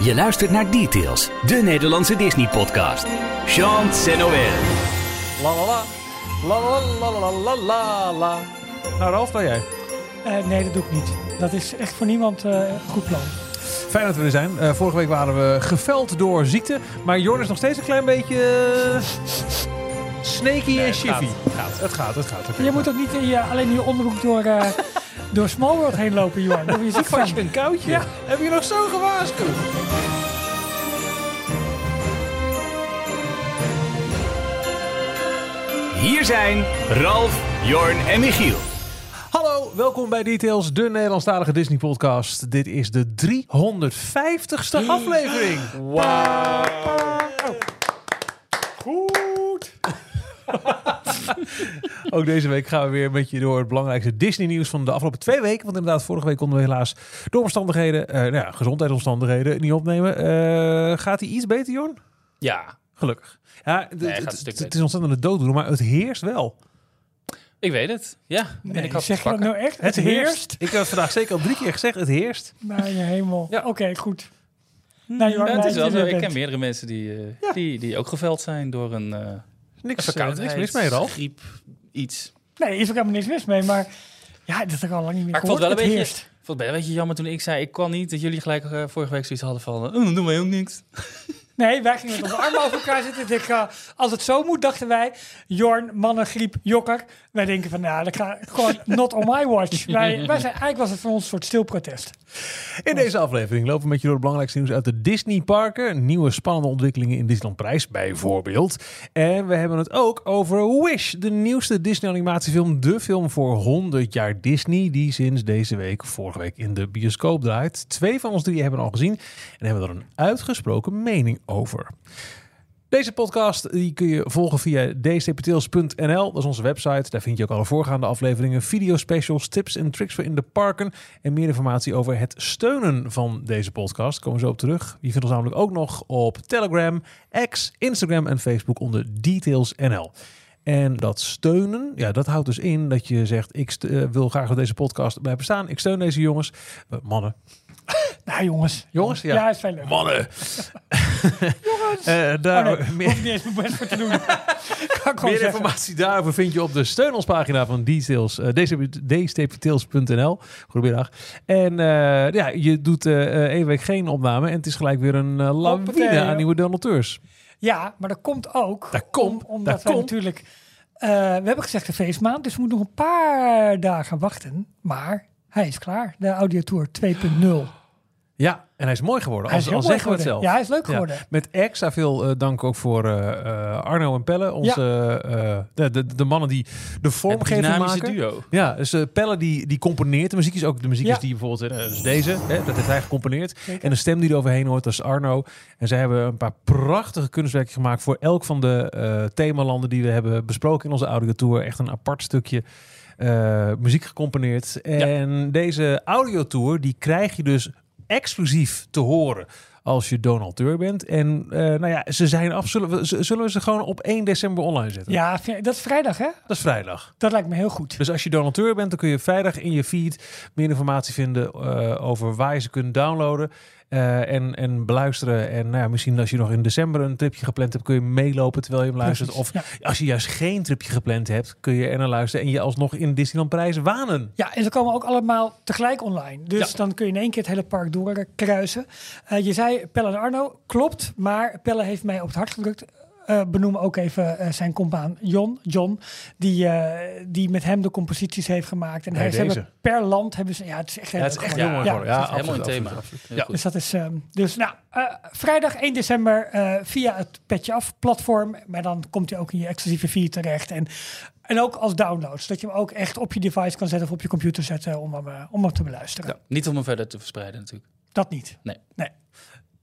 Je luistert naar Details, de Nederlandse Disney-podcast. Jean Noël. La la la. La la la la la la la. Nou, Ralf, nou jij. Eh, nee, dat doe ik niet. Dat is echt voor niemand eh, een goed plan. Fijn dat we er zijn. Eh, vorige week waren we geveld door ziekte. Maar Jorn is nog steeds een klein beetje... eh, snaky en shifty. Het gaat, het gaat. Het gaat. Oké. Je moet ook niet in je, alleen in je onderbroek door, eh door Small World heen lopen, Johan. Daar je ziek je van. een koudje? Ja. Heb je nog zo gewaarschuwd? Hier zijn Ralf, Jorn en Michiel. Hallo, welkom bij Details, de Nederlandstalige Disney podcast. Dit is de 350ste aflevering. Wauw. Goed. Ook deze week gaan we weer een beetje door het belangrijkste Disney nieuws van de afgelopen twee weken. Want inderdaad, vorige week konden we helaas door omstandigheden, eh, nou ja, gezondheidsomstandigheden, niet opnemen. Eh, gaat hij iets beter, Jorn? Ja, Gelukkig. Ja, het- Nee, is ontzettend een dooddoener, maar het heerst wel. ik weet het. Ja, Nee, ik had zeg je dat nou echt? Het heerst? Ik heb het vandaag zeker al drie keer gezegd, het heerst. Naar je hemel. Ja. Oké, goed. Nou, Ja, het blij is wel dat je zo. Ik ken meerdere mensen die, eh, die, die ook geveld zijn door een, eh Niks, verkoudheid, niks mis mee, Ralf. griep, iets. Nee, is ook helemaal niks mis mee, maar ja, dat heb ik al lang niet meer Maar ik vond het wel een beetje, vond het wel een beetje jammer toen ik zei, ik kan niet, dat jullie gelijk eh, vorige week zoiets hadden van, oh, dan doen wij ook niks. Nee, wij gingen met onze armen over elkaar zitten. Ik, eh, als het zo moet, dachten wij, Jorn, mannengriep, jokker. Wij denken van, nou, dat gaat gewoon not on my watch. Wij, wij zijn, eigenlijk was het voor ons een soort stil protest. In deze aflevering lopen we met je door het belangrijkste nieuws uit de Disney parken. Nieuwe spannende ontwikkelingen in Disneyland Prijs bijvoorbeeld. En we hebben het ook over Wish, de nieuwste Disney animatiefilm. De film voor 100 jaar Disney, die sinds deze week, vorige week in de bioscoop draait. Twee van ons drie hebben al gezien en hebben er een uitgesproken mening over. Deze podcast die kun je volgen via dstptails.nl. Dat is onze website. Daar vind je ook alle voorgaande afleveringen, videospecials, tips en tricks voor in de parken. En meer informatie over het steunen van deze podcast. Komen we zo op terug. Je vindt ons namelijk ook nog op Telegram, X, Instagram en Facebook onder details.nl. En dat steunen, ja, dat houdt dus in dat je zegt: Ik eh, wil graag dat deze podcast blijven staan. Ik steun deze jongens, Eh, mannen. Nou, jongens. Jongens, ja. Ja, is veel leuk. Mannen. Jongens. Eh, Oh, daar, nee, meer- hoef ik niet eens mijn best voor te doen. kan ik gewoon Meer zeggen. informatie daarover vind je op de steun ons pagina van Details, uh, dstptails.nl. Goedemiddag. En eh, ja, je doet eh eh, één week geen opname en het is gelijk weer een uh, lawine aan nieuwe donateurs. Ja, maar dat komt ook. Dat komt, om- omdat dat komt. natuurlijk... eh, we hebben gezegd de feestmaand, dus we moeten nog een paar dagen wachten. Maar hij is klaar, de Audiotour 2.0. Ja, en hij is mooi geworden. Hij Als, is heel al mooi zeggen we het zelf. Ja, hij is leuk Ja. geworden. Met extra veel eh, dank ook voor eh, eh, Arno en Pelle, onze, eh, de, de, de mannen die de Het vormgeving maken. duo. Ja, dus Pelle die, die componeert de muziek. Is ook de muziek Ja. is die bijvoorbeeld, dus deze, hè, dat heeft hij gecomponeerd. Zeker. En de stem die er overheen hoort, dat is Arno. En zij hebben een paar prachtige kunstwerken gemaakt voor elk van de eh themalanden die we hebben besproken in onze audiotour. Echt een apart stukje eh, muziek gecomponeerd. En deze audiotour, die krijg je dus exclusief te horen als je donateur bent. En eh, nou ja, ze zijn af. Zullen we, zullen we ze gewoon op 1 december online zetten? Ja, dat is vrijdag, hè? Dat is vrijdag. Dat lijkt me heel goed. Dus als je donateur bent, dan kun je vrijdag in je feed meer informatie vinden eh, over waar je ze kunt downloaden eh, en, en beluisteren. En nou ja, misschien als je nog in december een tripje gepland hebt, kun je meelopen terwijl je hem luistert. Of ja. als je juist geen tripje gepland hebt, kun je er naar luisteren en je alsnog in Disneyland Prijs wanen. Ja, en ze komen ook allemaal tegelijk online. Dus Ja. dan kun je in één keer het hele park doorkruisen. Eh je zei Pelle en Arno, klopt. Maar Pelle heeft mij op het hart gedrukt. Eh benoem ook even eh, zijn compaan John, John die, eh, die met hem de composities heeft gemaakt. En Bij hij ze hebben per land hebben ze. Ja, het is echt, heel Ja, het is echt heel mooi Ja. Ja, Helemaal een thema. absoluut, absoluut. Heel Dus dat is. ehm, dus nou, eh, vrijdag 1 december eh, via het Petje Af platform. Maar dan komt hij ook in je exclusieve feed terecht. En, en ook als download. Zodat je hem ook echt op je device kan zetten of op je computer zetten om hem, om hem te beluisteren. Ja, niet om hem verder te verspreiden natuurlijk. Dat niet. Nee. Nee.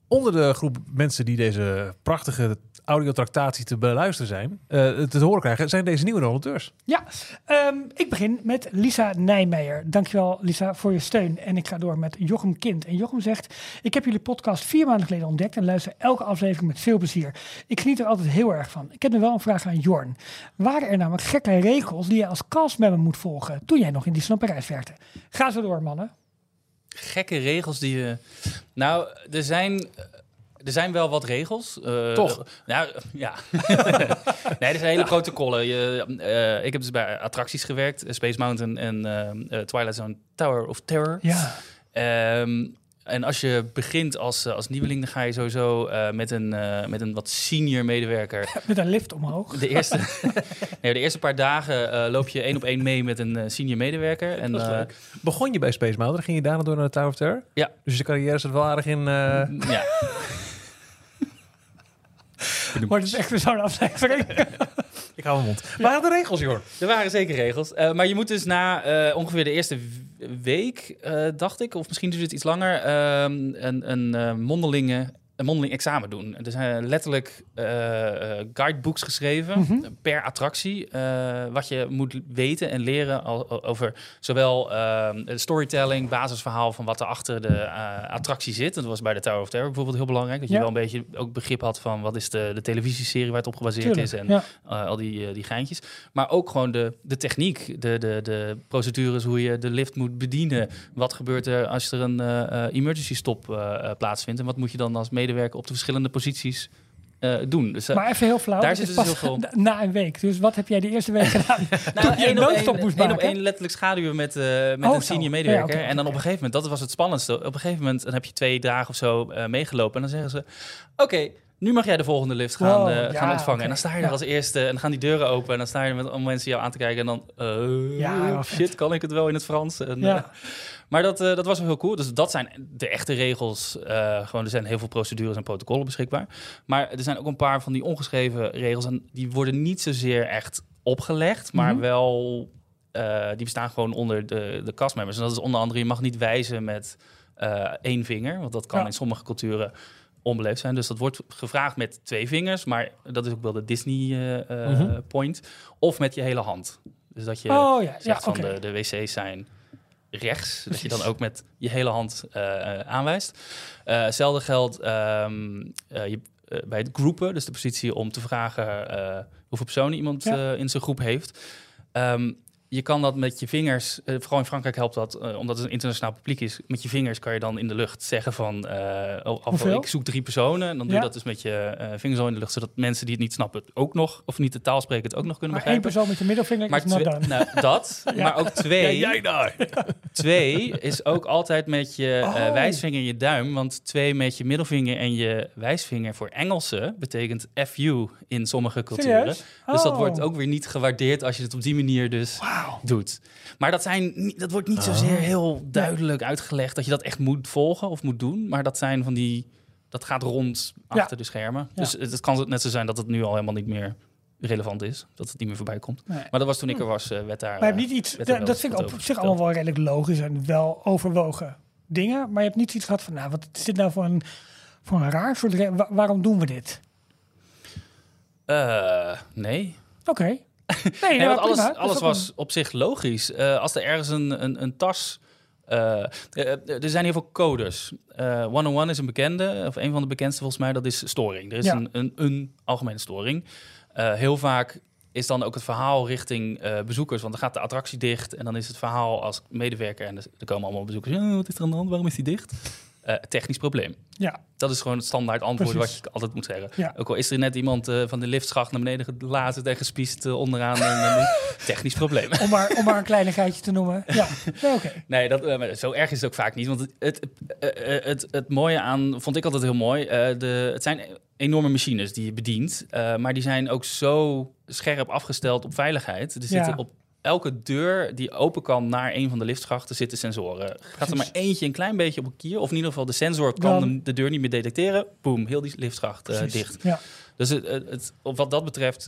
Onder de groep mensen die deze prachtige audiotractatie te beluisteren zijn, eh, te horen krijgen, zijn deze nieuwe donateurs. Ja, ehm, ik begin met Lisa Nijmeijer. Dankjewel Lisa voor je steun. En ik ga door met Jochem Kind. En Jochem zegt, ik heb jullie podcast vier maanden geleden ontdekt en luister elke aflevering met veel plezier. Ik geniet er altijd heel erg van. Ik heb nu wel een vraag aan Jorn. Waren er namelijk gekke regels die je als castmember moet volgen toen jij nog in Disneyland Parijs werkte? Ga zo door mannen. Gekke regels die je... Nou, er zijn, er zijn wel wat regels. Eh, Toch? Nou, ja. nee, er zijn hele protocollen. Je, eh, ik heb dus bij attracties gewerkt. eh, Space Mountain en Twilight Zone Tower of Terror. Ja. Ehm, en als je begint als, als nieuweling, dan ga je sowieso met, een, met een wat senior medewerker. Met een lift omhoog. De eerste, nee, de eerste paar dagen loop je één op één mee met een senior medewerker. En, leuk. Begon je bij Space Mountain, ging je daarna door naar de Tower of Terror? Ja. Dus je carrière zit wel aardig in... ja. Wordt het echt zo'n aflevering? Ik hou mijn mond. Waar waren de regels, joh? Er waren zeker regels. Eh, maar je moet dus na eh, ongeveer de eerste week, eh, dacht ik, of misschien duurt het iets langer, ehm, een, een mondelinge. Een mondeling examen doen. Er zijn letterlijk eh, guidebooks geschreven Mhm. per attractie. eh, wat je moet weten en leren over zowel de storytelling, basisverhaal van wat er achter de attractie zit. Dat was bij de Tower of Terror bijvoorbeeld heel belangrijk. Dat je Ja. wel een beetje ook begrip had van wat is de, de televisieserie waar het op gebaseerd Tuurlijk, is. En ja. al die, die geintjes. Maar ook gewoon de, de techniek, de, de, de procedures, hoe je de lift moet bedienen. Wat gebeurt er als er een emergency stop plaatsvindt? En wat moet je dan als medewerker op de verschillende posities eh, doen? Dus, eh, Maar even heel flauw. Daar zit is dus heel veel- Na een week. Dus wat heb jij de eerste week gedaan? nou, je één een op noodstop één- moest één op maken? één letterlijk schaduwen met, eh, met Oh, een senior Ja, medewerker. en dan op een gegeven moment, dat was het spannendste. Op een gegeven moment dan heb je twee dagen of zo eh, meegelopen. En dan zeggen ze, oké, nu mag jij de volgende lift gaan, Wow, eh, ja, gaan ontvangen. En dan sta je Ja. als eerste en dan gaan die deuren open. En dan sta je met allemaal mensen jou aan te kijken. En dan, eh, Ja, vet. shit, kan ik het wel in het Frans? En, Ja. eh, maar dat, eh, dat was wel heel cool. Dus dat zijn de echte regels. Eh, gewoon, er zijn heel veel procedures en protocollen beschikbaar. Maar er zijn ook een paar van die ongeschreven regels. En die worden niet zozeer echt opgelegd, maar Mhm. wel... eh, die bestaan gewoon onder de, de castmembers. En dat is onder andere, je mag niet wijzen met eh, één vinger. Want dat kan in sommige culturen onbeleefd zijn. Dus dat wordt gevraagd met twee vingers. Maar dat is ook wel de Disney Mhm. point. Of met je hele hand. Dus dat je Oh ja, van de, de wc's zijn rechts. Dat je dan ook met je hele hand eh, aanwijst. Eh, hetzelfde geldt ehm, eh, je, bij het groepen. Dus de positie om te vragen hoeveel personen iemand Ja. in zijn groep heeft. Ehm, je kan dat met je vingers, eh, vooral in Frankrijk helpt dat, eh, omdat het een internationaal publiek is. Met je vingers kan je dan in de lucht zeggen van, eh oh, ik zoek drie personen. En dan doe je dat dus met je eh, vingers zo in de lucht, zodat mensen die het niet snappen het ook nog, of niet de taal spreken, het ook nog kunnen Maar één begrijpen. persoon met je middelvinger Maar is not nou, dat, Ja. maar ook twee. Ja, jij daar. Twee is ook altijd met je eh, Oh. wijsvinger en je duim. Want twee met je middelvinger en je wijsvinger voor Engelsen betekent FU in sommige culturen. Dus dat Oh. wordt ook weer niet gewaardeerd als je het op die manier dus Doet. Maar dat, zijn, dat wordt niet Oh. zozeer heel duidelijk uitgelegd dat je dat echt moet volgen of moet doen. Maar dat zijn van die. Dat gaat rond Ja. achter de schermen. Ja. Dus het, het kan net zo zijn dat het nu al helemaal niet meer relevant is. Dat het niet meer voorbij komt. Nee. Maar dat was toen ik er was, eh, werd daar. Maar je hebt niet iets, dat, vind ik op zich allemaal wel redelijk logisch en wel overwogen dingen. Maar je hebt niet iets gehad van, nou, wat is dit nou voor een, voor een raar soort, wa- waarom doen we dit? Eh, nee. Oké. Nee, Nee, want alles, prima. Alles was op zich logisch. Eh, als er ergens een, een, een tas. eh, eh, er zijn heel veel codes. Eh 101 is een bekende, of een van de bekendste volgens mij, dat is storing. Er is Ja. een, een, een algemene storing. Heel vaak is dan ook het verhaal richting bezoekers, want dan gaat de attractie dicht en dan is het verhaal als medewerker en er komen allemaal bezoekers. Wat is er aan de hand? Waarom is die dicht? Eh, technisch probleem. Ja, Dat is gewoon het standaard antwoord Precies. wat je altijd moet zeggen. Ja. Ook al is er net iemand eh, van de liftschacht naar beneden gelazerd en gespiest eh, onderaan. technisch probleem. om maar, om maar een kleinigheidje te noemen. Ja, nee, dat, zo erg is het ook vaak niet. Want het, het, het, het mooie aan, vond ik altijd heel mooi, de, het zijn enorme machines die je bedient. maar die zijn ook zo scherp afgesteld op veiligheid. Er zitten op elke deur die open kan naar een van de liftschachten zitten sensoren. Gaat er maar eentje een klein beetje op een kier, of in ieder geval de sensor kan de, de deur niet meer detecteren. Boom, heel die liftschacht eh, dicht. Ja. Dus het, het, wat dat betreft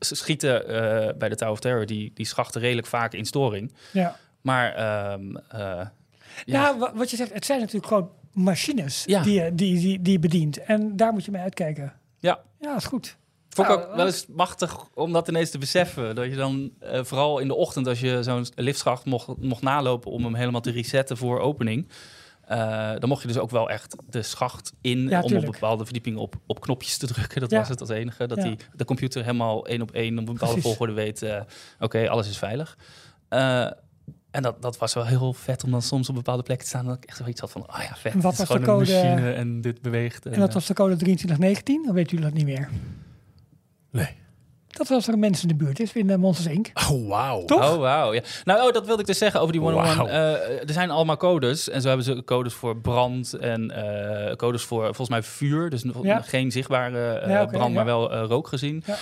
ze schieten eh, bij de Tower of Terror die, die schachten redelijk vaak in storing. ja. Maar eh, ja. Ja, wa- wat je zegt, het zijn natuurlijk gewoon machines Ja. die, je, die, die, die je bedient. En daar moet je mee uitkijken. Ja. Ja, is goed. Vond ik Nou, ook wel eens machtig om dat ineens te beseffen. Dat je dan eh, vooral in de ochtend, als je zo'n liftschacht mocht, mocht nalopen om hem helemaal te resetten voor opening. eh, dan mocht je dus ook wel echt de schacht in Ja, om op bepaalde verdiepingen op, op knopjes te drukken. Dat Ja. was het als enige. Dat Ja. die, de computer helemaal één op één op een bepaalde Precies. volgorde weet. eh, Oké, alles is veilig. En dat, dat was wel heel vet om dan soms op bepaalde plekken te staan. Dat ik echt zoiets had van, oh ja, vet. En wat was de gewoon een code? machine en dit beweegt. En dat was de code 2319, dan weten jullie dat niet meer. Nee. Dat was er een mens in de buurt is in eh, Monsters Inc. Oh, wauw. Toch? Oh, wauw. Ja. Nou, oh, dat wilde ik dus zeggen over die 101. Wauw. Eh, er zijn allemaal codes. En zo hebben ze codes voor brand en eh, codes voor volgens mij vuur. Dus nog Ja. geen zichtbare eh, Ja, brand, maar wel eh, rook gezien. Ja.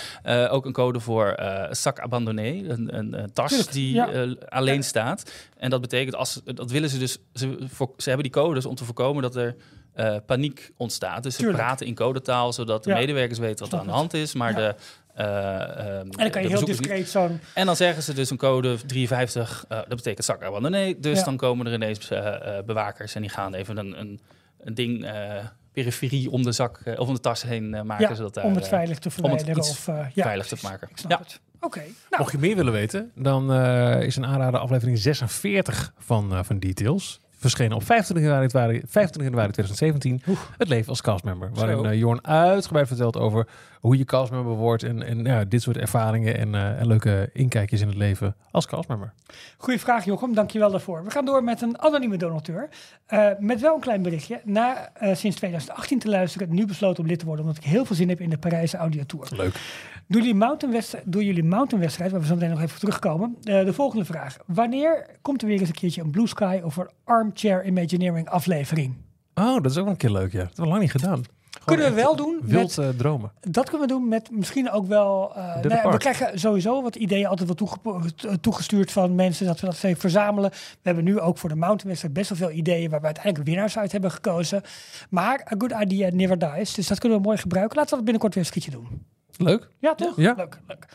Eh, ook een code voor eh sac abandonné. Een, een, een tas Tuurlijk, die ja. eh, alleen staat. En dat betekent, als, dat willen ze dus... Ze, voor, ze hebben die codes om te voorkomen dat er... eh, paniek ontstaat. Dus ze praten in codetaal, zodat de Ja. medewerkers weten wat er aan de het. hand is. Maar Ja. de, eh, ehm, En dan kan je heel discreet zo'n... En dan zeggen ze dus een code 53, eh, dat betekent zak abandonné. Dus Ja. dan komen er ineens eh, eh, bewakers en die gaan even een, een, een ding, eh, periferie om de zak eh, of om de tas heen maken. Ja, zodat daar, om het veilig te verwijderen. iets of, eh, ja, veilig te maken. Ik snap Ja. het. Oké, nou, Mocht je meer willen weten, dan eh, is een aanrader aflevering 46 van, eh, van Details. Verschenen op 25 januari, 25 januari 2017. Het leven als castmember. Waarin eh, Jorn uitgebreid vertelt over hoe je castmember wordt. En, en ja, dit soort ervaringen en, eh, en leuke inkijkjes in het leven als castmember. Goeie vraag, Jochem. Dankjewel daarvoor. We gaan door met een anonieme donateur. Eh, met wel een klein berichtje. Na sinds 2018 te luisteren, nu besloten om lid te worden, omdat ik heel veel zin heb in de Parijse Audiotour. Leuk. Door jullie mountainwedstrijd, door jullie mountainwedstrijd, waar we zo meteen nog even terugkomen, de volgende vraag. Wanneer komt er weer eens een keertje een Blue Sky of een Armchair Imagineering aflevering? Oh, dat is ook wel een keer leuk, ja. Dat hebben we lang niet gedaan. Kunnen we wel doen Wild met, eh, dromen. dat kunnen we doen met misschien ook wel. eh, nou ja, we krijgen sowieso wat ideeën altijd wel toege- toegestuurd van mensen dat we dat even verzamelen. We hebben nu ook voor de mountainwedstrijd best wel veel ideeën waar we uiteindelijk winnaars uit hebben gekozen. Maar a good idea never dies. Dus dat kunnen we mooi gebruiken. Laten we dat binnenkort weer een keertje doen. Leuk. Ja, toch? Ja. Leuk, leuk.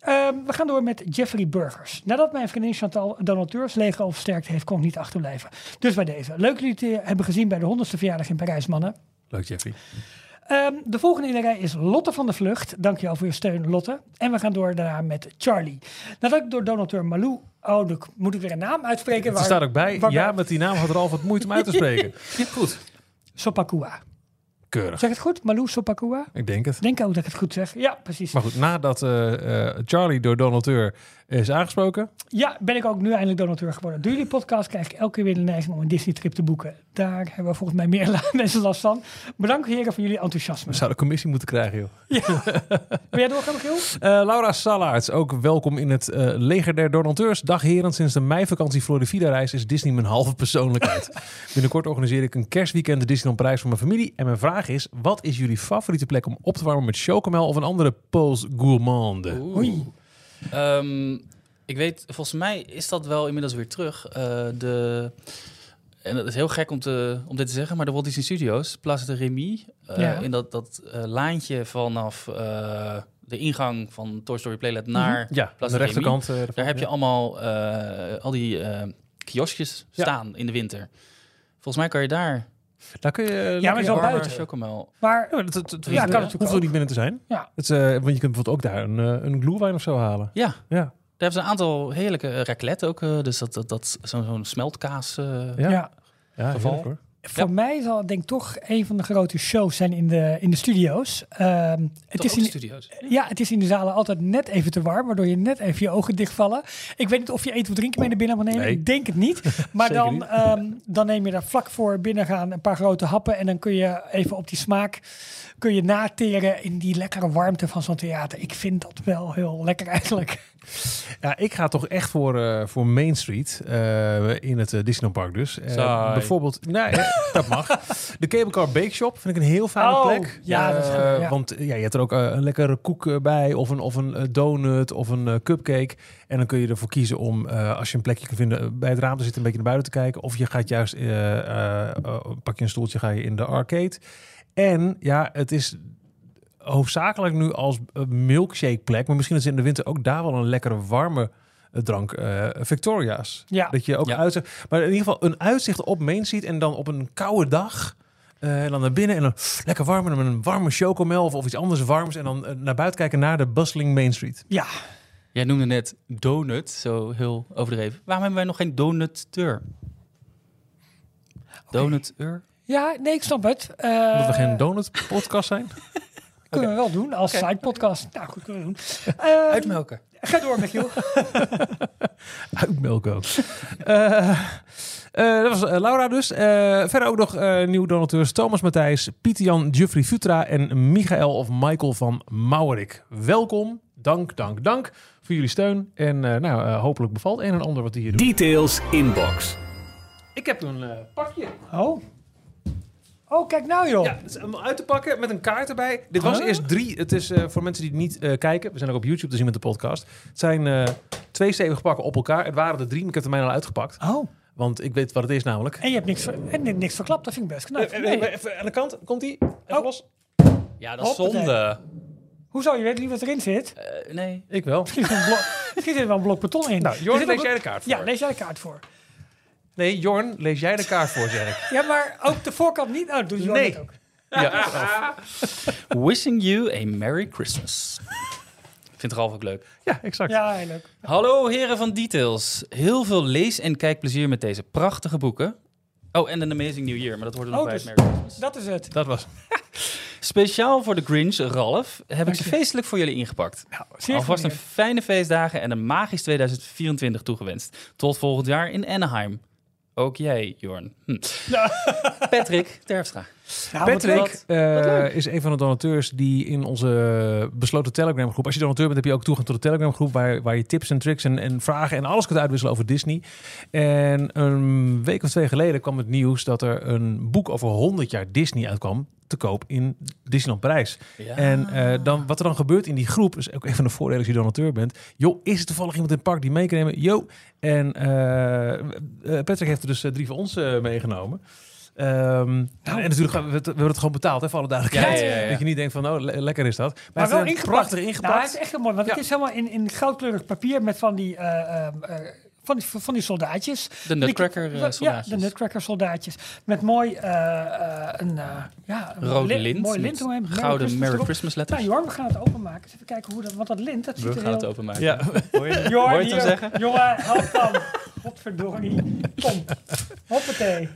Ehm, we gaan door met Jeffrey Burgers. Nadat mijn vriendin Chantal donateurs leger al versterkt heeft, kon ik niet achterblijven. Dus bij deze. Leuk dat jullie het eh, hebben gezien bij de 100ste verjaardag in Parijs, mannen. Leuk, Jeffrey. Ehm, de volgende in de rij is Lotte van de Vlucht. Dankjewel voor je steun, Lotte. En we gaan door daarna met Charlie. Nadat ik door donateur Malou... Oh, dan moet ik weer een naam uitspreken. Er staat ook bij, waar- ja, met die naam had er al wat moeite om uit te spreken. Goed. Sopakua. Keurig. Zeg het goed? Malou Sopakua? Ik denk het. Ik denk ook dat ik het goed zeg. Ja, precies. Maar goed, nadat eh, eh, Charlie door donateur is aangesproken. Ja, ben ik ook nu eindelijk donateur geworden. Door jullie podcast krijg ik elke keer weer de neiging om een Disney-trip te boeken. Daar hebben we volgens mij meer mensen last van. Bedankt heren voor jullie enthousiasme. We zouden commissie moeten krijgen, joh. Wil jij doorgaan, Michiel? Eh, Laura Salaerts, ook welkom in het eh, leger der donateurs. Dag heren, sinds de meivakantie Florida-reis is Disney mijn halve persoonlijkheid. Binnenkort organiseer ik een kerstweekend de Disneyland Parijs voor mijn familie. En mijn vraag is, wat is jullie favoriete plek om op te warmen met chocomel of een andere pause gourmande? Oei. Ehm, ik weet, volgens mij is dat wel inmiddels weer terug. Eh, de, en dat is heel gek om, te, om dit te zeggen, maar de Walt Disney Studios, Place de Remy, Ja. in dat, dat eh, laantje vanaf eh, de ingang van Toy Story Playland naar Ja, aan Place de rechterkant. Daar heb je ja. allemaal al die kioskjes staan in de winter. Volgens mij kan je daar Daar kun je... maar het wel buiten. chocomel. Maar Ja, maar dat, dat, dat- Ja, dat- kan natuurlijk hoeft ook. er niet binnen te zijn. ja, Het, eh, want je kunt bijvoorbeeld ook daar een, eh, een glühwein of zo halen. Ja, Ja, daar hebben ze een aantal heerlijke uh, raclette ook. eh, dus dat, dat, dat zo'n smeltkaas. eh, ja. ja. ja. Geval. heerlijk, hoor. Voor mij zal het denk ik toch een van de grote shows zijn in de, in de studio's. Ehm, het, is ook de in, studio's. ja, het is in de zalen altijd net even te warm, waardoor je net even je ogen dichtvallen. Ik weet niet of je eten of drinken mee naar binnen mag nemen. Nee. Ik denk het niet. Maar dan, niet. ehm, dan neem je daar vlak voor binnen gaan een paar grote happen. En dan kun je even op die smaak kun je nateren in die lekkere warmte van zo'n theater. Ik vind dat wel heel lekker eigenlijk. Ja, ik ga toch echt voor, eh, voor Main Street eh, in het eh, Disneyland Park dus. Eh, bijvoorbeeld, nee, eh, dat mag. De Cable Car Bake Shop vind ik een heel fijne Oh, plek. ja, dat is Eh, goed, ja. Want ja, je hebt er ook eh, een lekkere koek eh, bij of een, of een eh, donut of een eh, cupcake. En dan kun je ervoor kiezen om, eh, als je een plekje kan vinden, eh, bij het raam te zitten, een beetje naar buiten te kijken. Of je gaat juist, eh, eh, eh, pak je een stoeltje, ga je in de arcade. En ja, het is hoofdzakelijk nu als eh, milkshake plek. Maar misschien is in de winter ook daar wel een lekkere warme eh, drank. eh, Victoria's. Ja. Dat je ook Ja. uitzicht. Maar in ieder geval een uitzicht op Main Street. En dan op een koude dag. eh, en dan naar binnen en dan lekker warm. En dan met een warme chocomel of, of iets anders warms. En dan naar buiten kijken naar de bustling Main Street. Ja, Jij noemde net donut, zo heel overdreven. Waarom hebben wij nog geen donuteur? Donuteur? Ja nee, ik snap het. Eh, Omdat we geen donut podcast zijn. Kunnen we wel doen als side podcast. Nou goed, kunnen we doen. Eh, Uitmelken. Ga door, Michiel. Uitmelk ook. Eh, eh, dat was eh, Laura dus. Eh, verder ook nog eh nieuwe donateurs Thomas Matthijs, Pieter Jan, Jeffrey Futra en Michael of Michael van Maurik. Welkom. Dank, dank, dank voor jullie steun. En eh, nou, eh, hopelijk bevalt een en ander wat die hier doen. Details inbox. Ik heb een eh, pakje. Oh. Oh, kijk nou joh. Ja, is om uit te pakken met een kaart erbij. Dit was Huh? eerst drie. Het is eh, voor mensen die het niet eh, kijken. We zijn ook op YouTube te zien met de podcast. Het zijn eh, twee stevige pakken op elkaar. Het waren er drie, maar ik heb er mij al uitgepakt. Oh. Want ik weet wat het is namelijk. En je hebt niks, ver, en niks verklapt. Dat vind ik best knap. Eh, eh, Nee. eh, Even aan de kant. Komt ie? Even Oh. los. Ja, dat is Hoppatee. zonde. Hoe zou je weten niet wat erin zit? Eh, nee. Ik wel. Misschien zit er wel een blok beton in. Nou, Er zit lees jij de kaart voor? Ja, lees jij de kaart voor. Nee, Jorn, lees jij de kaart voor, zeg ik. Ja, maar ook de voorkant niet. Oh, dat doet Jorn Nee. het ook. Ja, Wishing you a Merry Christmas. Ik vind Ralf ook leuk. ja exact. Ja, heel leuk. Hallo heren van Details. Heel veel lees- en kijkplezier met deze prachtige boeken. Oh, en een Amazing New Year, maar dat hoort er nog Oh, bij dus- het Merry Christmas. Dat is het. Dat was. Speciaal voor de Grinch, Ralf, heb ik ze je. feestelijk voor jullie ingepakt. Zeer Alvast een fijne feestdagen en een magisch 2024 toegewenst. Tot volgend jaar in Anaheim. Ook jij, Jorn. Hm. Patrick. Ja, wat Patrick eh, is een van de donateurs die in onze besloten Telegram groep. Als je donateur bent, heb je ook toegang tot de Telegram groep. Waar, waar je tips en tricks en, en vragen en alles kunt uitwisselen over Disney. En een week of twee geleden kwam het nieuws dat er een boek over 100 jaar Disney uitkwam. Te koop in Disneyland Parijs. Ja. En eh, dan, wat er dan gebeurt in die groep, is ook een van de voordelen als je donateur bent. Joh, is er toevallig iemand in het park die mee kan nemen? Yo. En eh, eh, Patrick heeft er dus drie van ons meegenomen. Ehm, en natuurlijk we, het- we hebben het gewoon betaald, hè, voor alle duidelijkheid. Ja, ja, ja, ja. Dat je niet denkt van, oh, le- lekker is dat. Maar, wel ingepakt. prachtig Nou, ingepakt. het is echt heel mooi, want het is helemaal in, in goudkleurig papier met van die, van die, van die soldaatjes. De Nutcracker eh, Ja, soldaatjes. de Nutcracker soldaatjes. Met mooi eh, eh, een, eh, ja, een Rode lint, lint. Mooi met lint omheen. Merry gouden Christmas Merry. Christmas letters. Nou, Jorn, we gaan het openmaken. Dus even kijken hoe dat, want dat lint, dat ziet We er gaan heel... het openmaken. Ja, Hoor je, Jorn, hoor je het zeggen? Jongen, help dan. Godverdorie. Kom. Hoppatee.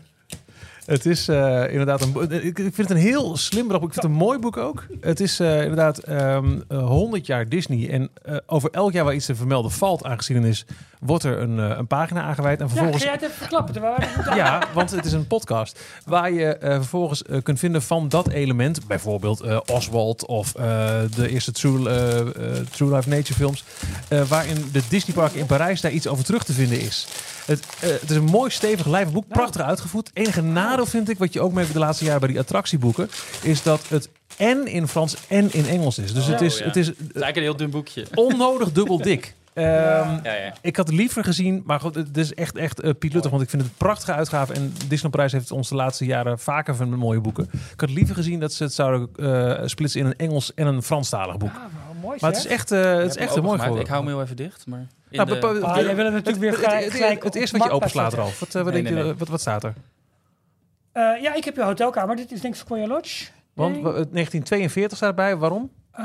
het is eh, inderdaad een... Ik, vind het een heel slim boek. Ik vind het een mooi boek ook. Het is eh, inderdaad ehm, eh, 100 jaar Disney. En over elk jaar waar iets te vermelden valt aan geschiedenis... wordt er een, eh, een pagina aangeweid. En Ja, vervolgens ga jij het even verklappen? Ja, want het is een podcast waar je eh, vervolgens eh, kunt vinden van dat element. Bijvoorbeeld eh, Oswald of eh, de eerste True, True Life Nature films. eh, waarin de Disneypark in Parijs daar iets over terug te vinden is. Het, eh, het is een mooi stevig lijvig boek, prachtig uitgevoerd. Enige nadeel vind ik, wat je ook merkt de laatste jaren bij die attractieboeken, is dat het en in Frans en in Engels is. Dus het Oh, is, ja. het is Het is eigenlijk een heel dun boekje. onnodig dubbel dik. Ehm, Ja, ja. ik had het liever gezien, maar goed, het is echt, echt uh, Piet Luttig, want ik vind het een prachtige uitgave. En Disney Prijs heeft ons de laatste jaren vaker van mooie boeken. Ik had liever gezien dat ze het zouden eh, splitsen in een Engels en een Franstalig boek. Ah, mooi Maar het is echt, eh, het is echt een mooi gemaakt. Ik geworden. hou hem heel even dicht, maar... Nou, de- Ah, jij wil het natuurlijk weer gelijk- het, eerste wat je openslaat, zetten. Ralf. Wat, eh, wat, Nee, denk nee, je, nee. wat, wat staat er? Eh, ja, ik heb je hotelkamer. Dit is denk ik Sequoia Lodge. Want Nee. wa- 1942 staat erbij. Waarom? Eh,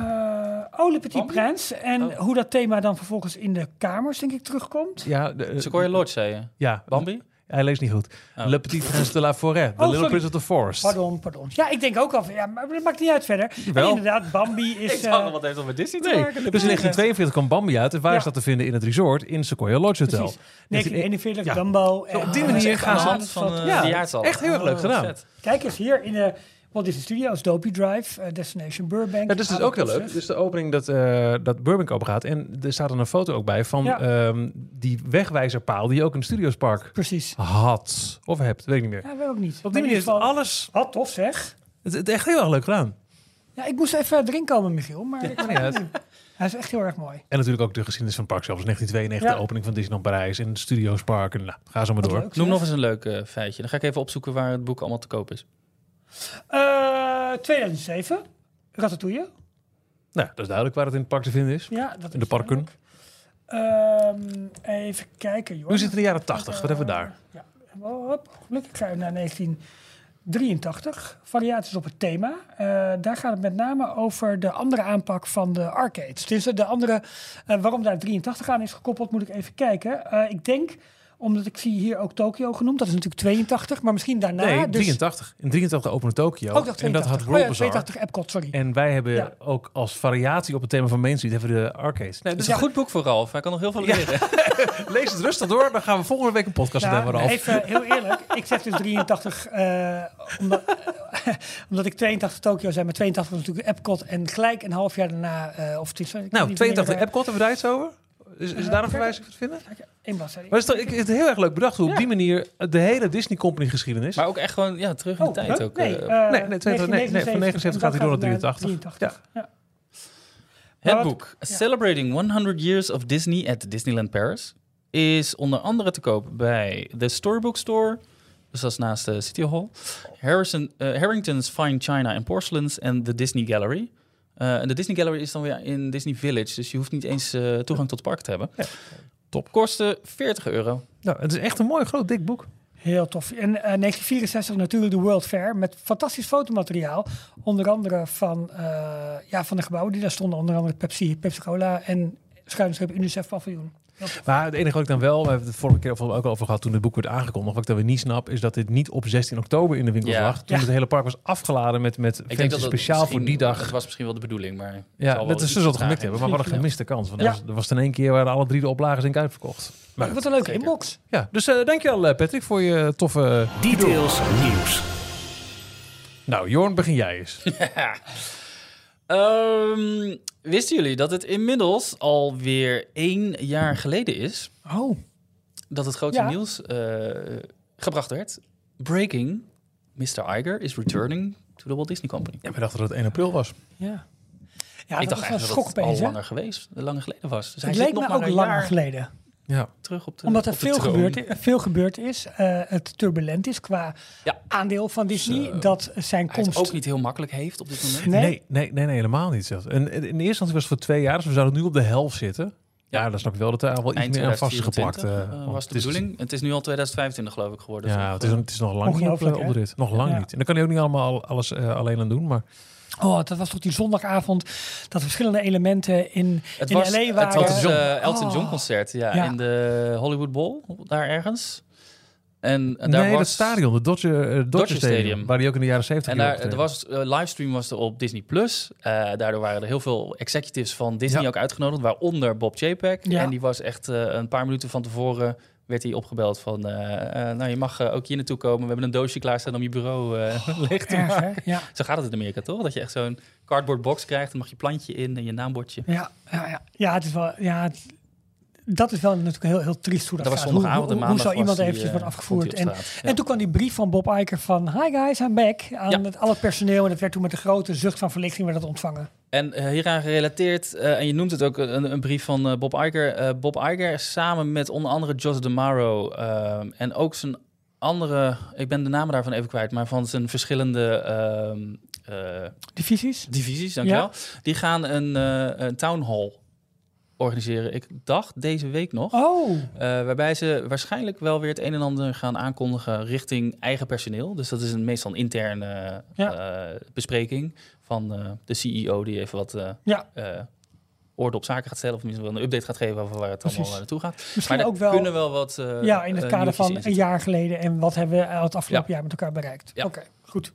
oh, Le Petit? Prince. En Oh. hoe dat thema dan vervolgens in de kamers, denk ik, terugkomt. Ja, de, eh, Sequoia Lodge, zei je. ja, Bambi? hij leest niet goed. Oh. Le Petit Prince de la Forêt. The Oh, Little. Prince of the Forest. Pardon, pardon. Ja, ik denk ook al van, ja, maar dat maakt niet uit verder. Wel. Inderdaad, Bambi is... eh, wat heeft dat met Disney Nee, dus in 1942 kwam Bambi uit. En waar Ja. is dat te vinden? In het resort in Sequoia Lodge Hotel. precies. 1941, Ja. Dumbo. en- Zo, op die manier echt gaan ze- van vat. eh, Ja, echt heel erg leuk gedaan. vet. Kijk eens, hier in de Walt Disney Studios, Dopey Drive, eh, Destination Burbank. Ja, dat is dus ook heel leuk. Dus de opening dat, eh dat Burbank open gaat. En er staat dan een foto ook bij van Ja. ehm, die wegwijzerpaal die je ook in het Studiospark Precies. had. Of hebt, weet ik niet meer. Ja, weet ook niet. Op die manier is alles... Wat tof zeg. Het is echt heel erg leuk gedaan. Ja, ik moest even erin komen, Michiel. Maar ik. Hij is echt heel erg mooi. En natuurlijk ook de geschiedenis van het park zelf. Dus 1992, Ja. de opening van Disneyland Parijs en het Studiospark. En nou, ga zo maar Wat door. leuk, Noem nog eens een leuk eh, feitje. Dan ga ik even opzoeken waar het boek allemaal te koop is. Eh, 2007. Ratatouille. Nou, dat is duidelijk waar het in het park te vinden is. Ja, dat In de parken. Ehm, even kijken, joh. Nu zitten we in de jaren 80. Wat hebben we daar? Ja, hop, gelukkig ga je naar 1983. Variaties op het thema. Eh, daar gaat het met name over de andere aanpak van de arcades. Dus de andere, eh, waarom daar 83 aan is gekoppeld, moet ik even kijken. Eh, ik denk Omdat ik zie hier ook Tokio genoemd. Dat is natuurlijk 82, maar misschien daarna. nee, dus 83. In 83 opende Tokio. Ook nog 82. en dat had Oh World ja, Bazaar. 82 Epcot, sorry. En wij hebben Ja. ook als variatie op het thema van Main Street hebben we de arcades. Nee, dus is een goed boek voor Ralf. Hij kan nog heel veel Ja. leren. lees het rustig door. Dan gaan we volgende week een podcast Nou, hebben, Ralf. even heel eerlijk. Ik zeg dus 83, eh, omdat, omdat ik 82 Tokio zei, maar 82 was natuurlijk Epcot. En gelijk een half jaar daarna, eh, of het is... Nou, niet 82 wanneer, Epcot, hebben we daar iets over? Is, is Eh, daar een verwijzing voor te vinden? eh, bladzijde. Maar het is toch, ik, het is heel erg leuk bedacht hoe op Ja. die manier de hele Disney Company geschiedenis. Maar ook echt gewoon ja, terug in de Oh, tijd. huh? ook, nee, eh, eh, nee, nee, 22, nee, nee, van 79 gaat hij door naar 83. 83. Ja. Het boek Celebrating 100 Years of Disney at Disneyland Paris is onder andere te koop bij de Storybook Store, dus dat is naast de City Hall, Harrison, eh, Harrington's Fine China and Porcelains en de Disney Gallery. Eh, en de Disney Gallery is dan weer in Disney Village, dus je hoeft niet eens eh, toegang tot het park te hebben. top. Kostte 40 euro. Nou, het is echt een mooi groot dik boek. Heel tof. En eh 1964 natuurlijk de World Fair met fantastisch fotomateriaal. Onder andere van, eh, ja, van de gebouwen die daar stonden. Onder andere Pepsi, Pepsi Cola en schuinschip UNICEF paviljoen. Maar het enige wat ik dan wel, we hebben het vorige keer ook over gehad toen het boek werd aangekondigd, wat ik dan weer niet snap, is dat dit niet op 16 oktober in de winkel Ja. lag. Toen Ja. het hele park was afgeladen met, met Ik denk dat het speciaal voor die dag. Het was misschien wel de bedoeling, maar... Ja, dat is dus wat gemikt hebben. Maar we hadden Ja. gemiste kans. Want Ja. er, was, in één keer waar alle drie de oplagen zijn uitverkocht. Maar wat een leuke zeker. inbox. Ja, dus eh dankjewel eh, Patrick voor je toffe... Details nieuws. Nou, Jorn, begin jij eens. Ehm, wisten jullie dat het inmiddels alweer één jaar geleden is Oh, dat het grote Ja. nieuws eh, gebracht werd? Breaking, Mr. Iger is returning to the Walt Disney Company. Ja, we dachten dat het 1 april was. ja. Ja, ik dat dacht was wel eigenlijk schok dat het al hè? langer geweest, langer geleden was. Dus hij Het zit leek nog me maar ook een langer jaar geleden. Ja. terug op de Omdat er op veel gebeurd, veel gebeurd is. eh, het turbulent is qua Ja. aandeel van Disney. Zo. dat zijn Hij het komst... ook niet heel makkelijk heeft op dit moment. Nee. Nee, nee, nee, nee, helemaal niet. zelfs. En in eerste instantie was het voor twee jaar, dus we zouden nu op de helft zitten. Ja, Ja. dan snap ik wel dat er wel iets meer aan vast is 2024 geplakt. eh, eh, was de het is- bedoeling. Het is nu al 2025 geloof ik geworden. Ja, het is, het is nog lang niet op, Ongelooflijk, op hè? de rit. Nog lang niet. En dan kan hij ook niet allemaal al- alles alleen aan doen. Maar Oh, dat was toch die zondagavond dat verschillende elementen in, Het in was LA het waren. Elton John, Oh. eh, Elton John concert, ja, Ja. in de Hollywood Bowl, daar ergens. En, en daar nee, was dat stadion, de Dodger, eh, Dodger, Dodger Stadium, Stadium. waar hij ook in de jaren 70 En daar, er was eh, livestream was er op Disney Plus. Eh, daardoor waren er heel veel executives van Disney Ja. ook uitgenodigd, waaronder Bob Chapek. Ja. En die was echt eh, een paar minuten van tevoren werd hij opgebeld van, eh, eh, nou je mag eh, ook hier naartoe komen. We hebben een doosje klaarstaan om je bureau eh leeg te Erg, maken. Ja, Zo gaat het in Amerika toch? Dat je echt zo'n cardboard box krijgt, dan mag je plantje in en je naambordje. ja, ja, ja. ja, het is wel... Ja, het- dat is wel natuurlijk heel, heel triest hoe dat, Dat was zondagavond hoe, hoe, hoe zou iemand eventjes wordt afgevoerd? En. Ja. en toen kwam die brief van Bob Iger van... Hi guys, I'm back. Aan Ja. het, al het personeel. En dat werd toen met een grote zucht van verlichting werd dat ontvangen. En eh, hieraan gerelateerd, eh, en je noemt het ook een, een brief van eh, Bob Iger. Eh, Bob Iger samen met onder andere Jos DeMaro eh, en ook zijn andere, ik ben de namen daarvan even kwijt, maar van zijn verschillende ehm, eh, Divisies? divisies, dankjewel. Die gaan een, eh, een town hall organiseren. Ik dacht deze week nog. Oh, Eh, waarbij ze waarschijnlijk wel weer het een en ander gaan aankondigen richting eigen personeel. Dus dat is een, meestal een interne Ja. eh, bespreking van eh, de CEO die even wat eh, ja. eh, orde op zaken gaat stellen. Of misschien wel een update gaat geven over waar het Precies. allemaal eh, naartoe gaat. Misschien maar ook wel... kunnen wel wat eh, ja, in het eh, kader van een jaar geleden. En wat hebben we het afgelopen jaar met elkaar bereikt? Ja. Oké, goed.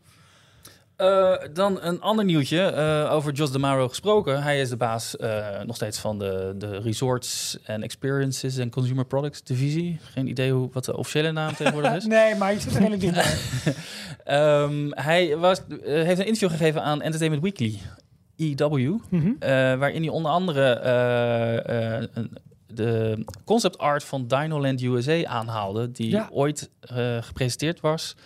Eh, dan een ander nieuwtje eh, over Jos DeMaro gesproken. Hij is de baas eh, nog steeds van de, de Resorts and Experiences en Consumer Products divisie. Geen idee hoe, wat de officiële naam tegenwoordig is. nee, maar je zit er redelijk dichtbij. Ehm, hij was, heeft een interview gegeven aan Entertainment Weekly, EW, eh, waarin hij onder andere de concept art van Dinoland USA aanhaalde, die Ja. ooit gepresenteerd was.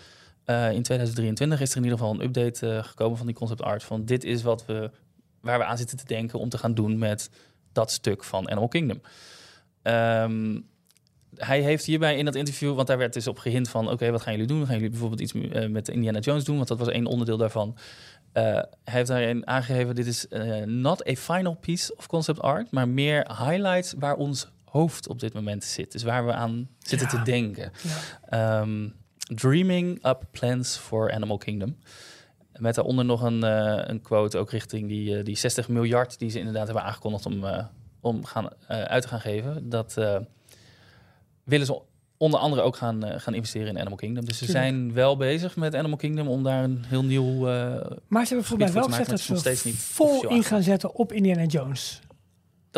Eh, in 2023 is er in ieder geval een update eh, gekomen van die concept art. Van dit is wat we, waar we aan zitten te denken om te gaan doen met dat stuk van Animal Kingdom. Ehm, hij heeft hierbij in dat interview, want daar werd dus op gehint van: oké, wat gaan jullie doen? Gaan jullie bijvoorbeeld iets eh, met Indiana Jones doen? Want dat was één onderdeel daarvan. Hij heeft daarin aangegeven: dit is not a final piece of concept art, maar meer highlights waar ons hoofd op dit moment zit. Dus waar we aan zitten Ja. te denken. Ja. Ehm, dreaming up plans for Animal Kingdom. Met daaronder nog een, eh, een quote ook richting die, eh, die 60 miljard die ze inderdaad hebben aangekondigd om, eh, om gaan, uit te gaan geven. Dat willen ze onder andere ook gaan, gaan investeren in Animal Kingdom. Dus ze Tuurlijk. zijn wel bezig met Animal Kingdom om daar een heel nieuw... Maar ze hebben mij wel gezegd dat nog ze steeds niet vol in gaan zetten op Indiana Jones.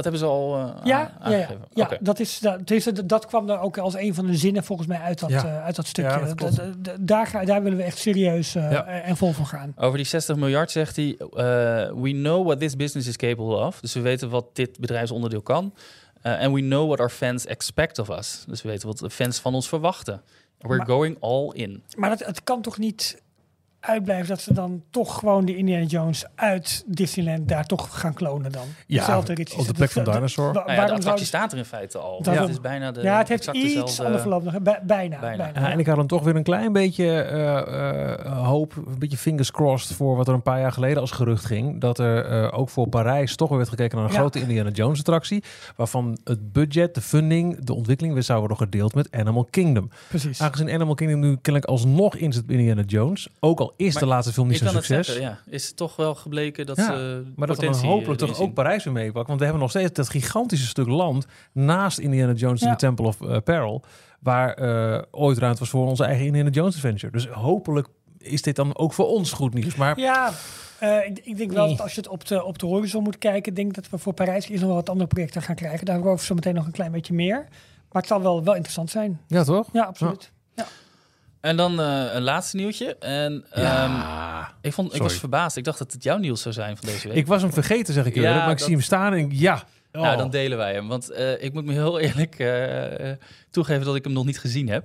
Dat hebben ze al eh, Ja, aan- ja, ja, aangegeven. ja Oké. dat, is, dat, tenminste, dat kwam er ook als een van de zinnen volgens mij uit dat, Ja. eh, uit dat stukje. Ja, dat klopt. Da- da- da- daar, ga- daar willen we echt serieus eh, Ja. en vol voor gaan. Over die 60 miljard zegt hij: eh, We know what this business is capable of. Dus we weten wat dit bedrijfsonderdeel kan. Eh, And we know what our fans expect of us. Dus we weten wat de fans van ons verwachten. We're Maar- going all in. Maar het, het kan toch niet uitblijven dat ze dan toch gewoon de Indiana Jones uit Disneyland daar toch gaan klonen dan? Ja, Hetzelfde ritje. op de plek van dat- Dinosaur. wa- Nou ja, de waarom attractie zouden- staat er in feite al. Het is bijna de. ja, het heeft iets dezelfde- ander verloop nog. Bij- bijna. Bijna. bijna. Ja, en ik had dan toch weer een klein beetje eh, eh, hoop, een beetje fingers crossed voor wat er een paar jaar geleden als gerucht ging. Dat er eh, ook voor Parijs toch weer werd gekeken naar een Ja. grote Indiana Jones attractie. Waarvan het budget, de funding, de ontwikkeling weer zou worden gedeeld met Animal Kingdom. Precies. Aangezien Animal Kingdom nu kennelijk alsnog in zit bij Indiana Jones. Ook al is Maar de laatste film niet zo'n succes. zeggen, ja. Is het toch wel gebleken dat Ja, ze. Maar dat we dan hopelijk eh, toch ook Parijs weer meepakken. Want we hebben nog steeds dat gigantische stuk land naast Indiana Jones in Ja. de Temple of eh, Peril. Waar eh, ooit ruimte was voor onze eigen Indiana Jones adventure. Dus hopelijk is dit dan ook voor ons goed nieuws. Maar Ja, eh, ik, ik denk wel Nee. dat als je het op de, op de horizon moet kijken, denk ik dat we voor Parijs eerst nog wel wat andere projecten gaan krijgen. Daarover zo meteen nog een klein beetje meer. Maar het zal wel, wel interessant zijn. ja, toch? Ja, absoluut. En dan eh, een laatste nieuwtje. En ehm, ik, vond, ik was verbaasd. Ik dacht dat het jouw nieuws zou zijn van deze week. Ik was hem vergeten, zeg ik Ja, eerlijk. maar ik dat- zie hem staan en ik, ja. Oh. Nou, dan delen wij hem. Want eh, ik moet me heel eerlijk eh, toegeven dat ik hem nog niet gezien heb.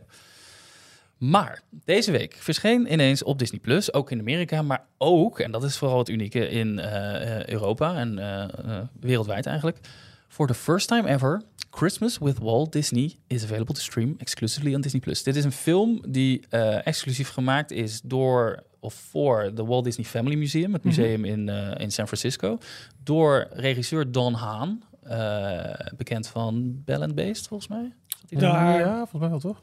Maar deze week verscheen ineens op Disney Plus, ook in Amerika, maar ook, en dat is vooral het unieke in Europa en wereldwijd eigenlijk, for the first time ever, Christmas with Walt Disney is available to stream exclusively on Disney Plus. Dit is een film die eh, exclusief gemaakt is door of voor de Walt Disney Family Museum, het Mhm. museum in, eh, in San Francisco, door regisseur Don Haan, eh, bekend van Bell and Beast volgens mij. Daar- Ja, volgens mij wel, toch?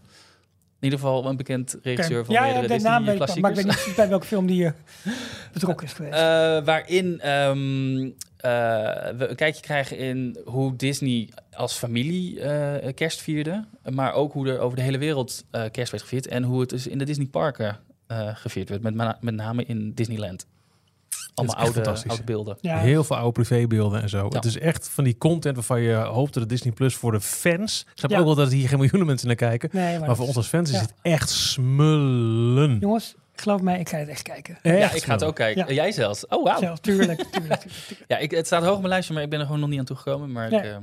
In ieder geval een bekend regisseur van ja, ja, meerdere de naam weet Disney ik maar ik weet niet bij welke film die eh, betrokken is geweest. Eh, waarin ehm, eh, we een kijkje krijgen in hoe Disney als familie kerst vierde. Maar ook hoe er over de hele wereld kerst werd gevierd. En hoe het dus in de Disney parken gevierd werd. Met name in Disneyland. Allemaal oude, fantastisch. oude beelden. ja, Heel veel oude privébeelden en zo. Ja. Het is echt van die content waarvan je hoopt dat het Disney Plus voor de fans... Ik snap Ja. ook wel dat er hier geen miljoenen mensen naar kijken. nee, maar, Maar voor ons als fans is het echt smullen. Jongens, geloof mij, ik ga het echt kijken. Echt ja, ik ga het ook kijken. Ja. Jij zelfs. Oh, wauw. Tuurlijk, tuurlijk, tuurlijk, tuurlijk. Ja, ik, het staat hoog op mijn lijstje, maar ik ben er gewoon nog niet aan toegekomen. Maar Nee. ik, eh,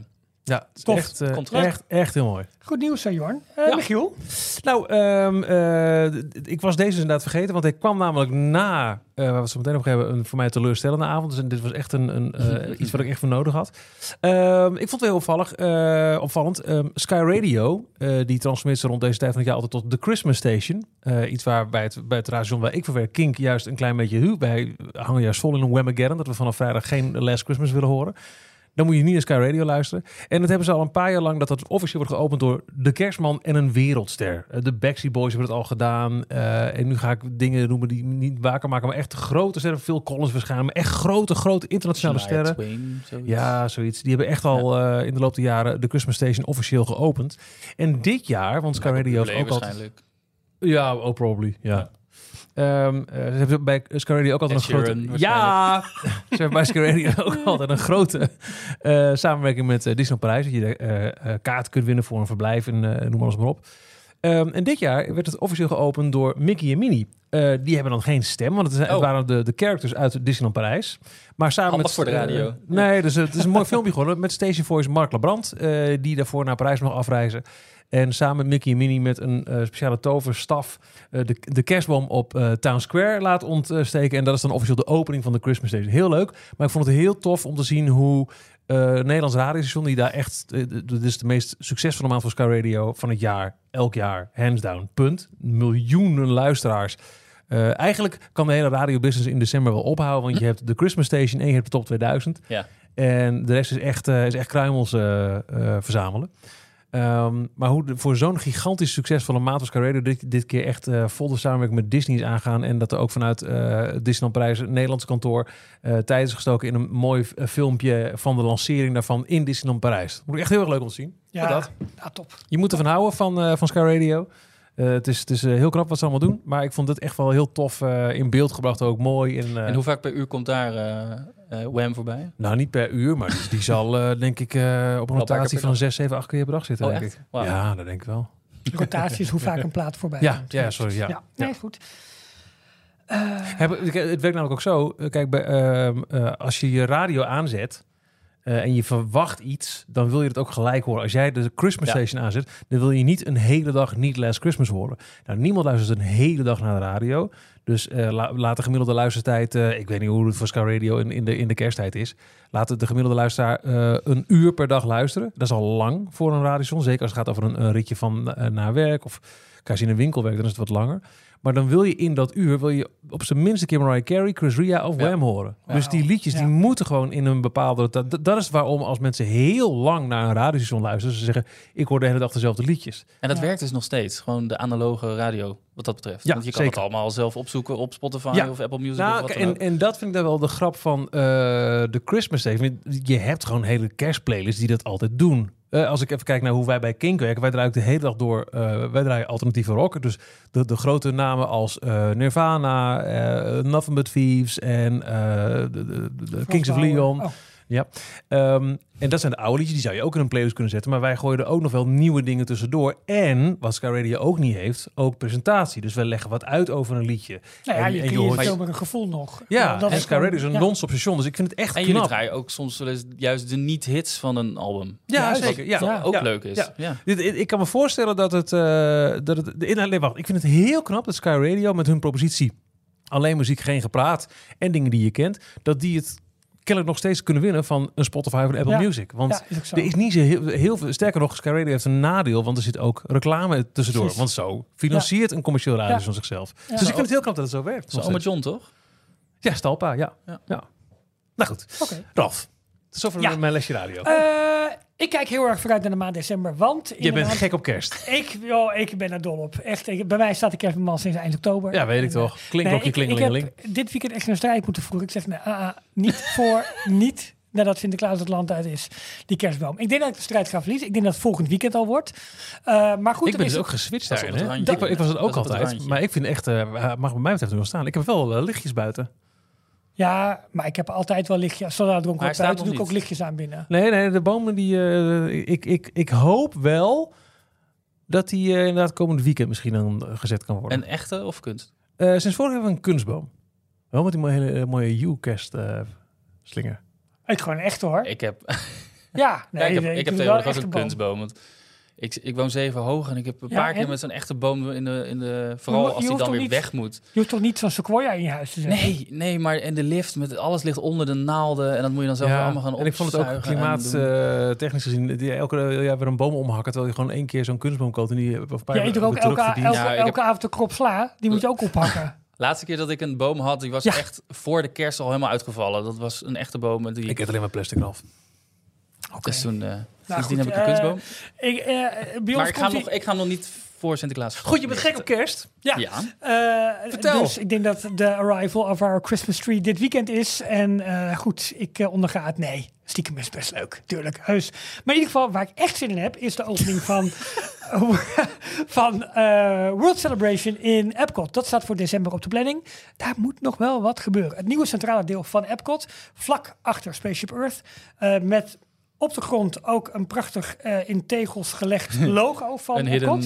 Ja, het is Tof. echt, eh, echt, echt heel mooi. Goed nieuws, hè, Jorn. Eh, Ja. Michiel? Nou, ehm, eh, ik was deze inderdaad vergeten, want hij kwam namelijk na, eh, waar we het zo meteen over hebben, een voor mij teleurstellende avond. Dus dit was echt een, een, eh, iets wat ik echt voor nodig had. Ehm, ik vond het heel opvallig, eh, opvallend. Ehm, Sky Radio, eh, die transformeert zich rond deze tijd van het jaar altijd tot de Christmas Station. Eh, iets waar bij het, bij het radiostation waar ik voor werk, Kink, juist een klein beetje hu. Wij hangen juist vol in een Whamageddon, dat we vanaf vrijdag geen Last Christmas willen horen. Dan moet je niet naar Sky Radio luisteren. En dat hebben ze al een paar jaar lang dat dat officieel wordt geopend door de Kerstman en een wereldster. Eh, De Backstreet Boys hebben het al gedaan. Eh, en nu ga ik dingen noemen die niet waker maken, maar echt grote sterren. Phil Collins waarschijnlijk, maar echt grote, grote internationale sterren. Zoiets. Ja, zoiets. Die hebben echt al eh, in de loop der jaren de Christmas Station officieel geopend. En dit jaar, want Sky Radio heeft Bublé ook waarschijnlijk. Ja, oh, probably. Ja. Ehm, eh, ze hebben bij Sky Radio ook altijd Ed een grote... Ja! ze hebben bij Sky Radio ook altijd een grote samenwerking met eh, Disneyland Parijs. Dat je eh kaart kunt winnen voor een verblijf en noem alles maar op. Ehm, en dit jaar werd het officieel geopend door Mickey en Minnie. Die hebben dan geen stem, want het, zijn- het Oh. waren de, de characters uit Disneyland Parijs. Maar samen Handig met... voor de radio. nee, dus het is een mooi filmpje geworden met Station Voice Mark Labrand. die daarvoor naar Parijs nog afreizen. En samen met Mickey en Minnie met een eh, speciale toverstaf eh, de, de kerstboom op eh, Town Square laat ontsteken. En dat is dan officieel de opening van de Christmas Station. Heel leuk, maar ik vond het heel tof om te zien hoe Nederlands radiostation, die daar echt, dit is de meest succesvolle maand voor Sky Radio van het jaar, elk jaar, hands down, punt. Miljoenen luisteraars. Eigenlijk kan de hele radiobusiness in december wel ophouden, want je hebt de Christmas Station en je hebt de top 2000. Ja. En de rest is echt, is echt kruimels verzamelen. Ehm, maar hoe de- voor zo'n gigantisch succesvolle maat als Sky Radio dit, dit keer echt eh vol de samenwerking met Disney is aangaan. En dat er ook vanuit eh Disneyland Prijs, het Nederlands kantoor, eh tijd is gestoken in een mooi filmpje van de lancering daarvan in Disneyland Parijs. Dat moet ik echt heel erg leuk om te zien. Ja, dat. ja, top. Je moet ervan houden van, eh, van Sky Radio. Eh, het is, het is heel knap wat ze allemaal doen. Maar ik vond het echt wel heel tof eh, in beeld gebracht. Ook mooi. En, En hoe vaak per uur komt daar Wham voorbij? Nou, niet per uur, maar die, die zal eh, denk ik eh, op een rotatie van dag. 6, 7, 8 keer per dag zitten. Oh, denk echt? ik. Ja, dat denk ik wel. Rotatie is hoe vaak een plaat voorbij Ja, komt. ja, sorry. Ja. Ja, nee, goed. Eh, Heb- Het werkt namelijk ook zo. eh, Kijk, bij, ehm, eh, als je je radio aanzet eh, en je verwacht iets, dan wil je het ook gelijk horen. Als jij de Christmas Ja. Station aanzet, dan wil je niet een hele dag niet Last Christmas horen. Nou, niemand luistert een hele dag naar de radio. Dus la- laat de gemiddelde luistertijd, eh, ik weet niet hoe het voor Sky Radio in, in, de, in de kersttijd is, laat de gemiddelde luisteraar een uur per dag luisteren. Dat is al lang voor een radiostation. Zeker als het gaat over een, een ritje van naar werk of als je in een winkel werkt, dan is het wat langer. Maar dan wil je in dat uur wil je op zijn minst een keer Mariah Carey, Chris Ria of Ja. Wham horen. Ja. Dus die liedjes Ja. die moeten gewoon in een bepaalde... Dat, dat- is waarom als mensen heel lang naar een radiostation luisteren... ze zeggen, ik hoor de hele dag dezelfde liedjes. En dat Ja. werkt dus nog steeds. Gewoon de analoge radio, wat dat betreft. Ja, Want je kan zeker. het allemaal zelf opzoeken op Spotify Ja. of Apple Music Nou, of wat dan en, ook. en dat vind ik dan wel de grap van eh, de Christmas Day. Je hebt gewoon hele kerstplaylists die dat altijd doen. Eh, als ik even kijk naar hoe wij bij Kink werken, wij draaien ook de hele dag door. eh, wij draaien alternatieve rock. Dus de, de grote namen als eh, Nirvana, eh, Nothing But Thieves en de, de, Kings of Leon. Bauer. Oh, Ehm, en dat zijn de oude liedjes, die zou je ook in een playlist kunnen zetten. Maar wij gooien er ook nog wel nieuwe dingen tussendoor. En, wat Sky Radio ook niet heeft, ook presentatie. Dus wij leggen wat uit over een liedje. nou ja, En- je en je creëert hoort- meer een gevoel nog. Ja, dat en is Sky gewoon- Radio is een ja. non-stop station. Dus ik vind het echt En jullie knap. draaien ook soms wel eens juist de niet-hits van een album. Ja, Juist. zeker. Ja. Ja. Ook Ja. leuk is. Ja. Ja. Dit- Ik ik kan me voorstellen dat het... eh, dat het de inhoud, nee, wacht. Ik vind het heel knap dat Sky Radio met hun propositie... alleen muziek, geen gepraat en dingen die je kent... dat die het kennelijk nog steeds kunnen winnen van een Spotify of een Apple Ja. Music. Want Ja, is zo. er is niet zo heel, heel veel... Sterker nog, Sky Radio heeft een nadeel... want er zit ook reclame tussendoor. Precies. Want zo financiert een commercieel radio Ja. van zichzelf. Ja. Dus ik vind het heel knap dat het zo werkt. Dat is Oma John, toch? Ja, Stalpa, ja. ja. Ja. Nou goed, Oké. Ralf. Zover Ja. mijn lesje radio. Eh, ik kijk heel erg vooruit naar de maand december, want... in je bent maand- gek op kerst. Ik, joh, ik ben er dol op. Echt, ik- bij mij staat de kerstman sinds eind oktober. Ja, weet ik En, eh, toch. Klinkt nee, ook je ik, ik klingelingeling. heb dit weekend echt een strijd moeten voeren. Ik zeg, nee, ah, ah, niet voor, niet nadat Sinterklaas het land uit is, die kerstboom. Ik denk dat ik de strijd ga verliezen. Ik denk dat het volgend weekend al wordt. Uh, maar goed, ik er ben is dus ook geswitcht daarin. Ik, ik was het Dat ook het altijd. Maar ik vind echt, eh, mag bij mij betreft nu wel staan. Ik heb wel eh, lichtjes buiten. Ja, maar ik heb altijd wel lichtjes. Zodra er staat buiten, nog doe ik ook lichtjes aan binnen. Nee, nee, de bomen die... eh, ik, ik, ik hoop wel dat die eh, inderdaad komend weekend misschien dan eh, gezet kan worden. Een echte of kunst? Eh, sinds vorig jaar hebben we een kunstboom. Wel met die mooie, hele, mooie U-cast eh, slinger. Ik gewoon echt hoor. Ik heb, ja, nee, ja, ik heb, nee, ik heb tegenwoordig een boom. kunstboom. Want ik, ik woon zeven hoog en ik heb een Ja, paar keer met zo'n echte boom in de, in de... Vooral hoeft als die dan weer niet- weg moet. Je hoeft toch niet zo'n sequoia in je huis te zetten? Nee, nee, maar en de lift, met alles ligt onder de naalden. En dat moet je dan zelf allemaal gaan en ik vond het ook opzuigen en doen. klimaattechnisch gezien, die elke jaar weer een boom omhakken, terwijl je gewoon één keer zo'n kunstboom koopt en die of Ja, je doet ook elke, elke, Ja, avond een krop sla. Die moet je ook oppakken. Laatste keer dat ik een boom had, die was Ja. echt voor de kerst al helemaal uitgevallen. Dat was een echte boom. en Die, Ik heb alleen maar plastic af. Dus toen, sindsdien goed, heb ik een eh, kunstboom. Ik, eh, bij Maar ik ga, nog, ik ga nog niet voor Sinterklaas. Goed, je bent gek op kerst. Ja, Ja. Vertel. dus ik denk dat de arrival of our Christmas tree dit weekend is. En goed, ik eh, onderga het. Nee, stiekem is best leuk, tuurlijk, heus. Maar in ieder geval, waar ik echt zin in heb, is de opening van, van World Celebration in Epcot. Dat staat voor december op de planning. Daar moet nog wel wat gebeuren. Het nieuwe centrale deel van Epcot, vlak achter Spaceship Earth, met... Op de grond ook een prachtig eh, in tegels gelegd logo van Een hidden...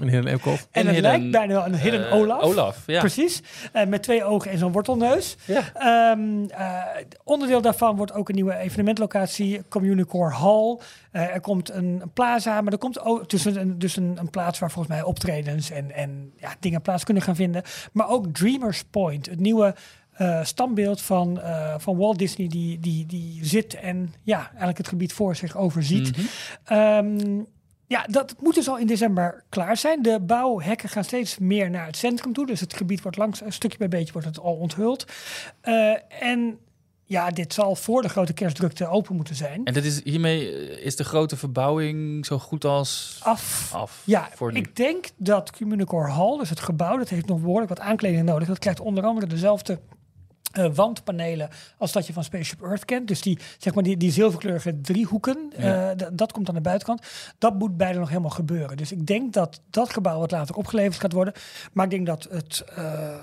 eh, een Epcot. En een het hidden, lijkt bijna wel een hidden eh, Olaf. Olaf, ja. Precies. Eh, met twee ogen en zo'n wortelneus. Ja. Ehm, eh, onderdeel daarvan wordt ook een nieuwe evenementlocatie, Communicore Hall. Eh, er komt een, een plaza, maar er komt ook dus een, dus een, een plaats waar volgens mij optredens en, en ja, dingen plaats kunnen gaan vinden. Maar ook Dreamers Point, het nieuwe eh, standbeeld van, eh, van Walt Disney, die, die, die zit en ja, eigenlijk het gebied voor zich overziet. Mhm. Ehm, ja, dat moet dus al in december klaar zijn. De bouwhekken gaan steeds meer naar het centrum toe. Dus het gebied wordt langs, een stukje bij beetje wordt het al onthuld. Eh, en ja, dit zal voor de grote kerstdrukte open moeten zijn. En dat is, hiermee is de grote verbouwing zo goed als Af. af Ja, voor nu. ik denk dat Communicore Hall, dus het gebouw, dat heeft nog behoorlijk wat aankleding nodig. Dat krijgt onder andere dezelfde eh, wandpanelen als dat je van Spaceship Earth kent. Dus die, zeg maar, die, die zilverkleurige driehoeken, Ja. eh, dat komt aan de buitenkant. Dat moet bijna nog helemaal gebeuren. Dus ik denk dat dat gebouw wat later opgeleverd gaat worden. Maar ik denk dat het... eh,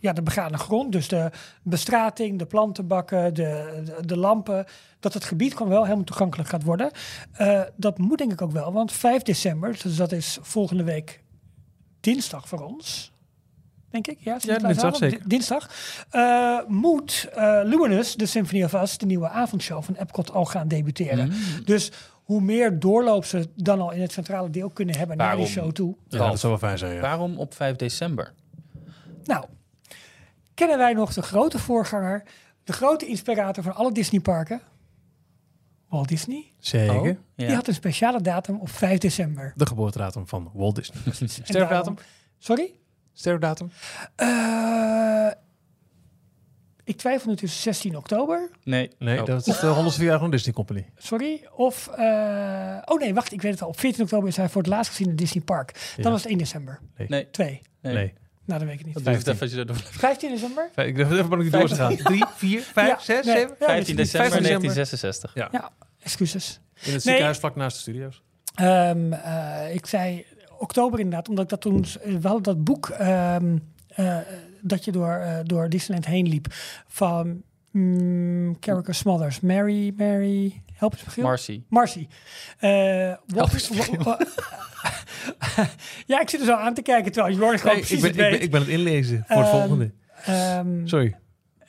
ja, de begane grond, dus de bestrating, de plantenbakken, de, de, de lampen, dat het gebied gewoon wel helemaal toegankelijk gaat worden. Dat moet denk ik ook wel, want 5 december, dus dat is volgende week dinsdag voor ons. Denk ik, ja. Sinterklaasavond, dinsdag zeker. di- Dinsdag. eh, moet eh, Luminous, de Symphony of Us, de nieuwe avondshow van Epcot, al gaan debuteren. Mm. Dus hoe meer doorloop ze dan al in het centrale deel kunnen hebben naar die show toe. Ja, dat zou wel fijn zijn, ja. Waarom op 5 december? Nou, kennen wij nog de grote voorganger, de grote inspirator van alle Disneyparken? Walt Disney. Zeker. Oh, ja. Die had een speciale datum op 5 december. De geboortedatum van Walt Disney. Sterfdatum? daarom- Sorry? Sterfdatum? Eh, ik twijfel nu tussen 16 oktober. Nee. Nee, Oh. dat is de 100 verjaardag van Disney Company. Sorry. Of, eh, oh nee, wacht, ik weet het al. Op 14 oktober is hij voor het laatst gezien in Disney Park. Dan Ja. was het 1 december. Nee. 2. Nee. Nee. Nou, dat weet ik niet. Dat duurt even als je dat doet. 15 december? Ik dacht even maar ik door te gaan. 3, 4, 5, Ja, 6, nee. 7. Ja, 15 dat is december 15 1966. Ja. Ja, excuses. In het ziekenhuis vlak naast de studio's. Ehm, eh, ik zei oktober inderdaad, omdat ik dat toen... We hadden dat boek ehm, eh, dat je door, eh, door Disneyland heen liep van mm, Carica Smothers. Mary, Mary... Help eens? Marcy. Marcy. Eh, ja, ik zit er zo aan te kijken terwijl Joris gewoon Nee, ik, precies ben, het ik, ben, weet. ik ben het inlezen voor het Ehm, volgende. Ehm, Sorry.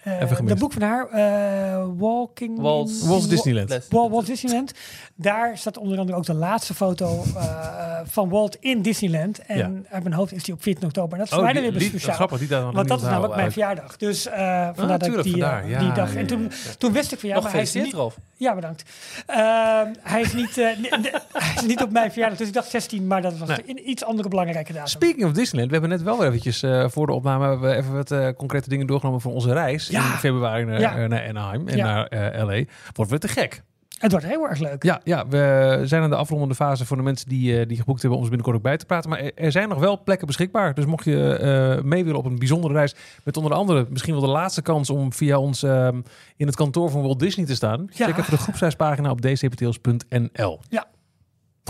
Eh. Dat boek van haar, eh, Walking... Walt- in- Walt in- Disneyland. Walt, Walt Disneyland. Daar staat onder andere ook de laatste foto eh, van Walt in Disneyland. En Ja. uit mijn hoofd is die op 14 oktober. En dat is voor Oh, mij dan weer speciaal. grappig, die daar nog Want dat is namelijk mijn verjaardag. Dus eh vandaar dat ik die, die dag. ja, en toen, ja, toen wist ik van ja, Nog maar hij is niet... Ja, bedankt. Ehm, hij, is niet, eh, hij is niet op mijn verjaardag. Dus ik dacht 16, maar dat was Nee. een iets andere belangrijke datum. Speaking of Disneyland, we hebben net wel weer eventjes eh, voor de opname hebben we even wat eh, concrete dingen doorgenomen voor onze reis Ja. in februari naar, Ja. naar Anaheim en Ja. naar eh, LA. Wordt weer te gek. Het wordt heel erg leuk. Ja, ja, we zijn aan de afrondende fase voor de mensen die, eh, die geboekt hebben om ze binnenkort ook bij te praten. Maar er, zijn nog wel plekken beschikbaar. Dus mocht je eh, mee willen op een bijzondere reis met onder andere misschien wel de laatste kans om via ons ehm, in het kantoor van Walt Disney te staan. Ja. Check even de groepsreispagina op dcptils.nl. Ja.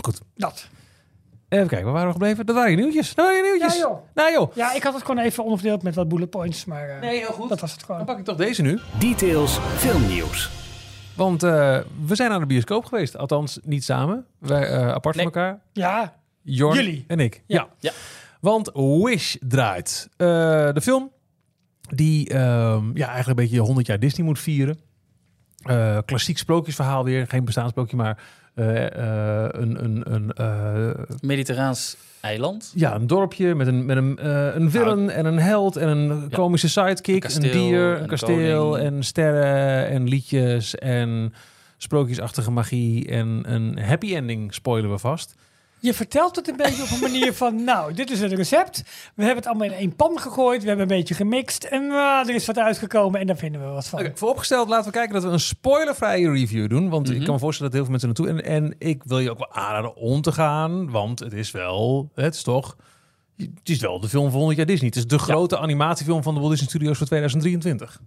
Goed. Dat. Even kijken, waar waren we gebleven? Dat waren je nieuwtjes. Dat waren je nieuwtjes. Ja, joh. Nou joh. Ja, ik had het gewoon even onderverdeeld met wat bullet points. Maar eh, Nee, heel goed. dat was het Dan gewoon. pak ik toch deze nu. Details filmnieuws. Want eh, we zijn aan de bioscoop geweest. Althans, niet samen. Wij eh, apart Nee. van elkaar. Ja, Jorn Jullie. en ik. Ja. Ja. Ja. Want Wish draait. Eh, de film die ehm, ja, eigenlijk een beetje 100 jaar Disney moet vieren. Eh, klassiek sprookjesverhaal weer. Geen bestaansprookje, maar een, een, een, eh, Mediterraans eiland. ja, een dorpje met een, met een, eh, een villain en een held en een Ja. komische sidekick. Een Een, dier, en een een kasteel koning. en sterren en liedjes en sprookjesachtige magie en een happy ending, spoilen we vast. Je vertelt het een beetje op een manier van... Nou, dit is het recept. We hebben het allemaal in één pan gegooid. We hebben een beetje gemixt. En ah, er is wat uitgekomen. En daar vinden we wat van. Oké, vooropgesteld, laten we kijken dat we een spoilervrije review doen. Want ik Mhm. kan me voorstellen dat heel veel mensen naartoe... En, en ik wil je ook wel aanraden om te gaan. Want het is wel... Het is toch... Het is wel de film van 100 jaar Disney. Het is de grote animatiefilm van de Walt Disney Studios voor 2023.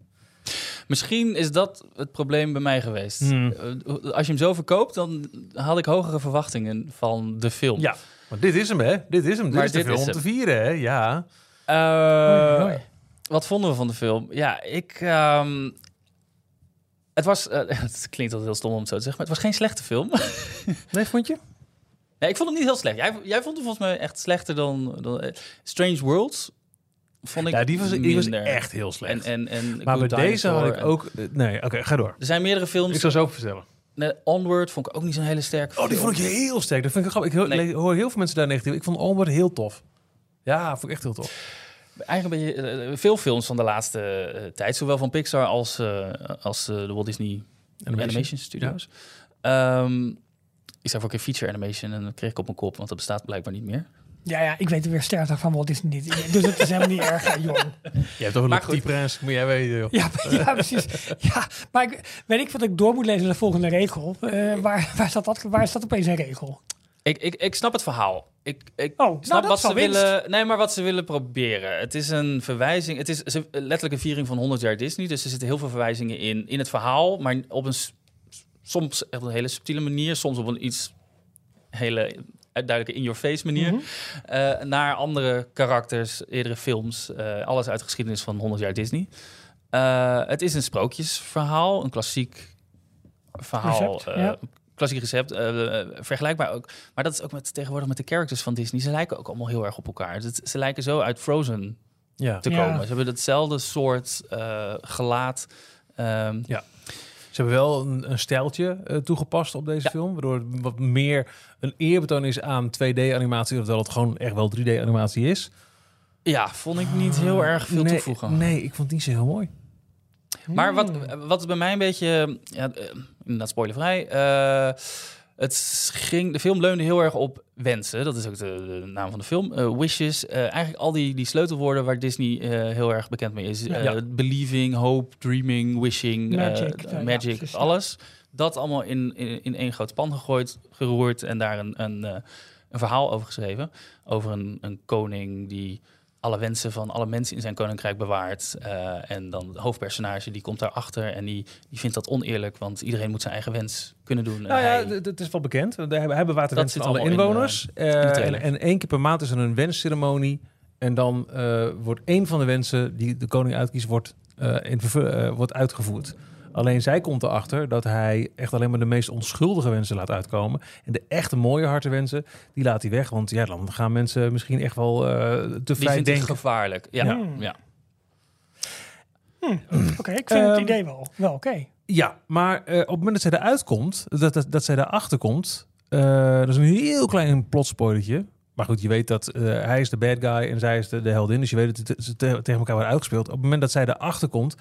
Misschien is dat het probleem bij mij geweest. Hmm. Eh, Als je hem zo verkoopt, dan had ik hogere verwachtingen van de film. Ja, maar dit is hem, hè? Dit is hem. Dit Maar is de dit film is om te hem. vieren, hè? Ja. Eh, mooi. Wat vonden we van de film? Ja, ik. ehm, het was. eh, het klinkt altijd heel stom om het zo te zeggen, maar het was geen slechte film. Nee, vond je? nee, ik vond hem niet heel slecht. Jij, jij vond hem volgens mij echt slechter dan. dan Strange Worlds. Vond ik Ja, die was, die was echt heel slecht. En, en, en maar bij deze had ik en- ook... eh, Nee, oké, ga door. Er zijn meerdere films. Ik zal zo vertellen. Nee, Onward vond ik ook niet zo'n hele sterke Oh, die vond ik heel sterk. Dat vind ik grappig. Ik hoor, Nee. hoor heel veel mensen daar negatief. Ik vond Onward heel tof. Ja, vond ik echt heel tof. Eigenlijk een beetje eh, veel films van de laatste eh, tijd, zowel van Pixar als, eh, als eh, de Walt Disney Animation, Studios. Ehm, ik zei voor een keer feature animation en dan kreeg ik op mijn kop, want dat bestaat blijkbaar niet meer. Ja, ja, ik weet er weer sterker van Walt Disney niet. Dus het is helemaal niet erg, jong. Je hebt toch een goed. Prince, moet jij weten, joh. Ja, ja, precies. Ja, maar ik, weet ik wat ik door moet lezen de volgende regel. Eh, waar, waar, staat dat, waar staat opeens een regel? Ik, ik, ik snap het verhaal. Ik, ik Oh, nou, snap dat wat is ze winst. willen. Nee, maar wat ze willen proberen. Het is een verwijzing. Het is letterlijk een viering van 100 jaar Disney. Dus er zitten heel veel verwijzingen in, in het verhaal. Maar op een soms echt op een hele subtiele manier. Soms op een iets hele duidelijke in-your-face manier. Mhm. eh, naar andere karakters, eerdere films. eh, alles uit de geschiedenis van 100 jaar Disney. Eh, het is een sprookjesverhaal. Een klassiek verhaal. Recept, eh, ja. Klassiek recept, vergelijkbaar ook. Maar dat is ook met tegenwoordig met de characters van Disney. Ze lijken ook allemaal heel erg op elkaar. Ze lijken zo uit Frozen Ja. te Ja. komen. Ze hebben hetzelfde soort eh, gelaat. Ehm, Ze hebben wel een, een stijltje eh, toegepast op deze Ja. film. Waardoor het wat meer een eerbetoon is aan 2D-animatie. Terwijl het gewoon echt wel 3D-animatie is. ja, vond ik niet heel erg veel nee, toevoegen. Nee, ik vond niet zo heel mooi. Maar wat, Hmm. wat bij mij een beetje, ja, eh, inderdaad spoilervrij, eh het ging, de film leunde heel erg op wensen. Dat is ook de, de naam van de film. Eh, wishes, eh, eigenlijk al die, die sleutelwoorden waar Disney eh, heel erg bekend mee is. Ja. Believing, hope, dreaming, wishing, Magic, ja. alles. Dat allemaal in, in, in één groot pan gegooid, geroerd en daar een, een, een verhaal over geschreven. Over een, een koning die alle wensen van alle mensen in zijn koninkrijk bewaart. Eh, en dan het hoofdpersonage die komt daarachter en die, die vindt dat oneerlijk, want iedereen moet zijn eigen wens kunnen doen. En Nou ja, hij- d- het is wel bekend. Bewaart de Dat wens van zit alle in, inwoners. eh, in Eh, en, en één keer per maand is er een wensceremonie. En dan wordt één van de wensen die de koning uitkiest, wordt, in wordt uitgevoerd. Alleen zij komt erachter dat hij echt alleen maar de meest onschuldige wensen laat uitkomen. En de echte mooie hartenwensen, die laat hij weg. Want ja, dan gaan mensen misschien echt wel eh, te die vrij vindt het denken. gevaarlijk. Ja, Ja. ja. Oké, ik vind het Ehm, idee wel, wel oké. Ja, maar eh, op het moment dat zij eruit komt, dat, dat, dat zij daarachter komt, eh, dat is een heel klein plotspoilertje. Maar goed, je weet dat eh, hij is de bad guy en zij is de, de heldin. Dus je weet dat het- ze te- tegen elkaar worden uitgespeeld. Op het moment dat zij erachter komt,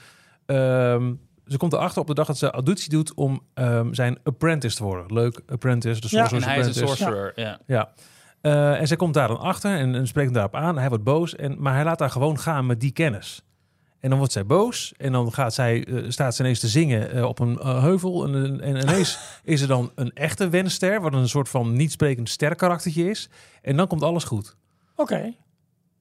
ehm, ze komt erachter op de dag dat ze auditie doet om ehm, zijn apprentice te worden. Leuk, apprentice, de Ja. En hij is een sorcerer. Ja. Ja. Eh, en zij komt daar dan achter en, en spreekt hem daarop aan. Hij wordt boos, en, maar hij laat haar gewoon gaan met die kennis. En dan wordt zij boos en dan gaat zij, eh, staat ze ineens te zingen eh, op een heuvel. En, en ineens is er dan een echte wenster, wat een soort van niet sprekend sterkaraktertje is. En dan komt alles goed. Oké.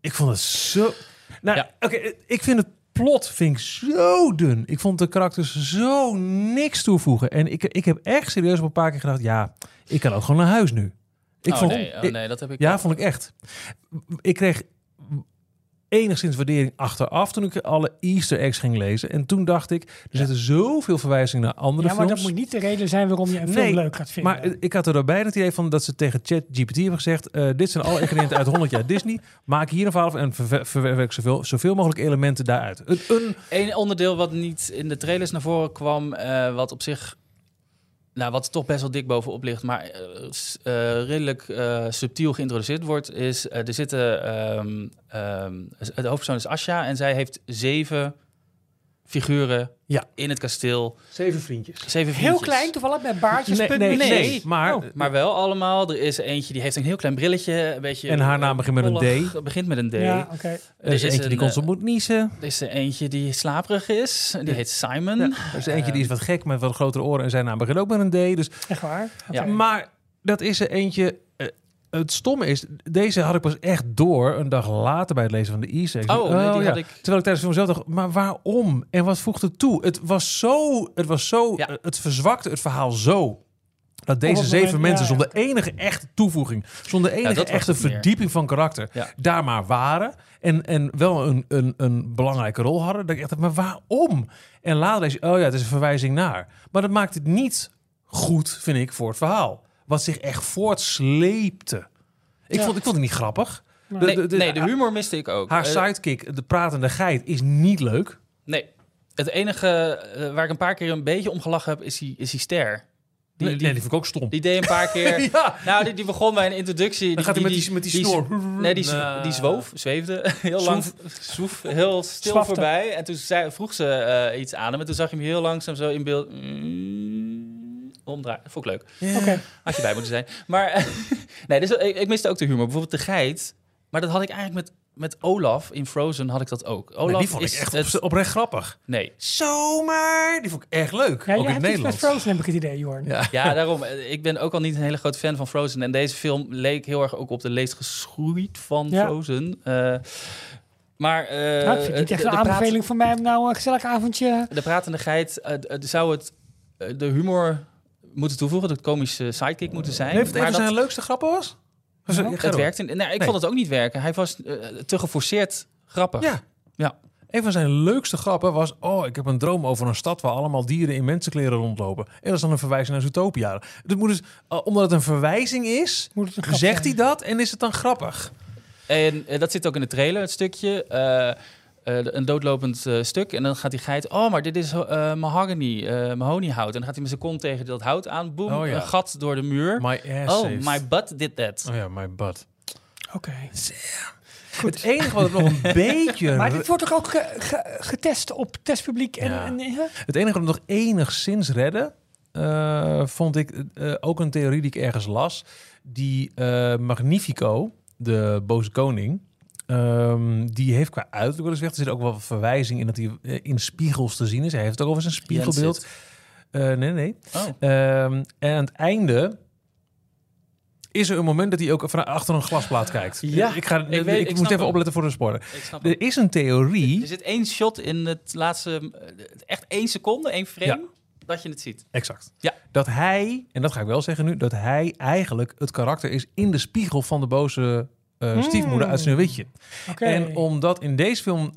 Ik vond het zo... Nou, Ja. oké, ik vind het plot vind ik zo dun. Ik vond de karakters zo niks toevoegen. En ik, ik heb echt serieus op een paar keer gedacht, ja, ik kan ook gewoon naar huis nu. Ik oh, vond, nee, oh nee, dat heb ik ja, vond ik echt. Ik kreeg enigszins waardering achteraf toen ik alle Easter eggs ging lezen. En toen dacht ik, er zitten zoveel verwijzingen naar andere Ja, maar films. dat moet niet de reden zijn waarom je een film Nee, leuk gaat vinden. Maar eh, ik had er daarbij het idee van dat ze tegen ChatGPT hebben gezegd: eh, dit zijn alle ingrediënten uit 100 jaar Disney. Maak hier een verhaal van en verwer- verwerk zoveel, zoveel mogelijk elementen daaruit. Een, een Eén onderdeel wat niet in de trailers naar voren kwam, eh, wat op zich, nou, wat toch best wel dik bovenop ligt, maar eh, eh, redelijk eh, subtiel geïntroduceerd wordt, is er zitten, ehm, ehm, de hoofdpersoon is Asha en zij heeft zeven figuren Ja. in het kasteel. zeven vriendjes. Zeven Heel vriendjes. klein, toevallig met baardjes. Nee, punt, nee, nee, maar, Oh. Maar wel allemaal. Er is eentje die heeft een heel klein brilletje. Een beetje, En haar naam begint met een. D. Begint met een D. Ja, oké. er is eentje die een, constant eh, moet niezen. Er is er eentje die slaperig is. Die Ja. heet Simon. Ja, er is eentje die is wat gek met wat grotere oren en zijn naam begint ook met een D. Dus Echt waar? Ja. Maar dat is er eentje. Het stomme is, deze had ik pas echt door een dag later bij het lezen van de eggs. Oh, nee, die ja. had ik. Terwijl ik tijdens de film zelf dacht, maar waarom? En wat voegt het toe? Het was zo, het was zo, Ja. het verzwakte het verhaal zo. Dat deze zeven moment, mensen ja, zonder enige echte toevoeging, zonder enige dat was echte meer. verdieping van karakter, Ja. daar maar waren. En, en wel een, een, een belangrijke rol hadden. Dat ik echt dacht, maar waarom? En later is, oh ja, het is een verwijzing naar. Maar dat maakt het niet goed, vind ik, voor het verhaal. Wat zich echt voortsleepte. Ik, Ja. vond, ik vond het niet grappig. Nee, de- de- nee, de humor miste ik ook. Haar Eh, sidekick, de pratende geit, is niet leuk. nee. Het enige eh, waar ik een paar keer een beetje om gelachen heb, is die, is die ster. Die, nee, die, nee, die vind ik ook stom. die deed een paar keer... ja, Nou, die, die begon bij een introductie. dan die, gaat hij met die, die, met die die- snor. Nee, die, die zwoof, zweefde heel lang, swoef, heel stil voorbij. En toen zei, vroeg ze eh, iets aan hem. En toen zag je hem heel langzaam zo in beeld. Mm. Omdraaien. Vond ik leuk. Oké. Had je bij moeten zijn. Maar nee, dus, ik, ik miste ook de humor. Bijvoorbeeld de geit. Maar dat had ik eigenlijk met, met Olaf in Frozen had ik dat ook. Olaf Nee, die vond ik is echt het- op- oprecht grappig. Nee. Zomaar! Die vond ik echt leuk. Ja, ook in iets met. Frozen, heb ik het idee, Jorn. Ja. Ja, daarom. Ik ben ook al niet een hele grote fan van Frozen. En deze film leek heel erg ook op de leest geschroeid van Ja. Frozen. Eh, maar eh, Nou, ik vind het niet de- echt de een praat- aanbeveling voor mij om nou een gezellig avondje... De pratende geit eh, d- zou het de humor moeten toevoegen, de komische sidekick moeten zijn. Heeft het maar even dat, zijn leukste grappen was? was Ja. ga het werkte. Nee, ik Nee. vond het ook niet werken. Hij was eh, te geforceerd grappig. Ja. Ja. Een van zijn leukste grappen was... Oh, ik heb een droom over een stad waar allemaal dieren in mensenkleren rondlopen. En dat is dan een verwijzing naar Zootopia. Dat moet dus, omdat het een verwijzing is, Moet het een grap zegt hij dat en is het dan grappig. En eh, dat zit ook in de trailer, het stukje. eh, eh, een doodlopend eh, stuk. En dan gaat die geit... Oh, maar dit is eh mahogany, eh mahoniehout. En dan gaat hij met zijn kont tegen dat hout aan. Boem, Oh, ja. een gat door de muur. My ass oh, my butt did that. Oh ja, my butt. Oké. Het enige wat nog een beetje... Maar dit wordt toch ook ge- ge- getest op testpubliek en... Ja. en ja? Het enige wat nog enigszins redde, eh, vond ik eh, ook een theorie die ik ergens las. Die eh, Magnifico, de boze koning, ehm, die heeft qua uiterlijk wel eens weg. Er zit ook wel verwijzing in dat hij eh, in spiegels te zien is. Hij heeft het ook over zijn spiegelbeeld. Eh, nee, nee. Oh. Ehm, en aan het einde is er een moment dat hij ook van achter een glasplaat kijkt. Ja, ik, ga, ik ik, weet- ik moet even hem. opletten voor de spoiler. Er is een theorie. Er zit één shot in het laatste... eh, Echt één seconde, één frame, dat je het ziet. Exact. Ja. Dat hij, en dat ga ik wel zeggen nu, dat hij eigenlijk het karakter is in de spiegel van de boze eh, stiefmoeder uit Sneeuwwitje. Oké. En omdat in deze film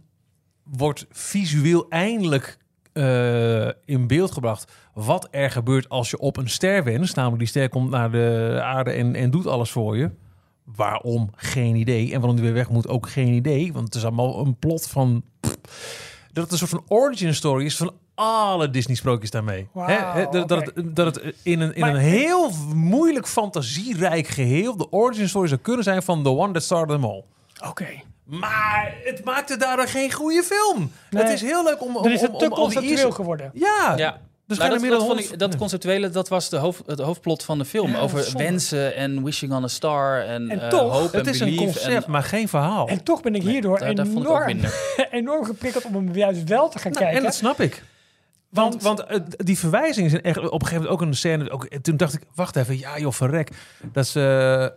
wordt visueel eindelijk eh, in beeld gebracht wat er gebeurt als je op een ster wenst. Namelijk die ster komt naar de aarde en, en doet alles voor je. Waarom? Geen idee. En waarom die weer weg moet? Ook geen idee. Want het is allemaal een plot van... pff, dat het een soort van origin story is van alle Disney-sprookjes daarmee. Wauw, Hè? Hè, dat, het, dat het in een, in Maar- een heel moeilijk fantasierijk geheel... de origin story zou kunnen zijn van The One That Started Them All. Oké. Maar het maakte daardoor geen goede film. Nee. Het is heel leuk om... om Dan is het om, te conceptueel geworden. Ja, Ja. dus gaan dat, er dat, vond ik, 100 dat conceptuele, dat was de, hoofd, het hoofdplot van de film. Ja, over zonde. wensen en wishing on a star en, En eh, toch, hope Het en is een concept, en- maar geen verhaal. En toch ben ik hierdoor daar- daar vond ik ook enorm, enorm geprikkeld om hem juist wel te gaan Nou, kijken. en dat snap ik. Want, want eh, die verwijzingen zijn echt op een gegeven moment ook een scène. Ook, toen dacht ik, wacht even, ja joh, verrek. Dat ze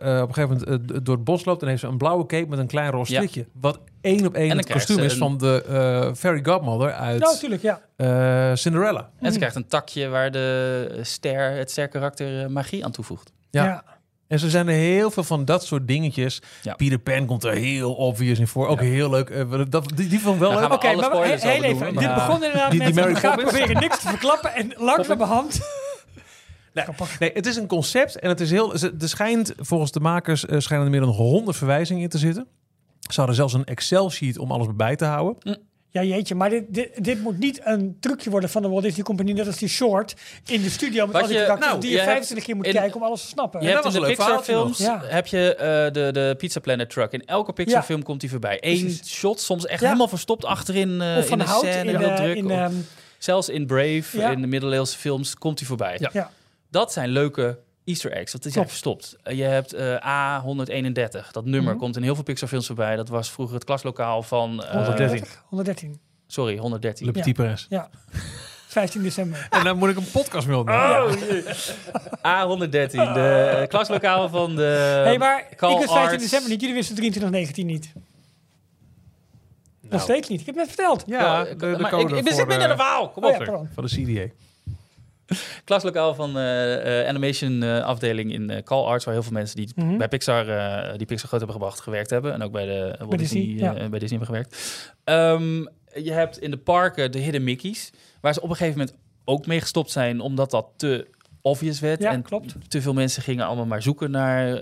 eh, op een gegeven moment eh, door het bos loopt en heeft ze een blauwe cape met een klein roze Ja. strikje. Wat één op één het kostuum is een- van de eh, fairy godmother uit Nou, natuurlijk, ja. eh, Cinderella. En ze krijgt een takje waar de ster, het sterkarakter eh, magie aan toevoegt. Ja. ja. En zo zijn er heel veel van dat soort dingetjes. Ja. Peter Pan komt er heel obvious in voor. Ook Ja. heel leuk. Eh, dat, die, die vond ik wel Nou, leuk. Oké, alle maar heel even. doen, Dit begon inderdaad Die- met... Proberen niks te verklappen en langzamerhand... Nee, nee, het is een concept en het is heel. Er schijnt volgens de makers eh, schijnen er meer dan 100 verwijzingen in te zitten. Ze hadden zelfs een Excel-sheet om alles bij te houden. Ja, jeetje, maar dit, dit, dit moet niet een trucje worden van de Walt Disney Company. Net als die short in de studio met Wat al die je- nou, die je je hebt 25 keer moet in- kijken om alles te snappen. Je dat hebt in was de Pixar-films. Ja. heb je eh, de, de Pizza Planet truck. In elke Pixar-film komt hij voorbij. Eén Precies. shot, soms echt Ja. helemaal verstopt achterin eh, of van in hout scène, in, heel eh, druk. in Of- ehm, zelfs in Brave, Ja. in de middeleeuwse films, komt hij voorbij. Ja. ja. Dat zijn leuke Easter eggs. Dat is echt verstopt. Eh, je hebt eh, A131. Dat nummer Mhm. komt in heel veel Pixar-films voorbij. Dat was vroeger het klaslokaal van... eh, 113. 113. Sorry, 113. Le Petit Prince. Ja. 15 december. En dan moet ik een podcast mee opnemen. Oh, A113, de klaslokaal van de... hey, maar Call ik wist 15 Arts. december niet. Jullie wisten 2319 niet. Nog Nou. steeds niet. Ik heb het net verteld. Ja, de, de maar ik, ik zit midden in eh, de verhaal. Kom Oh op. ja, pardon. van de CDA. klaslokaal van eh, animation eh, afdeling in Call Arts, waar heel veel mensen die Mhm. bij Pixar, die Pixar groot hebben gebracht, gewerkt hebben. En ook bij, de, Walt Disney, Disney, ja. bij Disney hebben gewerkt. Ehm, je hebt in de parken de Hidden Mickeys, waar ze op een gegeven moment ook mee gestopt zijn, omdat dat te obvious werd. Ja, en klopt. te veel mensen gingen allemaal maar zoeken naar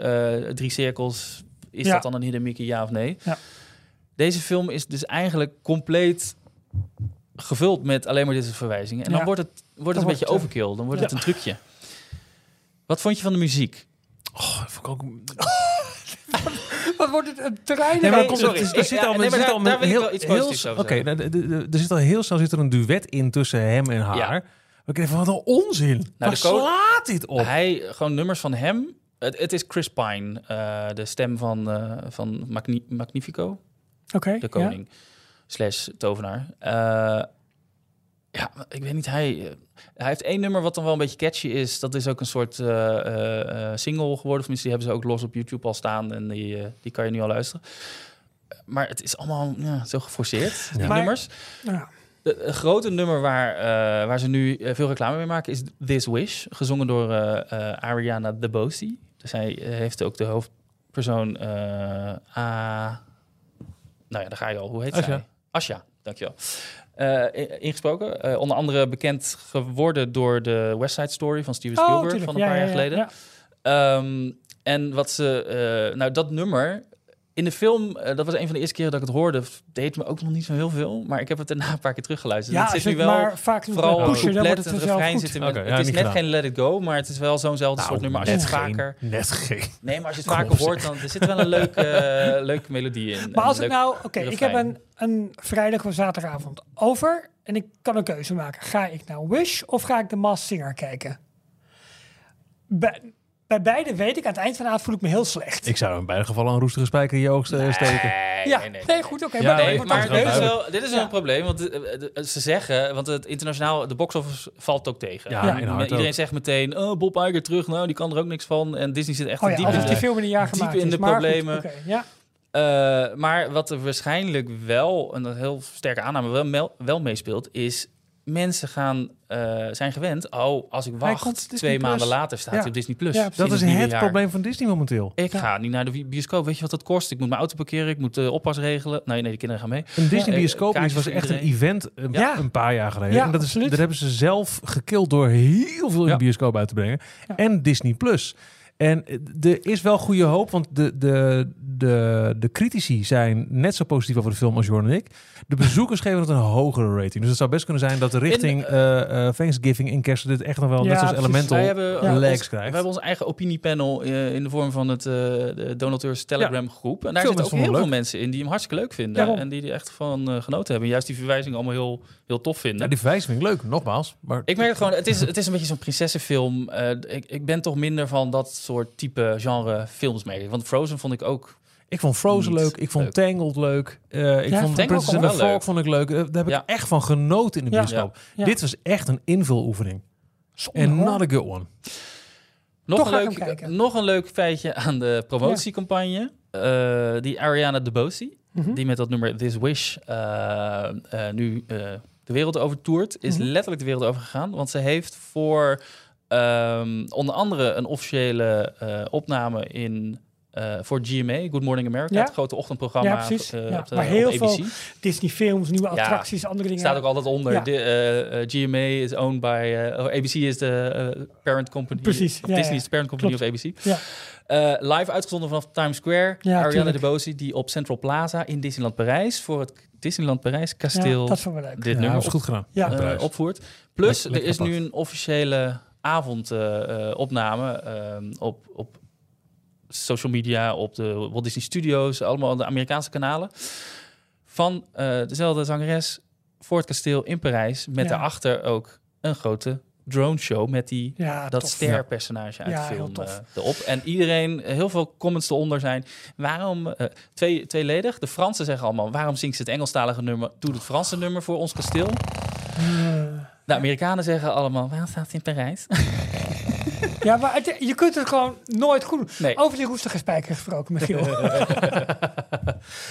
drie cirkels. Is Ja. dat dan een Hidden Mickey, ja of nee? Ja. Deze film is dus eigenlijk compleet gevuld met alleen maar dit soort verwijzingen. En dan wordt het, wordt het een wordt beetje het, overkill. Dan wordt ja. het een trucje. Wat vond je van de muziek? Oh, dat vond ik ook... Wat wordt het een terrein? Nee, maar sorry. er, er Ik- zit ja, al, er zit daar- al daar heel, wel iets heel, Oké, nou, er zit al heel snel zit er een duet in tussen hem en haar. We kregen van wat een onzin. Waar co- slaat dit op? Hij, gewoon nummers van hem. Het, het is Chris Pine, eh, de stem van, eh, van Magni- Magnifico, Oké. de ja. koning. Slash tovenaar. Eh, ja, ik weet niet, hij, eh, hij heeft één nummer wat dan wel een beetje catchy is. Dat is ook een soort eh, eh, single geworden. Of tenminste, die hebben ze ook los op YouTube al staan. En die, die kan je nu al luisteren. Maar het is allemaal ja, zo geforceerd, die Maar- nummers. Ja. De, een grote nummer waar, eh, waar ze nu veel reclame mee maken is This Wish, gezongen door eh, eh, Ariana DeBose. Dus hij eh, heeft ook de hoofdpersoon eh A... Nou ja, daar ga je al. Hoe heet Asja. zij? Asja, dankjewel. Eh, ingesproken. Eh, onder andere bekend geworden door de West Side Story van Steven Oh, Spielberg van een Ja, paar ja, jaar ja, geleden. ja. Ehm, en wat ze, eh, nou dat nummer in de film, eh, dat was een van de eerste keren dat ik het hoorde, deed me ook nog niet zo heel veel, maar ik heb het daarna een paar keer teruggeluisterd. Ja, het als zit je nu het wel maar vaak vooral pushen, dan wordt het en refrein zitten met, Oké, ja, het is net gedaan. geen Let It Go, maar het is wel zo'nzelfde soort nummer als je het geen, vaker... Net geen. Nee, maar als je het vaker hoort, dan er zit wel een leuke, eh, leuke melodie in. Maar als ik nou, oké, ik heb een, een vrijdag of zaterdagavond over en ik kan een keuze maken. Ga ik naar Wish of ga ik de Masked Singer kijken? Bij, bij beide weet ik, aan het eind van de avond voel ik me heel slecht. Ik zou in beide gevallen een roestige spijker in je oog eh, steken. Nee, ja, nee, nee, goed, oké. Ja, maar, nee, maar dit is wel, dit is wel een probleem, want eh, eh, ze zeggen, want het internationaal, de box-office valt ook tegen. Ja, Ja. in hard Iedereen ook. zegt meteen, oh, Bob Iger terug, nou, die kan er ook niks van. En Disney zit echt Oh ja, diep in die de... film in een jaar diep gemaakt in is. de maar goed, problemen. oké, ja. Eh, maar wat er waarschijnlijk wel, en een heel sterke aanname, wel, wel meespeelt, is mensen gaan, eh, zijn gewend, oh, als ik wacht, twee Plus. maanden later staat Ja. hij op Disney+. Plus. Ja, Dat is het probleem van Disney momenteel. Ik ga niet naar de bioscoop. Weet je wat dat kost? Ik moet mijn auto parkeren, ik moet de oppas regelen. Nee, nee, de kinderen gaan mee. Een Disney Ja, bioscoop kaartjes was echt een event een, Ja. een paar jaar geleden. En dat, is, dat hebben ze zelf gekild door heel veel in de bioscoop uit te brengen. En Disney Plus. En eh, er is wel goede hoop, want de, de, de, de critici zijn net zo positief over de film als Jorn en ik. De bezoekers geven het een hogere rating. Dus het zou best kunnen zijn dat de richting In, eh, eh, Thanksgiving in kerst dit echt nog wel Ja, net zoals precies. Elemental Wij hebben, Ja. ons- legs we krijgt. hebben ons eigen opiniepanel eh, in de vorm van het de donateurs Telegram groep. En daar Veel zitten ook heel veel mensen in die hem hartstikke leuk vinden. Daarom. En die er echt van genoten hebben. Juist die verwijzing allemaal heel, heel tof vinden. Ja, die verwijzing vind ik leuk, nogmaals. Maar Ik merk het gewoon, het is, het is een beetje zo'n prinsessenfilm. Ik, ik ben toch minder van dat soort type genre films mee. Want Frozen vond ik ook... Ik vond Frozen Niet leuk. Ik vond leuk. Tangled leuk. Eh, ik Ja, vond Tangled Princess and the wel Frog leuk. vond ik leuk. Eh, Daar heb Ja. ik echt van genoten in de Ja. bioscoop. Ja. Dit was echt een invuloefening. En not a good one. Nog, Toch een leuk, nog een leuk feitje aan de promotiecampagne. Eh, die Ariana DeBose, Mhm. die met dat nummer This Wish eh, eh, nu eh, de wereld over toert, is Mhm. letterlijk de wereld over gegaan. Want ze heeft voor ehm, onder andere een officiële eh, opname in... eh, voor GMA, Good Morning America, Ja. het grote ochtendprogramma Ja, precies. eh, Ja, op, de, waar op heel ABC. veel Disney films, nieuwe attracties, andere dingen. Staat ook altijd onder. Ja. De, GMA is owned by... oh, ABC is de parent company. Precies, Disney ja. is de parent company Klopt. of ABC. Ja. Eh, live uitgezonden vanaf Times Square. Ja, Ariana tuurlijk. DeBose die op Central Plaza in Disneyland Parijs... voor het Disneyland Parijs Ja, kasteel dat is wel wel leuk. dit Ja, nummer dat is goed gedaan. Opvoert. Plus, er is nu een officiële avondopname ehm, op, op social media, op de Walt Disney Studios, allemaal de Amerikaanse kanalen. Van eh, dezelfde zangeres voor het kasteel in Parijs. Met Ja. daarachter ook een grote drone show met die Ja, dat sterpersonage uit Ja, de film eh, erop. En iedereen, heel veel comments eronder zijn. Waarom, eh, twee, tweeledig, de Fransen zeggen allemaal... waarom zingt ze het Engelstalige nummer? Doe het Franse nummer voor ons kasteel. Eh, De Amerikanen zeggen allemaal... waarom staat ze in Parijs? ja, maar het- je kunt het gewoon nooit goed doen. Nee. Over die roestige spijker gesproken, Michiel.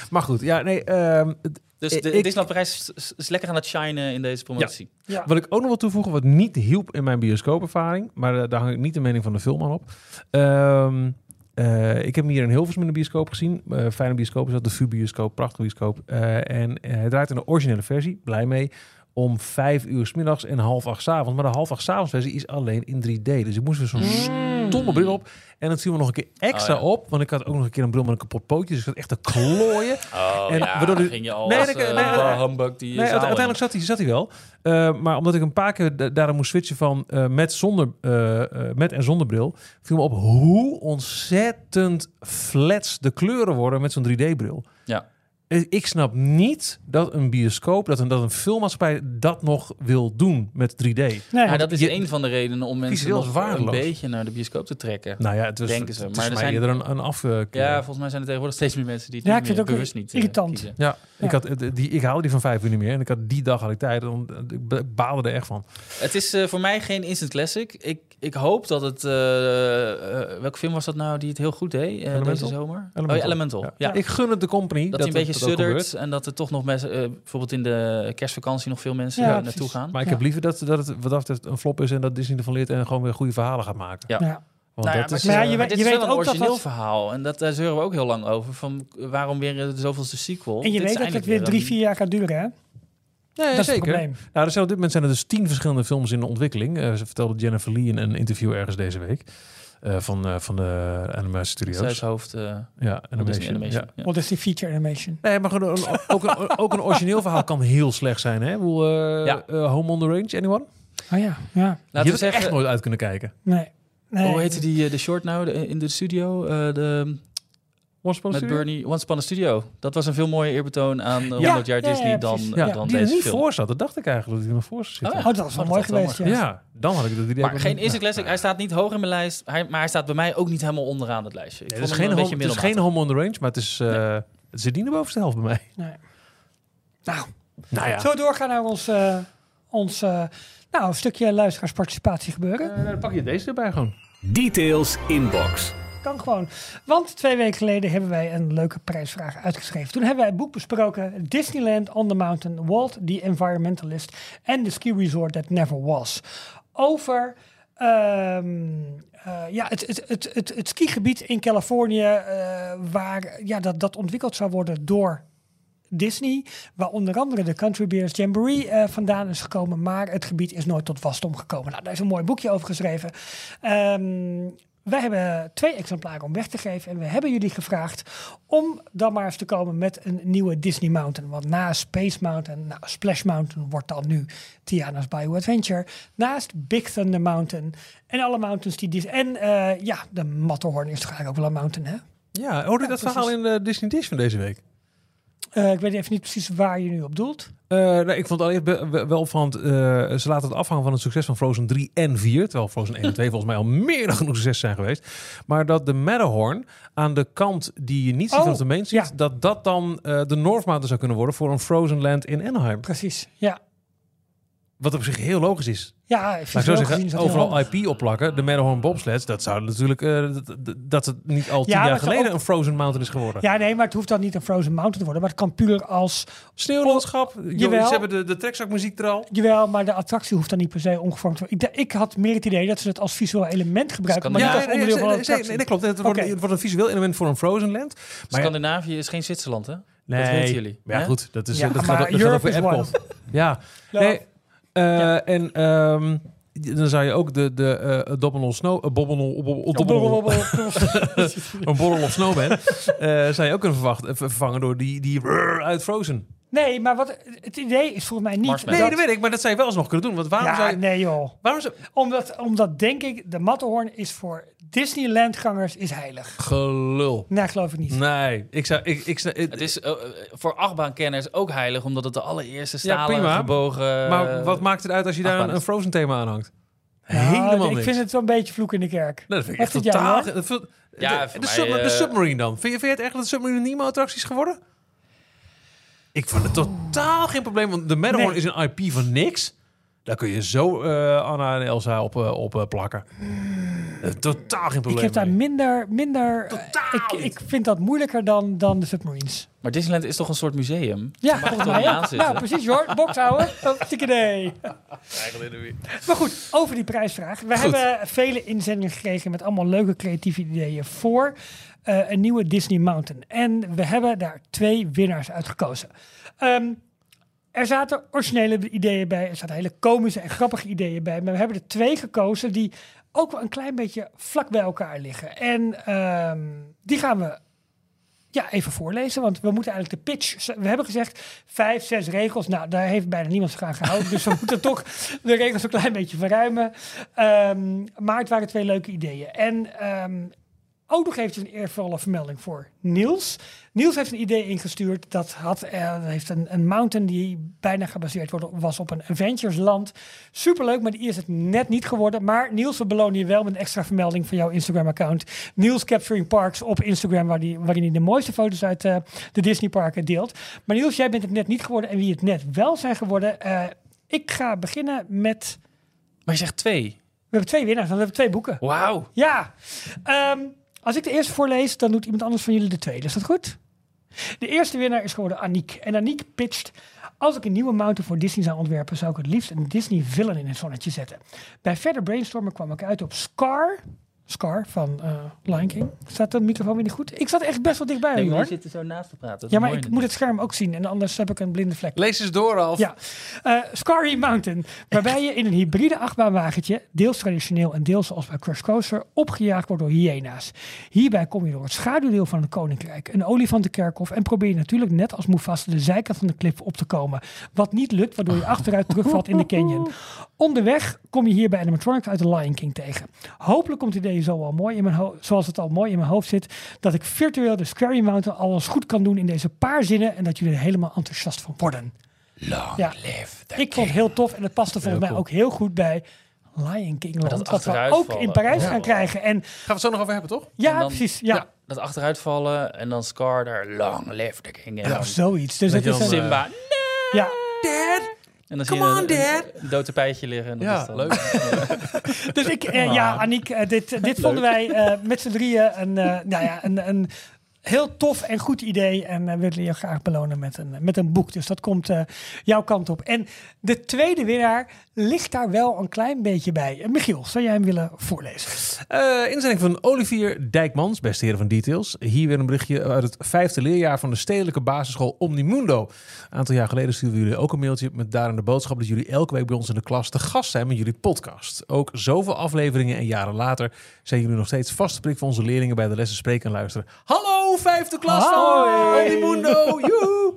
Maar goed, ja, nee. ehm, het- Dus de, ik- Disneyland Parijs is, is lekker aan het shinen in deze promotie. ja. wat ik ook nog wil toevoegen, wat niet hielp in mijn bioscoopervaring, maar eh, daar hang ik niet de mening van de film aan op. Ehm, eh, ik heb hem hier in Hilversum in de bioscoop gezien. Eh, fijne bioscoop is dat, de VU-bioscoop, prachtige bioscoop. Eh, en eh, hij draait in de originele versie, blij mee, om vijf uur s middags en half acht 's avonds. Maar de half acht 's avonds versie is alleen in 3D. Dus ik moest weer zo'n Mm. stomme bril op. En dat viel me nog een keer extra Oh, ja. op, want ik had ook nog een keer een bril met een kapot pootje. Dus ik had echt te klooien. Oh En ja, waardoor ging je al Nee, als nee, eh, nee, nee, bar nee. humbug die Nee, uiteindelijk zat hij, zat hij wel. Eh, maar omdat ik een paar keer da- daarom moest switchen van eh, met, zonder, eh, eh, met en zonder bril, viel me op hoe ontzettend flats de kleuren worden met zo'n 3D-bril. Ja. Eh, Ik snap niet dat een bioscoop, dat een, dat een filmmaatschappij dat nog wil doen met 3D. Nee, Maar dat is je- een van de redenen om mensen nog een waardeloos. beetje naar de bioscoop te trekken. Nou ja, het was, Denken ze, het is maar er zijn- eerder een, een afkeer. Ja, volgens mij zijn er tegenwoordig steeds meer mensen die het Ja, niet ik vind meer het ook bewust niet eh, irritant. kiezen. Ja, Ja. Ik, had, eh, die, ik haalde die van vijf uur niet meer. En ik had die dag had ik tijd. En ik ba- baalde er echt van. Het is eh, voor mij geen instant classic. Ik, ik hoop dat het... eh, eh, welke film was dat nou die het heel goed deed eh, deze Elemental? zomer? Elemental. Oh, ja, Elemental. Ja. Ik gun het de company. Dat, hij een beetje dat suddert en dat er toch nog mensen, eh, bijvoorbeeld in de kerstvakantie nog veel mensen Ja, eh, precies. naartoe gaan. Maar ik heb liever dat, dat het wat dat een flop is en dat Disney ervan leert en gewoon weer goede verhalen gaat maken. Ja. ja. Want Nou ja, dat maar, is, Maar ja, eh, je maar weet- dit is weet wel een ook dat origineel dat- verhaal. En dat, daar zeuren we ook heel lang over. Van waarom weer de zoveelste sequel? En je Dit is weet dat het weer drie, een- vier jaar gaat duren, hè? nee, dat is het zeker. probleem. Nou, er zijn op dit moment zijn er dus tien verschillende films in de ontwikkeling. Eh, ze vertelde Jennifer Lee in een interview ergens deze week. Eh, van, eh, van de Animation Studios. Zuidhoofd. eh, Ja, Disney animation. Animation. Ja. Ja. Wat is die feature animation? Nee, maar gewoon ook, een, ook een origineel verhaal kan heel slecht zijn. Hè? Ik bedoel, eh, Ja. eh, Home on the Range, anyone? Oh ja, ja. Laten we hebt zeggen, echt nooit uit kunnen kijken. Nee. nee. hoe heette die, de short nou de- in de studio? Eh, de, Once Upon a met Studio? Bernie, Once Upon a Studio. Dat was een veel mooier eerbetoon aan eh, 100 Ja, jaar ja, ja, Disney dan, precies. eh, Ja, dan die er deze niet film. voor zat. Dat dacht ik eigenlijk dat hij er nog voor zit. Oh ja. Oh, dat was wel mooi dat geweest, ja. Ja, dan had ik het idee. Maar dat- geen nou, Instant Classic. nou, Hij staat niet hoog in mijn lijst. Hij, maar hij staat bij mij ook niet helemaal onderaan het lijstje. Ik Nee, het, is geen een home, beetje het is geen home on the range, maar het, is, eh, het zit niet de bovenste helft bij mij. Nee. Nou, Nou ja, zullen we doorgaan naar ons, eh, ons nou, een stukje luisteraarsparticipatie gebeuren? Eh, dan pak je deze erbij gewoon. Details inbox. Kan gewoon. Want twee weken geleden hebben wij een leuke prijsvraag uitgeschreven. Toen hebben wij het boek besproken: Disneyland on the Mountain, Walt the Environmentalist en The Ski Resort That Never Was. Over ehm, eh, ja, het, het, het, het, het skigebied in Californië, eh, waar ja, dat, dat ontwikkeld zou worden door Disney, waar onder andere de Country Bears Jamboree eh, vandaan is gekomen, maar het gebied is nooit tot wasdom gekomen. Nou, daar is een mooi boekje over geschreven. Ehm, wij hebben twee exemplaren om weg te geven en we hebben jullie gevraagd om dan maar eens te komen met een nieuwe Disney Mountain. Want na Space Mountain, nou, Splash Mountain wordt dan nu Tiana's Bayou Adventure. Naast Big Thunder Mountain en alle mountains die... Dis- en eh, ja, de Matterhorn is toch eigenlijk ook wel een mountain, hè? Ja, hoorde je dat precies. verhaal in de Disney Dish van deze week? Eh, ik weet even niet precies waar je nu op doelt. Nee, ik vond het be- wel opvallend. eh, ze laten het afhangen van het succes van Frozen 3 en 4. Terwijl Frozen 1 en 2 volgens mij al meer dan genoeg succes zijn geweest. Maar dat de Matterhorn aan de kant die je niet ziet Oh, vanaf de main ja. dat dat dan de North Mountain zou kunnen worden voor een Frozen Land in Anaheim. Precies, ja. Wat op zich heel logisch is. Ja, ik is zeggen, overal. IP opplakken. De Matterhorn bobsleds, dat zou natuurlijk... eh, dat- het niet al tien Ja, jaar geleden ook- een Frozen Mountain is geworden. Ja, nee, maar het hoeft dan niet een Frozen Mountain te worden. Maar het kan puur als... Sneeuwlandschap. Jawel. Jawel. Ze hebben de, de trekzakmuziek er al. Jawel, maar de attractie hoeft dan niet per se omgevormd te worden. Ik, ik had meer het idee dat ze het als visueel element gebruiken. Maar kan- niet Ja, als nee, onderdeel van nee, dat klopt. Het wordt, Oké. het wordt een visueel element voor een Frozen Land. Maar ja, Scandinavië is geen Zwitserland, hè? nee, dat weten jullie, Maar ja, hè? goed. Dat, is, Ja, dat gaat, dat gaat over. Epcot. Ja. Nee, Ja. En ehm, dan zou je ook de, de eh Dobbelol Snow... Uh. Bobbelol- Dobbelol- Een borrel of snowman. eh zou je ook kunnen verwacht, eh, vervangen door die, die uit Frozen. Nee, maar wat, het idee is volgens mij niet... Nee, dat- dat weet ik. Maar dat zou je wel eens nog kunnen doen. Want waarom zou ja, je... nee joh. Waarom zou... Omdat, omdat denk ik, de Matterhorn is voor Disneylandgangers is heilig. Gelul. Nee, geloof ik niet. Nee, ik zou... Ik, ik, Het is eh, eh, voor achtbaankenners ook heilig, omdat het de allereerste Ja, stalen prima. gebogen... maar wat maakt het uit als je daar een, een is. Frozen thema aan hangt? Nou, Helemaal ik niks. vind het wel een beetje vloek in de kerk. Nee, dat vind ik echt totaal... Ja, de, de, mij, sub- de eh, Submarine dan. Vind je, vind je het echt dat de Submarine een Nemo-attractie is geworden? Ik vond het totaal geen probleem, want de Matterhorn Nee. is een IP van niks. Daar kun je zo eh, Anna en Elsa op, eh, op eh, plakken. Totaal geen probleem Ik heb daar minder... minder ik, ik vind dat moeilijker dan, dan de Submarines. Maar Disneyland is toch een soort museum? Ja, Mag ook. aanzitten? Nou, precies hoor. Box houden. Hartstikke idee. Maar goed, over die prijsvraag. We hebben vele inzendingen gekregen met allemaal leuke creatieve ideeën voor eh, een nieuwe Disney Mountain. En we hebben daar twee winnaars uitgekozen. Ehm, er zaten originele ideeën bij, er zaten hele komische en grappige ideeën bij. Maar we hebben er twee gekozen die ook wel een klein beetje vlak bij elkaar liggen. En ehm, die gaan we ja, even voorlezen, want we moeten eigenlijk de pitch. We hebben gezegd vijf, zes regels. Nou, daar heeft bijna niemand zich aan gehouden. dus we moeten toch de regels een klein beetje verruimen. Ehm, maar het waren twee leuke ideeën. En ehm, ook nog eventjes een eervolle vermelding voor Niels. Niels heeft een idee ingestuurd. Dat had, eh, heeft een, een mountain die bijna gebaseerd wordt, was op een Avengers land. Superleuk, maar die is het net niet geworden. Maar Niels, we belonen je wel met een extra vermelding van jouw Instagram-account. Niels Capturing Parks op Instagram, waar die, waarin hij de mooiste foto's uit eh, de Disney parken deelt. Maar Niels, jij bent het net niet geworden. En wie het net wel zijn geworden, eh, ik ga beginnen met... Maar je zegt twee. We hebben twee winnaars, want we hebben twee boeken. Wauw. Ja, Ehm, als ik de eerste voorlees, dan doet iemand anders van jullie de tweede. Is dat goed? De eerste winnaar is geworden Aniek. En Aniek pitcht... Als ik een nieuwe mountain voor Disney zou ontwerpen... zou ik het liefst een Disney villain in het zonnetje zetten. Bij verder brainstormen kwam ik uit op Scar... Scar van eh, Lion King. Staat de microfoon weer niet goed? Ik zat echt best wel dichtbij Nee, hoor. we zitten zo naast te praten. Ja, maar ik moet het scherm ook zien. En anders heb ik een blinde vlek. Lees eens door, Ralf. Ja, uh, Scarry Mountain. Waarbij je in een hybride achtbaanwagentje, deels traditioneel en deels zoals bij Crush Coaster, opgejaagd wordt door hyena's. Hierbij kom je door het schaduwdeel van het koninkrijk, een olifantenkerkhof en probeer je natuurlijk net als Mufasa de zijkant van de klif op te komen. Wat niet lukt, waardoor je achteruit terugvalt in de canyon. Onderweg kom je hier bij animatronics uit de Lion King tegen. Hopelijk komt het idee zo al mooi in mijn ho- zoals het al mooi in mijn hoofd zit, dat ik virtueel de Scarry Mountain alles goed kan doen in deze paar zinnen en dat jullie er helemaal enthousiast van worden. Long Ja. live the Ik vond het heel tof en het paste volgens mij cool. ook heel goed bij Lion King Land. dat Wat we ook in Parijs Ja. gaan krijgen. En Gaan we het zo nog over hebben, toch? ja, dan- precies. Ja, Ja, dat achteruitvallen en dan Scar daar long live the king. En Ja, zoiets. Dus Dat het is een, Simba. ja. En dan zie je on, een, een, een dood tapijtje liggen. En dat Ja, is dan, leuk. Dus ik, eh, ja, Aniek, eh, dit, dit vonden wij eh, met z'n drieën een, eh, nou ja, een, een heel tof en goed idee. En we willen je graag belonen met een, met een boek. Dus dat komt eh, jouw kant op. En de tweede winnaar ligt daar wel een klein beetje bij. Eh, Michiel, zou jij hem willen voorlezen? Eh inzending van Olivier Dijkmans, beste heren van Details. Hier weer een berichtje uit het vijfde leerjaar van de stedelijke basisschool Omnimundo. Een aantal jaar geleden stuurden jullie ook een mailtje met daarin de boodschap dat jullie elke week bij ons in de klas te gast zijn met jullie podcast. Ook zoveel afleveringen en jaren later zijn jullie nog steeds vaste prik voor onze leerlingen bij de lessen spreken en luisteren. Hallo, vijfde klas van Hoi. Omnimundo! Joehoe!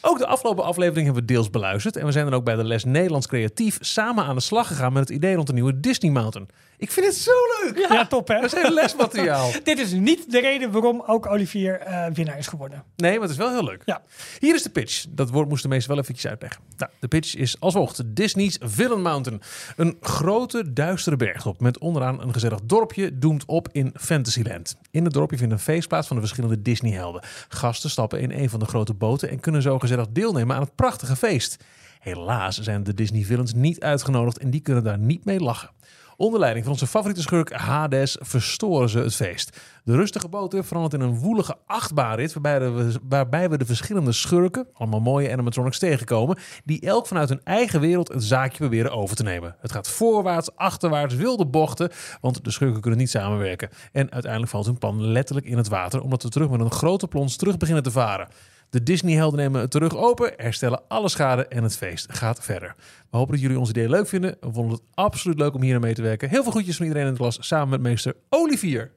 Ook de afgelopen aflevering hebben we deels beluisterd. En we zijn dan ook bij de les Nederlands Creatief samen aan de slag gegaan met het idee rond de nieuwe Disney Mountain. Ik vind het zo leuk! Ja, top hè? Dat is heel lesmateriaal. Dit is niet de reden waarom ook Olivier eh, winnaar is geworden. Nee, maar het is wel heel leuk. Ja. Hier is de pitch. Dat woord moesten de meesten wel eventjes uitleggen. Nou, de pitch is als volgt. Disney's Villain Mountain. Een grote, duistere bergtop met onderaan een gezellig dorpje doemt op in Fantasyland. In het dorpje vindt een feest plaats van de verschillende Disney-helden. Gasten stappen in een van de grote boten en kunnen zo gezellig deelnemen aan het prachtige feest. Helaas zijn de Disney villains niet uitgenodigd en die kunnen daar niet mee lachen. Onder leiding van onze favoriete schurk Hades verstoren ze het feest. De rustige boot verandert in een woelige achtbaanrit waarbij, waarbij we de verschillende schurken, allemaal mooie animatronics tegenkomen, die elk vanuit hun eigen wereld het zaakje proberen over te nemen. Het gaat voorwaarts, achterwaarts, wilde bochten, want de schurken kunnen niet samenwerken. En uiteindelijk valt hun plan letterlijk in het water, omdat we terug met een grote plons terug beginnen te varen. De Disney-helden nemen het terug open, herstellen alle schade en het feest gaat verder. We hopen dat jullie ons idee leuk vinden. We vonden het absoluut leuk om hier aan mee te werken. Heel veel groetjes van iedereen in de klas, samen met meester Olivier.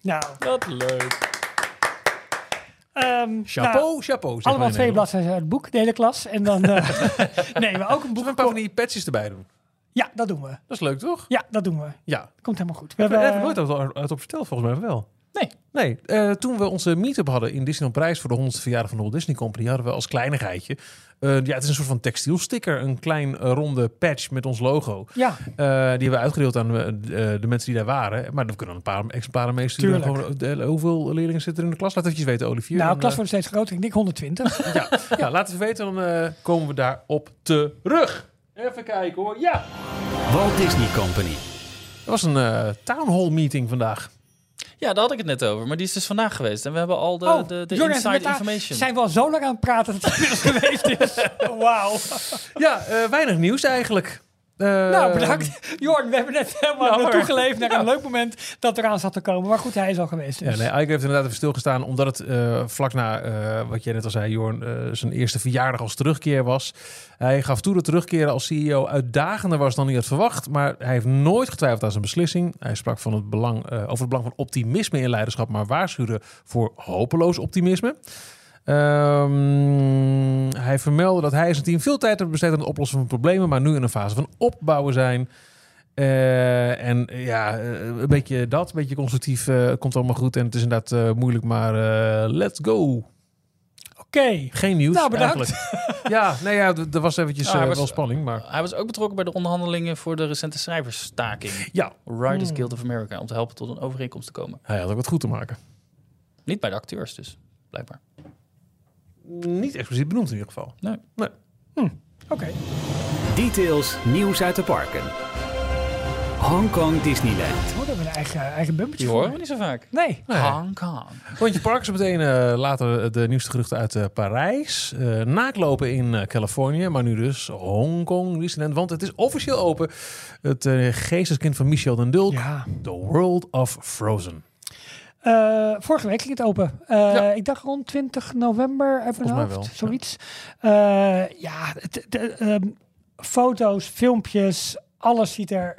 Nou, Wat leuk. ehm, Chapeau, nou, chapeau. allemaal twee bladzijden uit het boek, de hele klas. En dan eh nee, maar ook een Zullen we boek. een paar van die patches erbij doen? Ja, dat doen we. Dat is leuk, toch? Ja, dat doen we. Ja. Komt helemaal goed. We We hebben hebben, nooit uit, uit op verteld, volgens mij wel. Nee. Nee, eh, toen we onze meetup hadden in Disneyland Parijs voor de 100ste verjaardag van de Walt Disney Company, hadden we als kleinigheidje, eh, ja, het is een soort van textielsticker, een klein eh, ronde patch met ons logo. ja, Eh, die hebben we uitgedeeld aan eh, de, de mensen die daar waren. Maar we kunnen een paar exemplaren meesturen. Gewoon, hoeveel leerlingen zitten er in de klas? Laat het even weten, Olivier. nou, Dan, klas wordt steeds groter. Ik denk 120. ja, ja, laat het even weten, dan eh, komen we daarop terug. Even kijken hoor. Ja, Walt Disney Company. er was een town hall meeting vandaag. Ja, daar had ik het net over. Maar die is dus vandaag geweest. En we hebben al de, Oh, de, de Jordan, inside information. Zijn we al zo lang aan het praten dat het inmiddels geweest is? Wauw. Ja, eh, weinig nieuws eigenlijk. Eh, nou, bedankt. Jordan, we hebben net helemaal Jammer. naartoe geleefd naar een leuk moment dat eraan zat te komen. Maar goed, hij is al geweest. Dus. Ja, nee, Ike heeft inderdaad even stilgestaan, omdat het eh, vlak na eh, wat jij net al zei, Jorn, zijn eerste verjaardag als terugkeer was. Hij gaf toe dat terugkeren als CEO uitdagender was dan hij had verwacht, maar hij heeft nooit getwijfeld aan zijn beslissing. Hij sprak van het belang, over het belang van optimisme in leiderschap, maar waarschuwde voor hopeloos optimisme. Ehm, hij vermeldde dat hij en zijn team veel tijd hebben besteed aan het oplossen van problemen, maar nu in een fase van opbouwen zijn. Eh, en eh, ja, eh, een beetje dat, een beetje constructief, komt allemaal goed. En het is inderdaad eh, moeilijk, maar eh, let's go. Oké. Geen nieuws Nou, bedankt. eigenlijk. ja, nee, ja, er was eventjes was- wel spanning, maar Hij was ook betrokken bij de onderhandelingen voor de recente schrijversstaking. ja, Writers Hmm. Guild of America, om te helpen tot een overeenkomst te komen. hij had ook wat goed te maken. Niet bij de acteurs dus, blijkbaar. Niet expliciet benoemd in ieder geval. Nee. Oké. Details, nieuws uit de parken. Hongkong Disneyland. Oh, daar hebben we een eigen, eigen bumpertje Die voor. niet zo vaak. Nee. Nee. Hong Kong. Rondje Park is meteen eh, later de nieuwste geruchten uit eh, Parijs. Eh, naaklopen in eh, Californië, maar nu dus Hongkong Disneyland. Want het is officieel open. Het eh, geesteskind van Michel den Dulk. Ja. The World of Frozen. Eh, vorige week ging het open. Eh, Ja. Ik dacht rond 20 november uit mijn Volgens mij hoofd. wel, Zoiets. Eh, ja, het, de, ehm, foto's, filmpjes, alles ziet er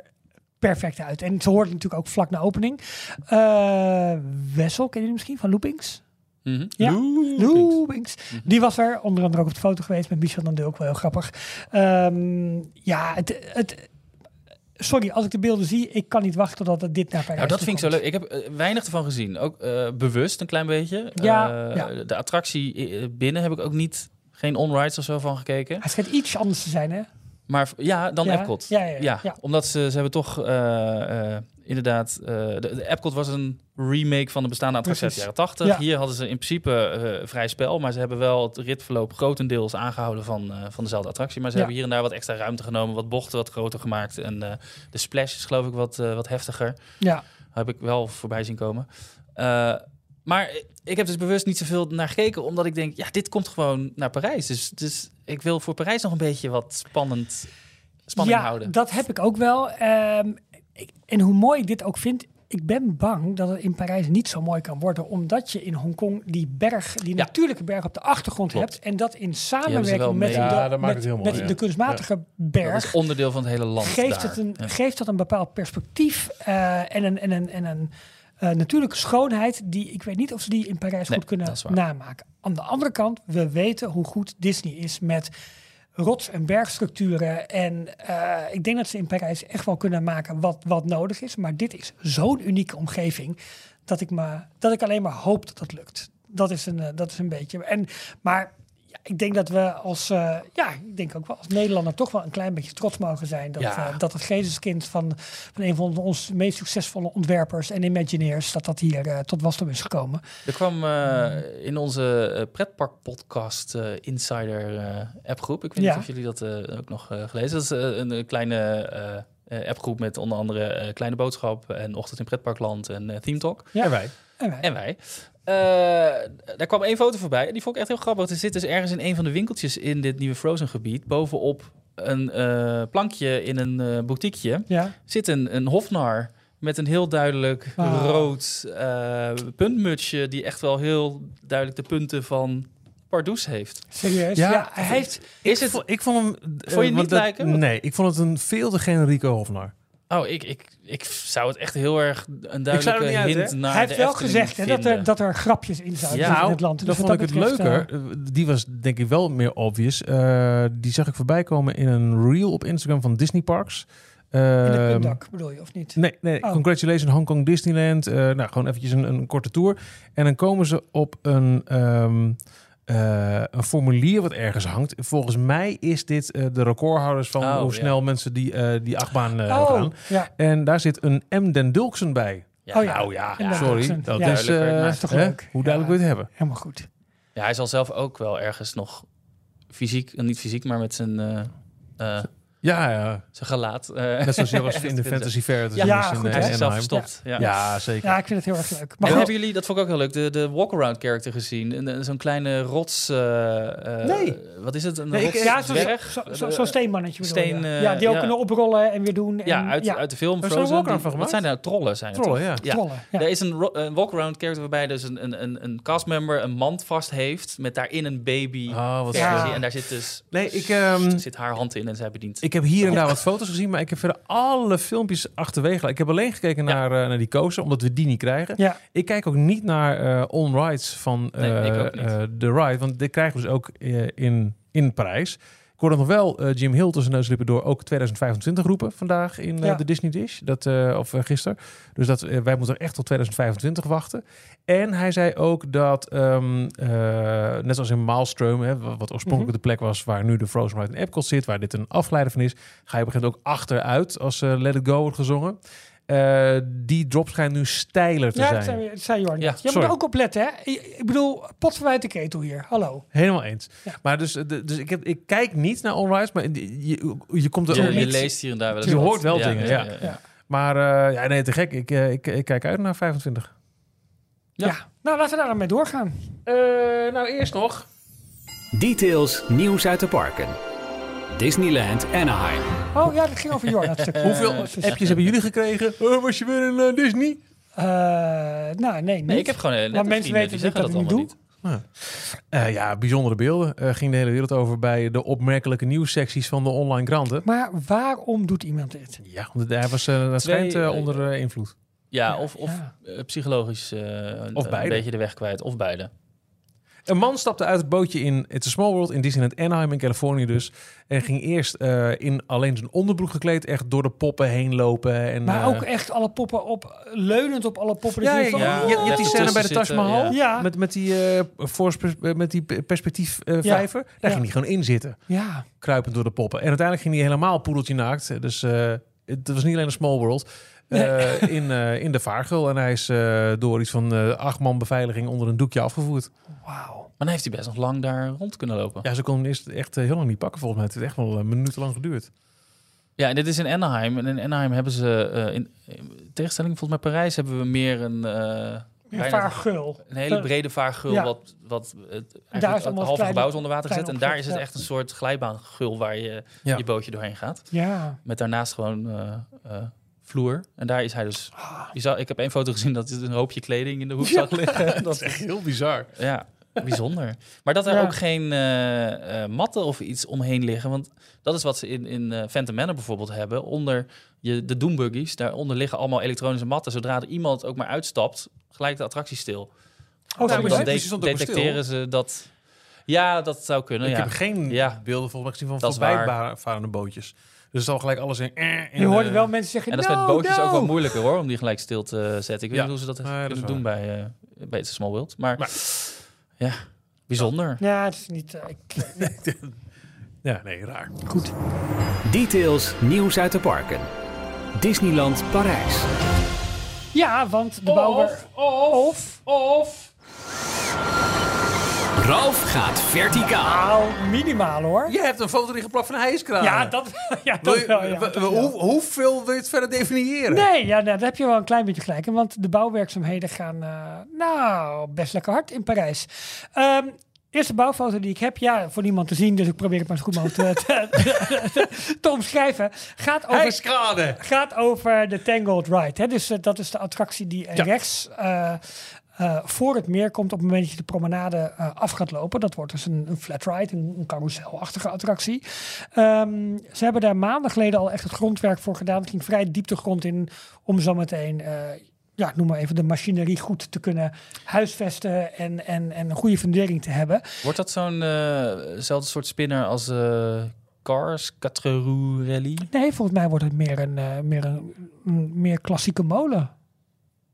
perfect uit. En ze hoort natuurlijk ook vlak na opening. Eh, Wessel, ken je die misschien van Loopings? Mhm. Ja. Loopings. Loopings. Die was er onder andere ook op de foto geweest met Michel dan ook wel heel grappig. Ehm, ja, het, het, sorry, als ik de beelden zie, ik kan niet wachten totdat het dit naar Parijs Nou, dat vind ik zo leuk. Ik heb eh, weinig ervan gezien. Ook eh, bewust een klein beetje. Ja, Eh, ja. De attractie binnen heb ik ook niet, geen on-rides of zo van gekeken. Het schijnt iets anders te zijn, hè? Maar ja, dan Ja, Epcot. ja, ja, ja, ja. omdat ze, ze hebben toch inderdaad... de, de Epcot was een remake van de bestaande attractie uit de jaren 80. Ja. Hier hadden ze in principe eh, vrij spel, maar ze hebben wel het ritverloop grotendeels aangehouden van, eh, van dezelfde attractie. Maar ze Ja. hebben hier en daar wat extra ruimte genomen, wat bochten wat groter gemaakt. En eh, de splash is geloof ik wat, wat heftiger. Ja, Heb ik wel voorbij zien komen. Maar ik heb dus bewust niet zoveel naar gekeken, omdat ik denk, ja, dit komt gewoon naar Parijs. Dus, dus ik wil voor Parijs nog een beetje wat spannend, spanning ja houden. dat heb ik ook wel. Ehm, ik, en hoe mooi ik dit ook vind, ik ben bang dat het in Parijs niet zo mooi kan worden, omdat je in Hongkong die berg, die Ja. natuurlijke berg op de achtergrond Klopt. hebt en dat in samenwerking met, de, dat met, het heel mooi, met ja. de kunstmatige Dat berg. is onderdeel van het hele land geeft, daar. het een, Ja. geeft dat een bepaald perspectief eh, en een, en een, en een eh, natuurlijke schoonheid die ik weet niet of ze die in Parijs Nee, goed kunnen dat namaken. Aan de andere kant, we weten hoe goed Disney is met rots- en bergstructuren. En eh, ik denk dat ze in Parijs echt wel kunnen maken wat, wat nodig is. Maar dit is zo'n unieke omgeving dat ik, me, dat ik alleen maar hoop dat dat lukt. Dat is een, eh, dat is een beetje. En, maar ik denk dat we als, eh, ja, ik denk ook wel als Nederlander toch wel een klein beetje trots mogen zijn. Dat, Ja. eh, dat het geesteskind van, van een van onze meest succesvolle ontwerpers en imagineers, dat dat hier eh, tot wasdom is gekomen. Er kwam eh, in onze eh, pretpark podcast eh, Insider eh, appgroep. Ik weet Ja. niet of jullie dat eh, ook nog eh, gelezen. Dat is een, kleine eh, eh, appgroep met onder andere eh, Kleine Boodschap en Ochtend in Pretparkland en eh, Theme Talk. Ja. En wij. En wij. En wij. Eh, daar kwam één foto voorbij en die vond ik echt heel grappig. Er zit dus ergens in een van de winkeltjes in dit nieuwe Frozen gebied, bovenop een eh, plankje in een eh boutiqueje, ja. zit een, een hofnar met een heel duidelijk rood eh, puntmutsje die echt wel heel duidelijk de punten van Pardoes heeft. Serieus? Ja, Ja, hij heeft. Is ik, het... vond, ik vond hem... Vond je niet dat- lijken? Nee, ik vond het een veel te generieke Hofnar. Oh, ik, ik, ik zou het echt heel erg een zou duidelijke niet uit, hint naar hij heeft de wel gezegd hè, dat, er, dat er grapjes in zouden Ja, in Nou, het land. Dus dat vond ik het betreft, eh, leuker. Eh, Die was denk ik wel meer obvious. Eh, die zag ik voorbij komen in een reel op Instagram van Disney Parks. in de Ehm, puntdak bedoel je, of niet? Nee, nee. Oh. Congratulations Hong Kong Disneyland. Eh, nou, gewoon eventjes een, een korte tour. En dan komen ze op een, ehm, eh, een formulier wat ergens hangt. Volgens mij is dit eh, de recordhouders van Oh, hoe ja. snel mensen die, eh, die achtbaan eh, oh, gaan. ja. En daar zit een M. Den Dulksen bij. Ja, Oh ja. Nou ja, sorry. Dat Ja. is, eh, toch hè? leuk? Hoe duidelijk Ja. wil je het hebben? Helemaal goed. Ja, hij zal zelf ook wel ergens nog fysiek, niet fysiek, maar met zijn, eh, eh, Ja, ja. zijn gelaat. eh, Net zoals je was in de. Fantasy Fair. dus Ja, ja, goed, in, eh, Hij zichzelf verstopt. Ja. Ja, zeker. Ja, ik vind het heel erg leuk. Maar goed, hebben jullie, dat vond ik ook heel leuk, de, de walk-around character gezien? Zo'n kleine rots... eh, eh, Nee. Wat is het? Een Nee, ik- ja, zo'n zo, Eh, steenmannetje bedoel steen, eh, ja, die ook ja. kunnen oprollen en weer doen. En, Ja, uit, uit de film Frozen. walk-around Die- van wat zijn gemaakt? nou trollen? Zijn het, Trollen, ja. Trollen, ja. Er is een, ro- een walk-around character waarbij dus een, een, een, een castmember een mand vast heeft met daarin een baby Oh, wat. Ja. En daar zit dus Nee, ik, ehm, zit haar hand in en zij bedient. Ik heb hier en daar wat foto's gezien, maar ik heb verder alle filmpjes achterwege. gelaten. Ik heb alleen gekeken naar, eh, naar die kozen, omdat we die niet krijgen. Ja, Ik kijk ook niet naar eh on-rides van Nee, ik ook niet. eh, de ride, want dit krijgen we dus ook in, in Parijs. Hoorde nog wel eh, Jim Hill tussen neus en lippen door ook 2025 roepen vandaag in eh, Ja. de Disney Dish. Dat, eh, of uh, gisteren. Dus dat, uh, wij moeten echt tot 2025 wachten. En hij zei ook dat, um, uh, net als in Maelstrom, hè, wat oorspronkelijk mm -hmm. de plek was waar nu de Frozen Ride in Epcot zit, waar dit een afleider van is, ga je begint ook achteruit als uh, Let It Go wordt gezongen. Uh, die drop schijnt nu steiler te ja, zijn. Zei, dat zei Jorn. Ja, je moet er ook op letten, hè? Ik bedoel, pot verwijt de ketel hier. Hallo. Helemaal eens. Ja. Maar dus, dus ik, heb, ik kijk niet naar onrise, maar je, je komt er je, ook je niet... leest hier en daar wel Je hoort wel ja, dingen, ja. ja. Maar uh, ja, nee, te gek. Ik, uh, ik, ik kijk uit naar 25. Ja. ja. Nou, laten we daar dan mee doorgaan. Uh, nou, eerst nog. Details, nieuws uit de parken. Disneyland Anaheim. Oh ja, dat ging over Jorn. Hoeveel appjes hebben jullie gekregen? Oh, was je weer in uh, Disney? Uh, nou, nee, niet. nee, ik heb gewoon een Maar mensen weten dat ik dat, niet doe. Niet. Ja. Uh, ja, bijzondere beelden. Uh, ging de hele wereld over bij de opmerkelijke nieuwssecties van de online kranten. Maar waarom doet iemand dit? Ja, want hij was uh, dat schijnt onder invloed. Ja, ja of, of ja. psychologisch of een beetje de weg kwijt. Of beide. Een man stapte uit het bootje in It's a Small World in Disneyland Anaheim in Californië dus. En ging eerst uh, in alleen zijn onderbroek gekleed echt door de poppen heen lopen. En, maar uh, ook echt alle poppen op, leunend op alle poppen. Ja, ja, ja, je, je hebt die scène bij de Taj Mahal. Ja. Met, met die, uh, met die perspectief vijver. Daar ging hij gewoon in zitten. Ja. Kruipend door de poppen. En uiteindelijk ging hij helemaal poedeltje naakt. Dus eh, het was niet alleen een Small World. Uh, in, uh, in de vaargul. En hij is uh, door iets van acht man beveiliging onder een doekje afgevoerd. Wauw. Maar dan heeft hij best nog lang daar rond kunnen lopen. Ja, ze konden eerst echt heel lang niet pakken volgens mij. Het heeft echt wel een minuut lang geduurd. Ja, en dit is in Anaheim. En in Anaheim hebben ze, in, in tegenstelling volgens mij Parijs, hebben we meer een... Een vaargul. Een hele brede vaargul, ja. wat, wat het, daar is het halve gebouw is onder water gezet. En daar is het echt een soort glijbaangul waar je ja. je bootje doorheen gaat. Ja. Met daarnaast gewoon vloer. En daar is hij dus. Je zou, ik heb één foto gezien dat er een hoopje kleding in de hoek zag liggen. dat is echt heel bizar. Ja, bijzonder. Maar dat er ja. ook geen uh, uh, matten of iets omheen liggen. Want dat is wat ze in, in uh, Phantom Manor bijvoorbeeld hebben. Onder je, de Doombuggies, daaronder liggen allemaal elektronische matten. Zodra er iemand ook maar uitstapt, gelijk de attractie stil. Oh, dan dan de detecteren ze dat... Ja, dat zou kunnen. Ik ja. heb geen ja. beelden volgens mij gezien van voorbijvarende bootjes. Dus dan gelijk alles in. Eh, in je hoorde wel mensen zeggen. En dat no, is met bootjes no. ook wel moeilijker hoor, om die gelijk stil te zetten. Ik weet ja. niet hoe ze dat nee, kunnen dat doen waar. bij, uh, bij It's a Small World. Maar, maar ja, bijzonder. Ja, het is niet. Uh, ik, ja, nee, raar. Goed. Details, nieuws uit de parken. Disneyland Parijs. Ja, want de bouwer. Of, of, of. Ralf gaat verticaal. Nou, minimaal hoor. Je hebt een foto geplakt van een hijskraan. Ja, dat, ja, dat je, wel. Ja, we, dat hoe, wel. hoeveel wil je het verder definiëren? Nee, ja, nou, daar heb je wel een klein beetje gelijk in. Want de bouwwerkzaamheden gaan uh, nou best lekker hard in Parijs. Um, Eerste bouwfoto die ik heb, ja, voor niemand te zien, dus ik probeer het maar zo goed mogelijk te, te, te, te, omschrijven. Gaat over, Hijskranen. gaat over de Tangled Ride. Hè? Dus uh, dat is de attractie die ja. rechts uh, uh, voor het meer komt op het moment dat je de promenade uh, af gaat lopen. Dat wordt dus een, een flat ride, een, een carouselachtige attractie. Um, ze hebben daar maanden geleden al echt het grondwerk voor gedaan. Het ging vrij diep de grond in om zometeen... Uh, ja, noem maar even de machinerie goed te kunnen huisvesten en, en, en een goede fundering te hebben. Wordt dat zo'n uh, soort spinner als Cars, Quatre Rally? Nee, volgens mij wordt het meer een, meer een, een meer klassieke molen.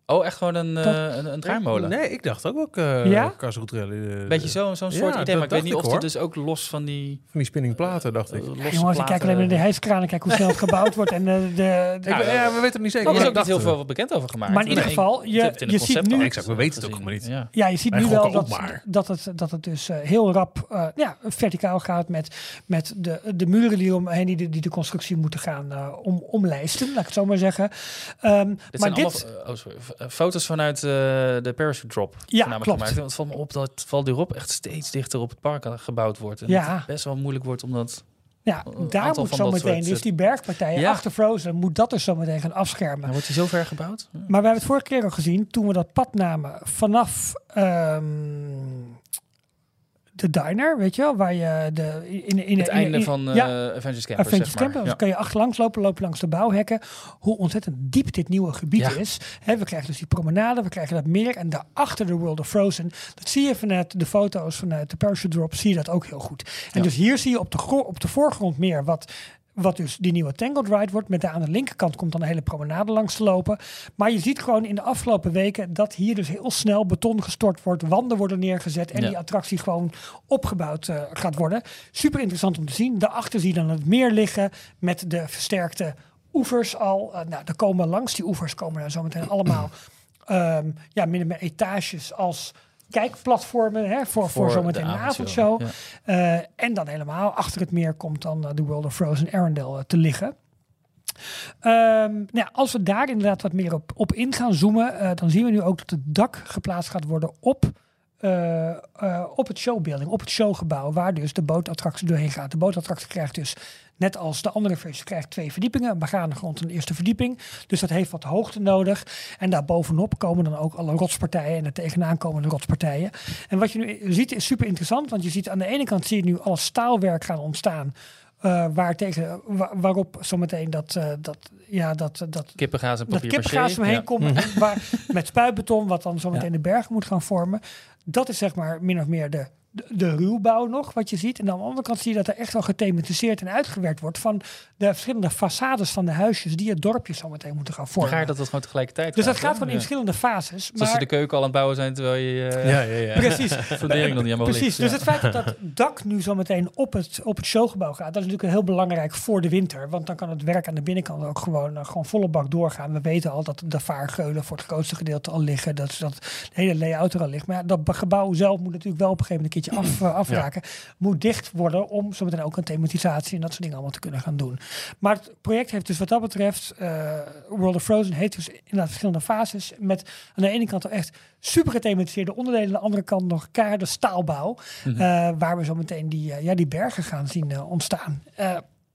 Oh, echt gewoon een, dat, uh, een, een draaimolen? Nee, ik dacht ook ook uh, ja? Uh, Beetje zo'n zo'n soort ja, idee, maar ik weet niet of het dus ook los van die... Van die spinningplaten, dacht ik. Jongens, ik kijk alleen naar de hijskraan en kijk hoe snel het gebouwd wordt. En de, de, de ja, ja, we weten het niet zeker. Er is ook niet heel veel bekend over gemaakt. Maar in ieder geval, je, je ziet nu... Exact, we weten het ook maar niet. Ja, ja je ziet nu wel dat, dat, het, dat het dus heel rap uh, ja, verticaal gaat met, met de, de muren die omheen die de, die de constructie moeten gaan uh, om, omlijsten, laat ik het zo maar zeggen. Um, dit maar zijn dit, allemaal, oh, sorry, foto's vanuit uh, de parachute drop. Ja, klopt. Gemaakt. Het valt me op dat Val d'Europe echt steeds dichter op het park gebouwd wordt. En ja. het best wel moeilijk wordt omdat... Ja, daar moet zo meteen, dus die bergpartijen ja. achter Frozen, moet dat dus zo meteen gaan afschermen. Maar wordt die zo ver gebouwd? Ja. Maar we hebben het vorige keer al gezien, toen we dat pad namen vanaf um, de diner, weet je wel, waar je de in in, Het in- einde in- van ja, Avengers Campus, Adventures zeg maar. Campus. Ja. Kan je achterlangs lopen, lopen langs de bouwhekken. Hoe ontzettend diep dit nieuwe gebied Ja. is. Hè, we krijgen dus die promenade, we krijgen dat meer. En daarachter de World of Frozen. Dat zie je vanuit de foto's, vanuit de parachute drop, zie je dat ook heel goed. En dus hier zie je op de, op de voorgrond meer wat... Wat dus die nieuwe Tangled Ride wordt. Met daar aan de linkerkant komt dan een hele promenade langs te lopen. Maar je ziet gewoon in de afgelopen weken dat hier dus heel snel beton gestort wordt. Wanden worden neergezet en Ja. die attractie gewoon opgebouwd eh, gaat worden. Super interessant om te zien. Daarachter zie je dan het meer liggen met de versterkte oevers al. Eh, nou, er komen langs die oevers komen er zometeen allemaal ehm, ja, min of meer etages als kijkplatformen hè, voor, voor, Voor zometeen de avondshow, avondshow. Eh, en dan helemaal achter het meer komt dan eh, de World of Frozen Arendelle eh, te liggen. Ehm, nou ja, als we daar inderdaad wat meer op, op in gaan zoomen, eh, dan zien we nu ook dat het dak geplaatst gaat worden op, eh, eh, op het showbuilding, op het showgebouw, waar dus de bootattractie doorheen gaat. De bootattractie krijgt dus, net als de andere versies, krijgt twee verdiepingen, een begane grond en een eerste verdieping. Dus dat heeft wat hoogte nodig. En daarbovenop komen dan ook alle rotspartijen en er tegenaan komende rotspartijen. En wat je nu ziet is super interessant, want je ziet aan de ene kant zie je nu al staalwerk gaan ontstaan. eh, waar tegen, wa- waarop zometeen dat, eh, dat, ja, dat, dat, Kippengaas en dat kippengaas omheen Ja. komt waar, met spuitbeton, wat dan zometeen de berg moet gaan vormen. Dat is zeg maar min of meer de, de, de ruwbouw nog, wat je ziet. En aan de andere kant zie je dat er echt wel gethematiseerd en uitgewerkt wordt van de verschillende façades van de huisjes die het dorpje zometeen moeten gaan vormen. Gaar dat dat gewoon tegelijkertijd dus dat gaat, gaat hè? gewoon in Ja. verschillende fases. Zoals ze Maar de keuken al aan het bouwen zijn, terwijl je eh Ja, ja, ja. precies, fundering nog niet helemaal Precies, ligt. dus Ja. het feit dat dat dak nu zo meteen op het, op het showgebouw gaat, dat is natuurlijk heel belangrijk voor de winter. Want dan kan het werk aan de binnenkant ook gewoon, eh, gewoon volle bak doorgaan. We weten al dat de vaargeulen voor het grootste gedeelte al liggen. Dat, dat de hele layout er al ligt. Maar ja, dat gebouw zelf moet natuurlijk wel op een gegeven moment een keertje af, eh, afraken. Moet dicht worden om zo meteen ook een thematisatie en dat soort dingen allemaal te kunnen gaan doen. Maar het project heeft dus wat dat betreft, eh, World of Frozen heeft dus inderdaad verschillende fases. Met aan de ene kant al echt super gethematiseerde onderdelen. Aan de andere kant nog keiharde staalbouw. Mhm. eh, waar we zo meteen die, ja, die bergen gaan zien ontstaan.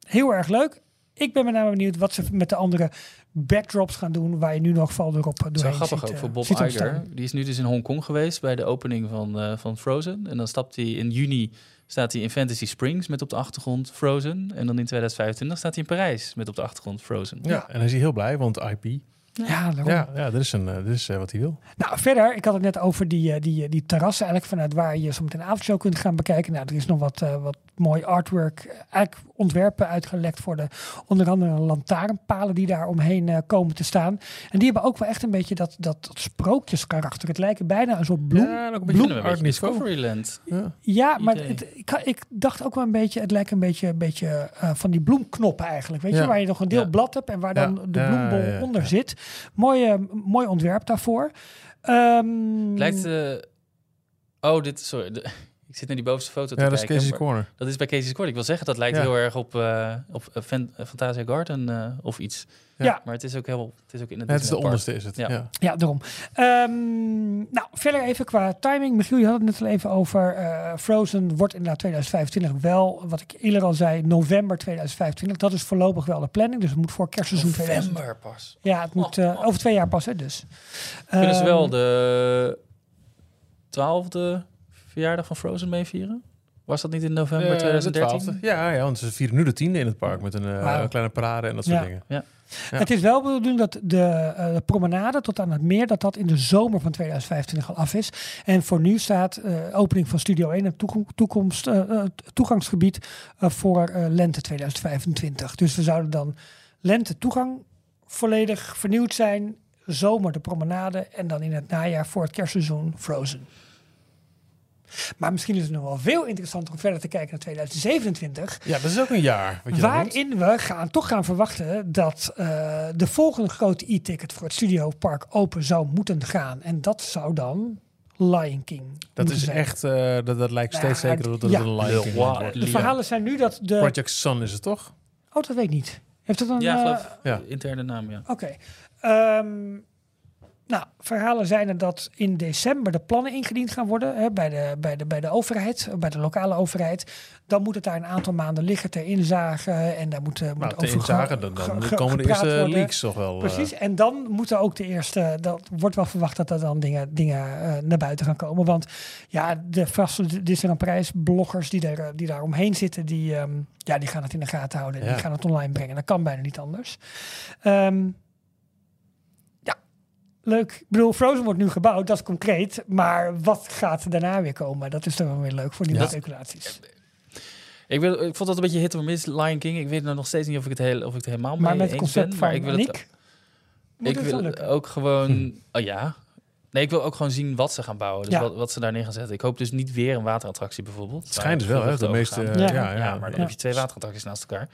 Heel erg leuk. Ik ben met name benieuwd wat ze met de andere backdrops gaan doen. Waar je nu nog val erop Het is doorheen grappig ziet, ook eh, voor Bob ziet Iger. Die is nu dus in Hongkong geweest bij de opening van, eh, van Frozen. En dan stapt hij in juni staat hij in Fantasy Springs met op de achtergrond Frozen. En dan in 2025 staat hij in Parijs met op de achtergrond Frozen. Ja, en hij is hij heel blij, want IP. Ja, daarom. Ja, ja dat is, een, eh, dat is eh, wat hij wil. Nou, verder, ik had het net over die, eh, die, eh, die terrassen eigenlijk vanuit waar je zo meteen een avondshow kunt gaan bekijken. Nou, er is nog wat, eh, wat mooi artwork, eh, eigenlijk ontwerpen uitgelekt voor de onder andere lantaarnpalen die daar omheen eh, komen te staan. En die hebben ook wel echt een beetje dat, dat, dat sprookjeskarakter. Het lijken bijna een soort bloem. Ja, ook Art Nouveau. Discoveryland. Ja. Ja, maar het, ik, ik dacht ook wel een beetje, het lijkt een beetje, een beetje eh, van die bloemknoppen eigenlijk. Weet je, waar je nog een deel Ja. blad hebt en waar dan de Ja, bloembol ja, ja. onder zit. Mooi, eh, mooi ontwerp daarvoor. Ehm, Lijkt... eh, oh, dit... Sorry. Ik zit naar die bovenste foto te Ja, dat is kijken. Casey's Corner. Dat is bij Casey's Corner. Ik wil zeggen, dat lijkt Ja. heel erg op, eh, op eh, Fan- eh, Fantasia Garden eh, of iets. Ja. Maar het is ook heel... Het is ook in het Ja, het is de onderste is het. Ja. Ja. Ja, daarom. Ehm, nou, verder even qua timing. Michiel, je had het net al even over. eh, Frozen wordt inderdaad 2025 wel, wat ik eerder al zei, november 2025. Dat is voorlopig wel de planning. Dus het moet voor kerstseizoen 2000. November pas. Ja, het moet eh, over twee jaar pas, hè, dus. Kunnen ze Ehm, wel de twaalfde verjaardag van Frozen meevieren? Was dat niet in november de 2013? 12e. Ja, ja, want ze vieren nu de tiende in het park met een eh, kleine parade en dat soort Ja. dingen. Ja. Het is wel bedoeld dat de, eh, de promenade tot aan het meer, dat dat in de zomer van 2025 al af is. En voor nu staat eh, opening van Studio 1 een toekom- toekomst, toegangsgebied eh, voor eh, lente 2025. Dus we zouden dan lente toegang volledig vernieuwd zijn, zomer de promenade en dan in het najaar voor het kerstseizoen Frozen. Maar misschien is het nog wel veel interessanter om verder te kijken naar 2027. Ja, dat is ook een jaar. Wat je. Waarin we gaan, toch gaan verwachten dat eh, de volgende grote e-ticket voor het Studiopark open zou moeten gaan. En dat zou dan Lion King Dat moeten is zijn. echt, eh, dat, dat lijkt steeds Ja, zeker dat het ja. een Lion King wordt. De verhalen zijn nu dat de... Project Sun is het toch? Oh, dat weet ik niet. Heeft het een... Ja, eh, geloof Ja. interne naam, ja. Oké. Ehm, Nou, verhalen zijn er dat in december de plannen ingediend gaan worden hè, bij, de, bij, de, bij de overheid, bij de lokale overheid. Dan moet het daar een aantal maanden liggen ter inzage en daar moet, moet Nou, over dan, dan komen de eerste worden. leaks toch wel. eh, Precies, en dan moeten ook de eerste, dat wordt wel verwacht dat er dan dingen, dingen eh, naar buiten gaan komen. Want ja, de vaste Disneyland Prijs bloggers die, daar, die daar omheen zitten, die, ehm, ja, die gaan het in de gaten houden. En Ja. die gaan het online brengen. Dat kan bijna niet anders. Ja, leuk. Ik bedoel, Frozen wordt nu gebouwd, dat is concreet. Maar wat gaat er daarna weer komen? Dat is dan wel weer leuk voor nieuwe Ja. speculaties. Ik, wil, ik vond dat een beetje hit or miss, Lion King. Ik weet nou nog steeds niet of ik het, heel, of ik het helemaal Maar mee met eens concept ben. Maar ik wil het, Nick, ik het wil het ook gewoon... Oh ja. Nee, ik wil ook gewoon zien wat ze gaan bouwen. Dus Ja. wat, wat ze daar neer gaan zetten. Ik hoop dus niet weer een waterattractie bijvoorbeeld. Het schijnt dus wel, hè? De meeste. ja, ja, ja, maar dan Ja. heb je twee waterattracties naast elkaar.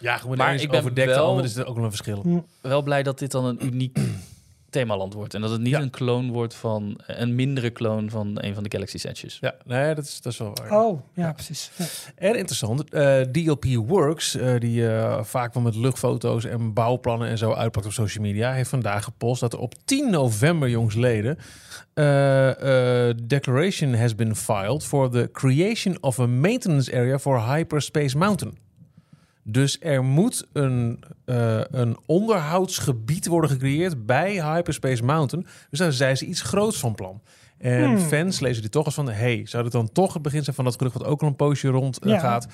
Ja, moet Maar ik ik ben overdekt, wel- anders is er ook nog een verschil. Hm. Wel blij dat dit dan een uniek themaland wordt. En dat het niet Ja. een kloon wordt van... Een mindere kloon van een van de Galaxy's Edges. Ja, nee, dat is, dat is wel waar. Oh, ja, precies. Ja. En interessant, eh, DLP Works, eh, die eh, vaak wel met luchtfoto's en bouwplannen en zo uitpakt op social media, heeft vandaag gepost dat er op 10 november, jongsleden, eh, eh, declaration has been filed for the creation of a maintenance area for Hyperspace Mountain. Dus er moet een, eh, een onderhoudsgebied worden gecreëerd bij Hyperspace Mountain. Dus daar zijn ze iets groots van plan. En Hmm. fans lezen dit toch als van... hey, zou dit dan toch het begin zijn van dat gerucht... wat ook al een poosje rond eh, Ja. gaat...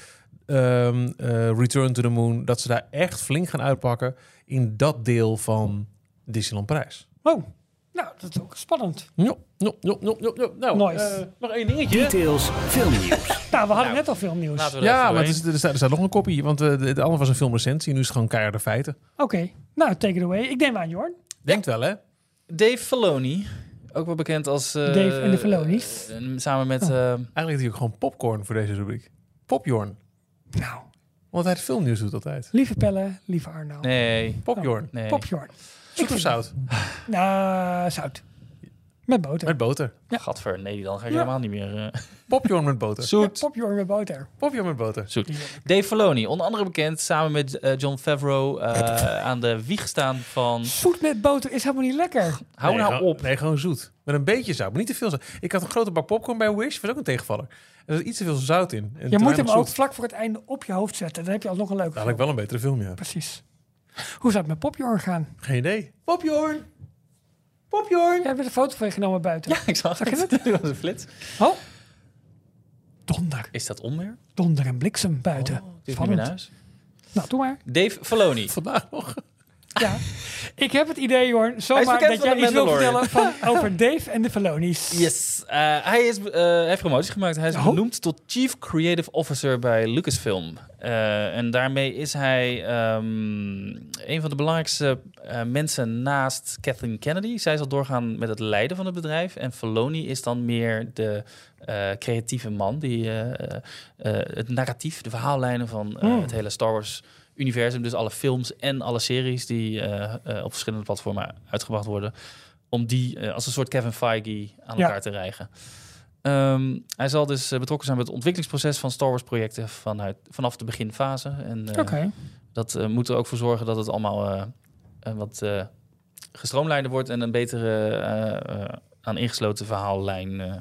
ehm, eh, Return to the Moon... dat ze daar echt flink gaan uitpakken... in dat deel van Disneyland Parijs. Oh, nou, dat is ook spannend. Jo, jo, jo, jo, jo, jo. Nou, Nice. eh, nog één dingetje. Details filmnieuws. Nou, we hadden Nou, net al nieuws. Er Ja, maar is, er, staat, er staat nog een kopie. Want eh, de, de andere was een filmrecensie... en nu is het gewoon keiharde feiten. Oké, nou, take it away. Ik neem aan, Jorn. Denkt wel, hè? Dave Filoni, ook wel bekend als... eh, Dave en de Filoni's. samen met... Oh. eh, Eigenlijk is hij ook gewoon popcorn voor deze rubriek. Popjorn. Nou, Want hij het filmnieuws doet altijd. lieve Pelle, lieve Arno. nee, Popjorn. nee. Popjorn. Zoet of zout? Nou, zout. Met boter. Met boter. Gadver, nee, dan ga ik Ja. helemaal niet meer... eh, Popjorn met boter. Ja, popjorn met boter. Popjorn met boter. Zoet. Dave Filoni, onder andere bekend samen met eh, John Favreau eh, aan de wieg staan van... Zoet met boter is helemaal niet lekker. Hou nee, nou gewoon- op. Nee, gewoon zoet. Met een beetje zout, maar niet te veel zout. Ik had een grote bak popcorn bij Wish. was ook een tegenvaller. Er zat iets te veel zout in. En Je moet hem ook zoet. vlak voor het einde op je hoofd zetten. Dan heb je alsnog een leuk Eigenlijk wel een betere film, ja. Precies. Hoe zou het met popjorn gaan? Geen idee. Popjorn! Popjorn! Jij hebt een foto van je genomen buiten. Ja, ik zag, Zag je het. Dat was een flits. Oh. Donder. Is dat onweer? Donder en bliksem buiten. Oh, naar huis. Nou, doe maar. Dave Filoni. Vandaag nog. Ja. Ik heb het idee, Jorn, zomaar dat jij iets wil vertellen van, over Dave en de Filoni's. Yes, eh, hij, is, eh, heeft promotie gemaakt. Hij is Oh. benoemd tot Chief Creative Officer bij Lucasfilm. Eh, en daarmee is hij ehm, een van de belangrijkste eh, mensen naast Kathleen Kennedy. Zij zal doorgaan met het leiden van het bedrijf. En Filoni is dan meer de eh, creatieve man die eh, eh, eh, het narratief, de verhaallijnen van eh, Hmm. het hele Star Wars universum, dus alle films en alle series die eh, eh, op verschillende platformen uitgebracht worden, om die eh, als een soort Kevin Feige aan Ja. elkaar te rijgen. Ehm, hij zal dus betrokken zijn bij het ontwikkelingsproces van Star Wars projecten vanuit, vanaf de beginfase. En dat moet er ook voor zorgen dat het allemaal eh, wat gestroomlijnder wordt en een betere aan ingesloten verhaallijn. eh,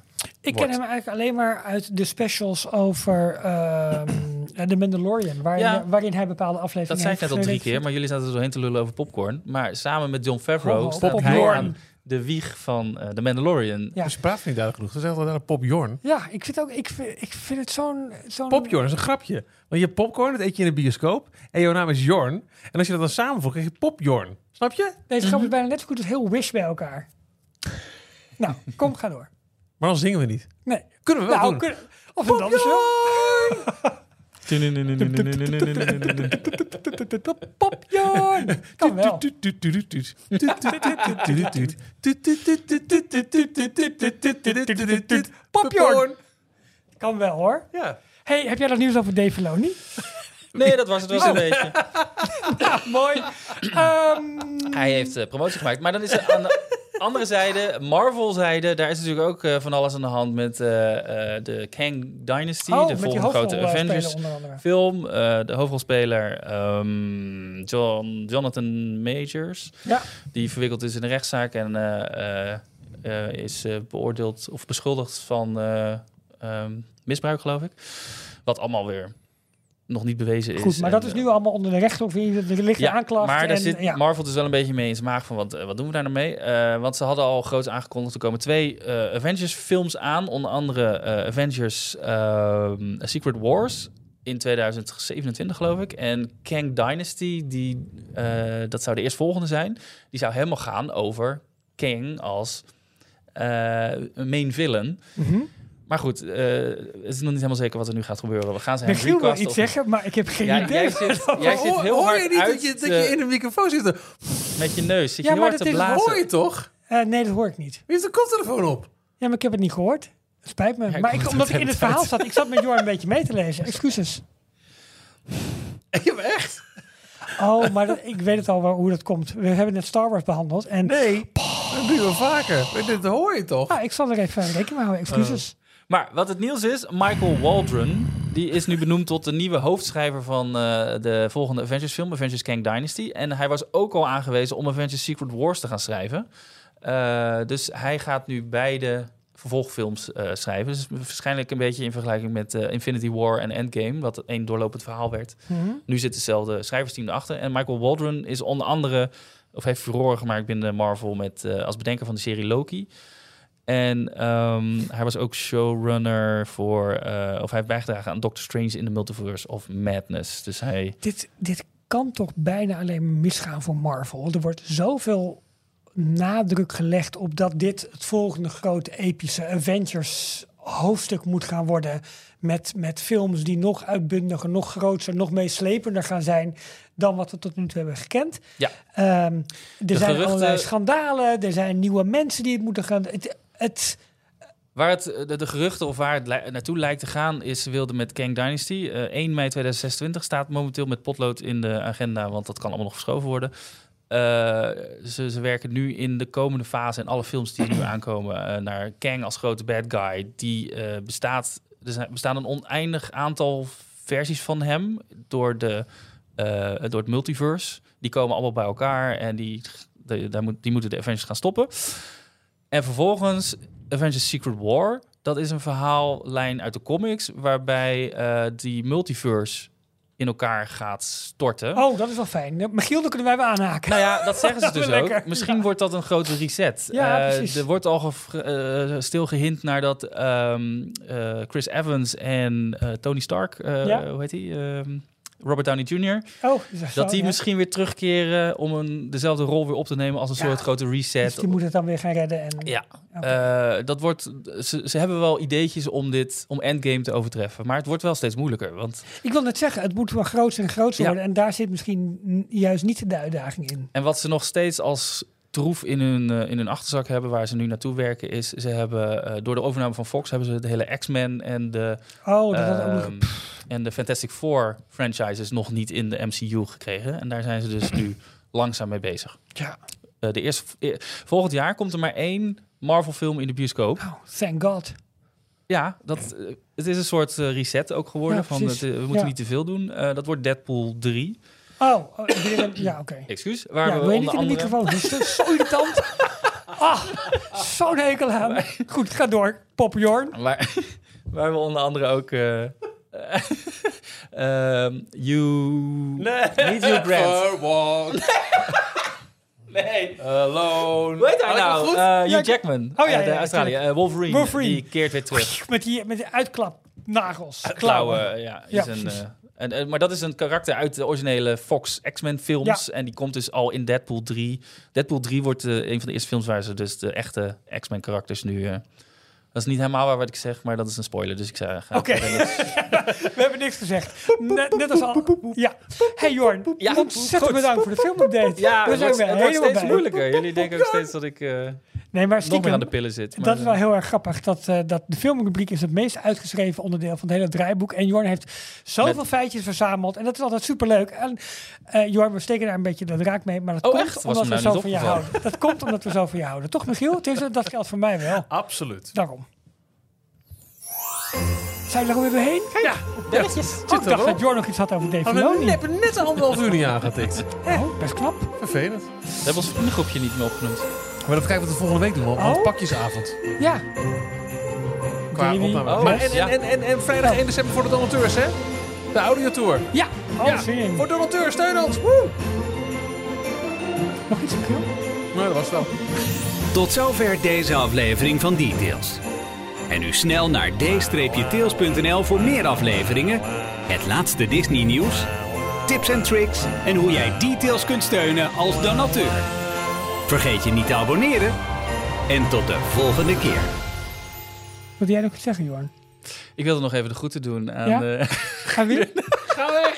Ik ken hem eigenlijk alleen maar uit de specials over ehm The Mandalorian, waarin, Ja. waarin hij bepaalde afleveringen dat zei ik net al drie keer, maar jullie zaten er doorheen te lullen over popcorn. Maar samen met John Favreau Oh, staat popcorn. hij aan de wieg van eh The Mandalorian. Ja. Dus je praat niet duidelijk genoeg. Dat is echt wel een popjorn. Ja, ik vind, ook, ik vind, ik vind het zo'n... zo'n Popjorn is een grapje. Want je hebt popcorn, dat eet je in de bioscoop. En jouw naam is Jorn. En als je dat dan samenvoegt, krijg je popjorn. Snap je? Deze grap is bijna net zo goed als heel Wish bij elkaar. Nou, kom, ga door. Maar dan zingen we niet. Nee. Kunnen we wel Nou, doen. kun- of het anders wel. Popjorn! Kan wel. Popjorn! Kan wel hoor. Ja. Hey, heb jij nog nieuws over Dave Filoni? Nee, dat was het wel een beetje. Ja, mooi. Ehm, Hij heeft eh, promotie gemaakt. Maar dan is er aan de andere zijde, Marvel-zijde, daar is natuurlijk ook eh, van alles aan de hand met eh, eh, de Kang Dynasty, oh, de volgende grote hoofdrolspeler Avengers onder andere. film. Eh, de hoofdrolspeler, ehm, John, Jonathan Majors. Ja. Die verwikkeld is in een rechtszaak en is beoordeeld of beschuldigd van eh, ehm, misbruik, geloof ik. Wat allemaal weer nog niet bewezen is. Goed, maar En, dat is eh, nu allemaal onder de rechter. Er ligt een aanklacht. maar daar en, zit ja. Marvel dus wel een beetje mee in zijn maag van wat, eh, wat doen we daar nou mee? Eh, want ze hadden al groot aangekondigd, er komen twee eh, Avengers films aan. Onder andere eh, Avengers ehm, Secret Wars in 2027 geloof ik. En Kang Dynasty, die, eh, dat zou de eerstvolgende zijn. Die zou helemaal gaan over Kang als eh, main villain. Mhm. Maar goed, eh, het is nog niet helemaal zeker wat er nu gaat gebeuren. We gaan ze Michiel wil iets of- zeggen, maar ik heb geen Ja, idee. jij zit, jij zit heel hoor hard je niet uit dat je, dat je in een microfoon zit? met je neus. Zit Ja, je heel maar hard te dat. Hoor je toch? Eh, nee, dat hoor ik niet. Wie heeft de koptelefoon op? Ja, maar ik heb het niet gehoord. Spijt me. Ja, maar ik, hoor omdat ik in het de verhaal zat, ik zat met Jor een beetje mee te lezen. Excuses. Ik heb echt? Oh, maar dat- ik weet het al wel hoe dat komt. We hebben net Star Wars behandeld. En Nee, dat doen we vaker. Dit hoor je toch? ah, ik zal er even rekening mee houden. Excuses. Maar wat het nieuws is, Michael Waldron, die is nu benoemd tot de nieuwe hoofdschrijver van eh, de volgende Avengers film, Avengers Kang Dynasty. En hij was ook al aangewezen om Avengers Secret Wars te gaan schrijven. Eh, dus hij gaat nu beide vervolgfilms eh, schrijven. Dus waarschijnlijk een beetje in vergelijking met Infinity War en Endgame, wat één doorlopend verhaal werd. Mhm. Nu zit hetzelfde schrijversteam erachter. En Michael Waldron is onder andere, of heeft furoren gemaakt binnen Marvel met, als bedenker van de serie Loki. En ehm, hij was ook showrunner voor, eh, of hij heeft bijgedragen aan Doctor Strange in the Multiverse of Madness. Dus hij, Dit, dit kan toch bijna alleen misgaan voor Marvel. Er wordt zoveel nadruk gelegd op dat dit het volgende grote epische Avengers hoofdstuk moet gaan worden. Met, met films die nog uitbundiger, nog groter, nog meeslepender gaan zijn dan wat we tot nu toe hebben gekend. Ja. Ehm, er zijn geruchten- allerlei schandalen, er zijn nieuwe mensen die het moeten gaan. Het, het, waar het, de, de geruchten of waar het li- naartoe lijkt te gaan, is ze wilden met Kang Dynasty. Eh 1 mei 2026 staat momenteel met potlood in de agenda, want dat kan allemaal nog verschoven worden. Eh, ze, ze werken nu in de komende fase en alle films die nu aankomen eh, naar Kang als grote bad guy. Die eh, bestaat, er zijn, bestaan een oneindig aantal versies van hem door, de, eh, door het multiverse. Die komen allemaal bij elkaar en die, de, daar moet, die moeten de Avengers gaan stoppen. En vervolgens Avengers Secret War. Dat is een verhaallijn uit de comics waarbij eh, die multiverse in elkaar gaat storten. oh, dat is wel fijn. Michiel, kunnen wij wel aanhaken. Nou ja, dat zeggen ze Dat dus ook. lekker. Misschien Ja. wordt dat een grote reset. Ja, Eh, precies. er wordt al stil gehind naar dat ehm, eh, Chris Evans en Tony Stark, Ja. hoe heet hij? Ehm, Robert Downey Jr. Oh, dat, die ja. misschien weer terugkeren om een, dezelfde rol weer op te nemen als een Ja. soort grote reset. Dus die moet het dan weer gaan redden. En, Ja, eh, dat wordt. Ze, ze hebben wel ideetjes om dit, om Endgame te overtreffen, maar het wordt wel steeds moeilijker. Want Ik wil net zeggen, het moet wel groter en groter Ja. worden. En daar zit misschien juist niet de uitdaging in. en wat ze nog steeds als troef in hun, eh, in hun achterzak hebben, waar ze nu naartoe werken, is ze hebben eh, door de overname van Fox hebben ze de hele X-Men en de Oh, dat ook ehm, en de Fantastic Four franchises nog niet in de MCU gekregen. En daar zijn ze dus nu langzaam mee bezig. Ja. Eh, de eerste, volgend jaar komt er maar één Marvel-film in de bioscoop. Oh, thank God. Ja, dat, het is een soort reset ook geworden. Ja, van het, we moeten Ja. niet te veel doen. Dat wordt Deadpool 3. Oh, oh, ja, oké. Excuus. Waar Ja, we wil je onder niet in de andere... microfoon? Is zo irritant. Ah, zo'n hekel aan. Goed, ga door. Popjorn. Waar, waar we onder andere ook... eh ehm, you... Niet Hugh Grant. Nee. Alone. Hoe heet hij nog nou? goed? Eh, Hugh Ja, Jackman. Oh, ja, uit ja, Australië. Eh, Wolverine. Wolverine. Die keert weer terug. Met die, met die uitklapnagels. Klauwen, ja. Is Ja, een, eh, en, maar dat is een karakter uit de originele Fox X-Men films. En die komt dus al in Deadpool 3. Deadpool 3 wordt eh, een van de eerste films waar ze dus de echte X-Men karakters nu... eh, dat is niet helemaal waar wat ik zeg, maar dat is een spoiler. Dus ik zei, Oké. We hebben niks gezegd. Net, net als al. Ja. Hey Jorn, Ja, ontzettend goed. bedankt voor de filmupdate. Ja, we het zijn wordt, weer het wordt steeds bij. moeilijker. Jullie denken ook steeds dat ik eh, Nee, maar nog meer aan stiekem, de pillen zit. Maar, dat is wel heel erg grappig. Dat, eh, dat de filmrubriek is het meest uitgeschreven onderdeel van het hele draaiboek. En Jorn heeft zoveel Met- feitjes verzameld. En dat is altijd superleuk. En eh Jorn, we steken daar een beetje de draak mee. Maar dat Oh, komt echt? Omdat me we nou zo niet van je houden. Dat komt omdat we zo van je houden. Toch Michiel? Het is, dat geldt voor mij wel. Absoluut. Daarom. Zijn we er alweer doorheen? Ja, Belletjes. Oh, ik dacht dat Jorn nog iets had over Dave Hadden we Filoni. net, net een anderhalf uur niet aangetikt. Oh, best knap. Vervelend. We hebben ons vriendengroepje niet meer opgenoemd. Maar even kijken wat we volgende week doen. Want Oh. pakjesavond. Ja. Qua opname. Oh, maar en, en, ja. en, en, en vrijdag 1 december voor de donateurs, hè? De audiotour. Ja. Oh, Ja, zin in. Voor donateurs, steun ons. Woe! Nog iets, Michiel? Nou, dat was het wel. Tot zover deze aflevering van Details. En nu snel naar d-tails.nl voor meer afleveringen, het laatste Disney nieuws, tips en tricks en hoe jij Details kunt steunen als donateur. Vergeet je niet te abonneren en tot de volgende keer. Wilde jij nog iets zeggen, Jorn? Ik wilde nog even de groeten doen aan... Ja? eh, Ga weer?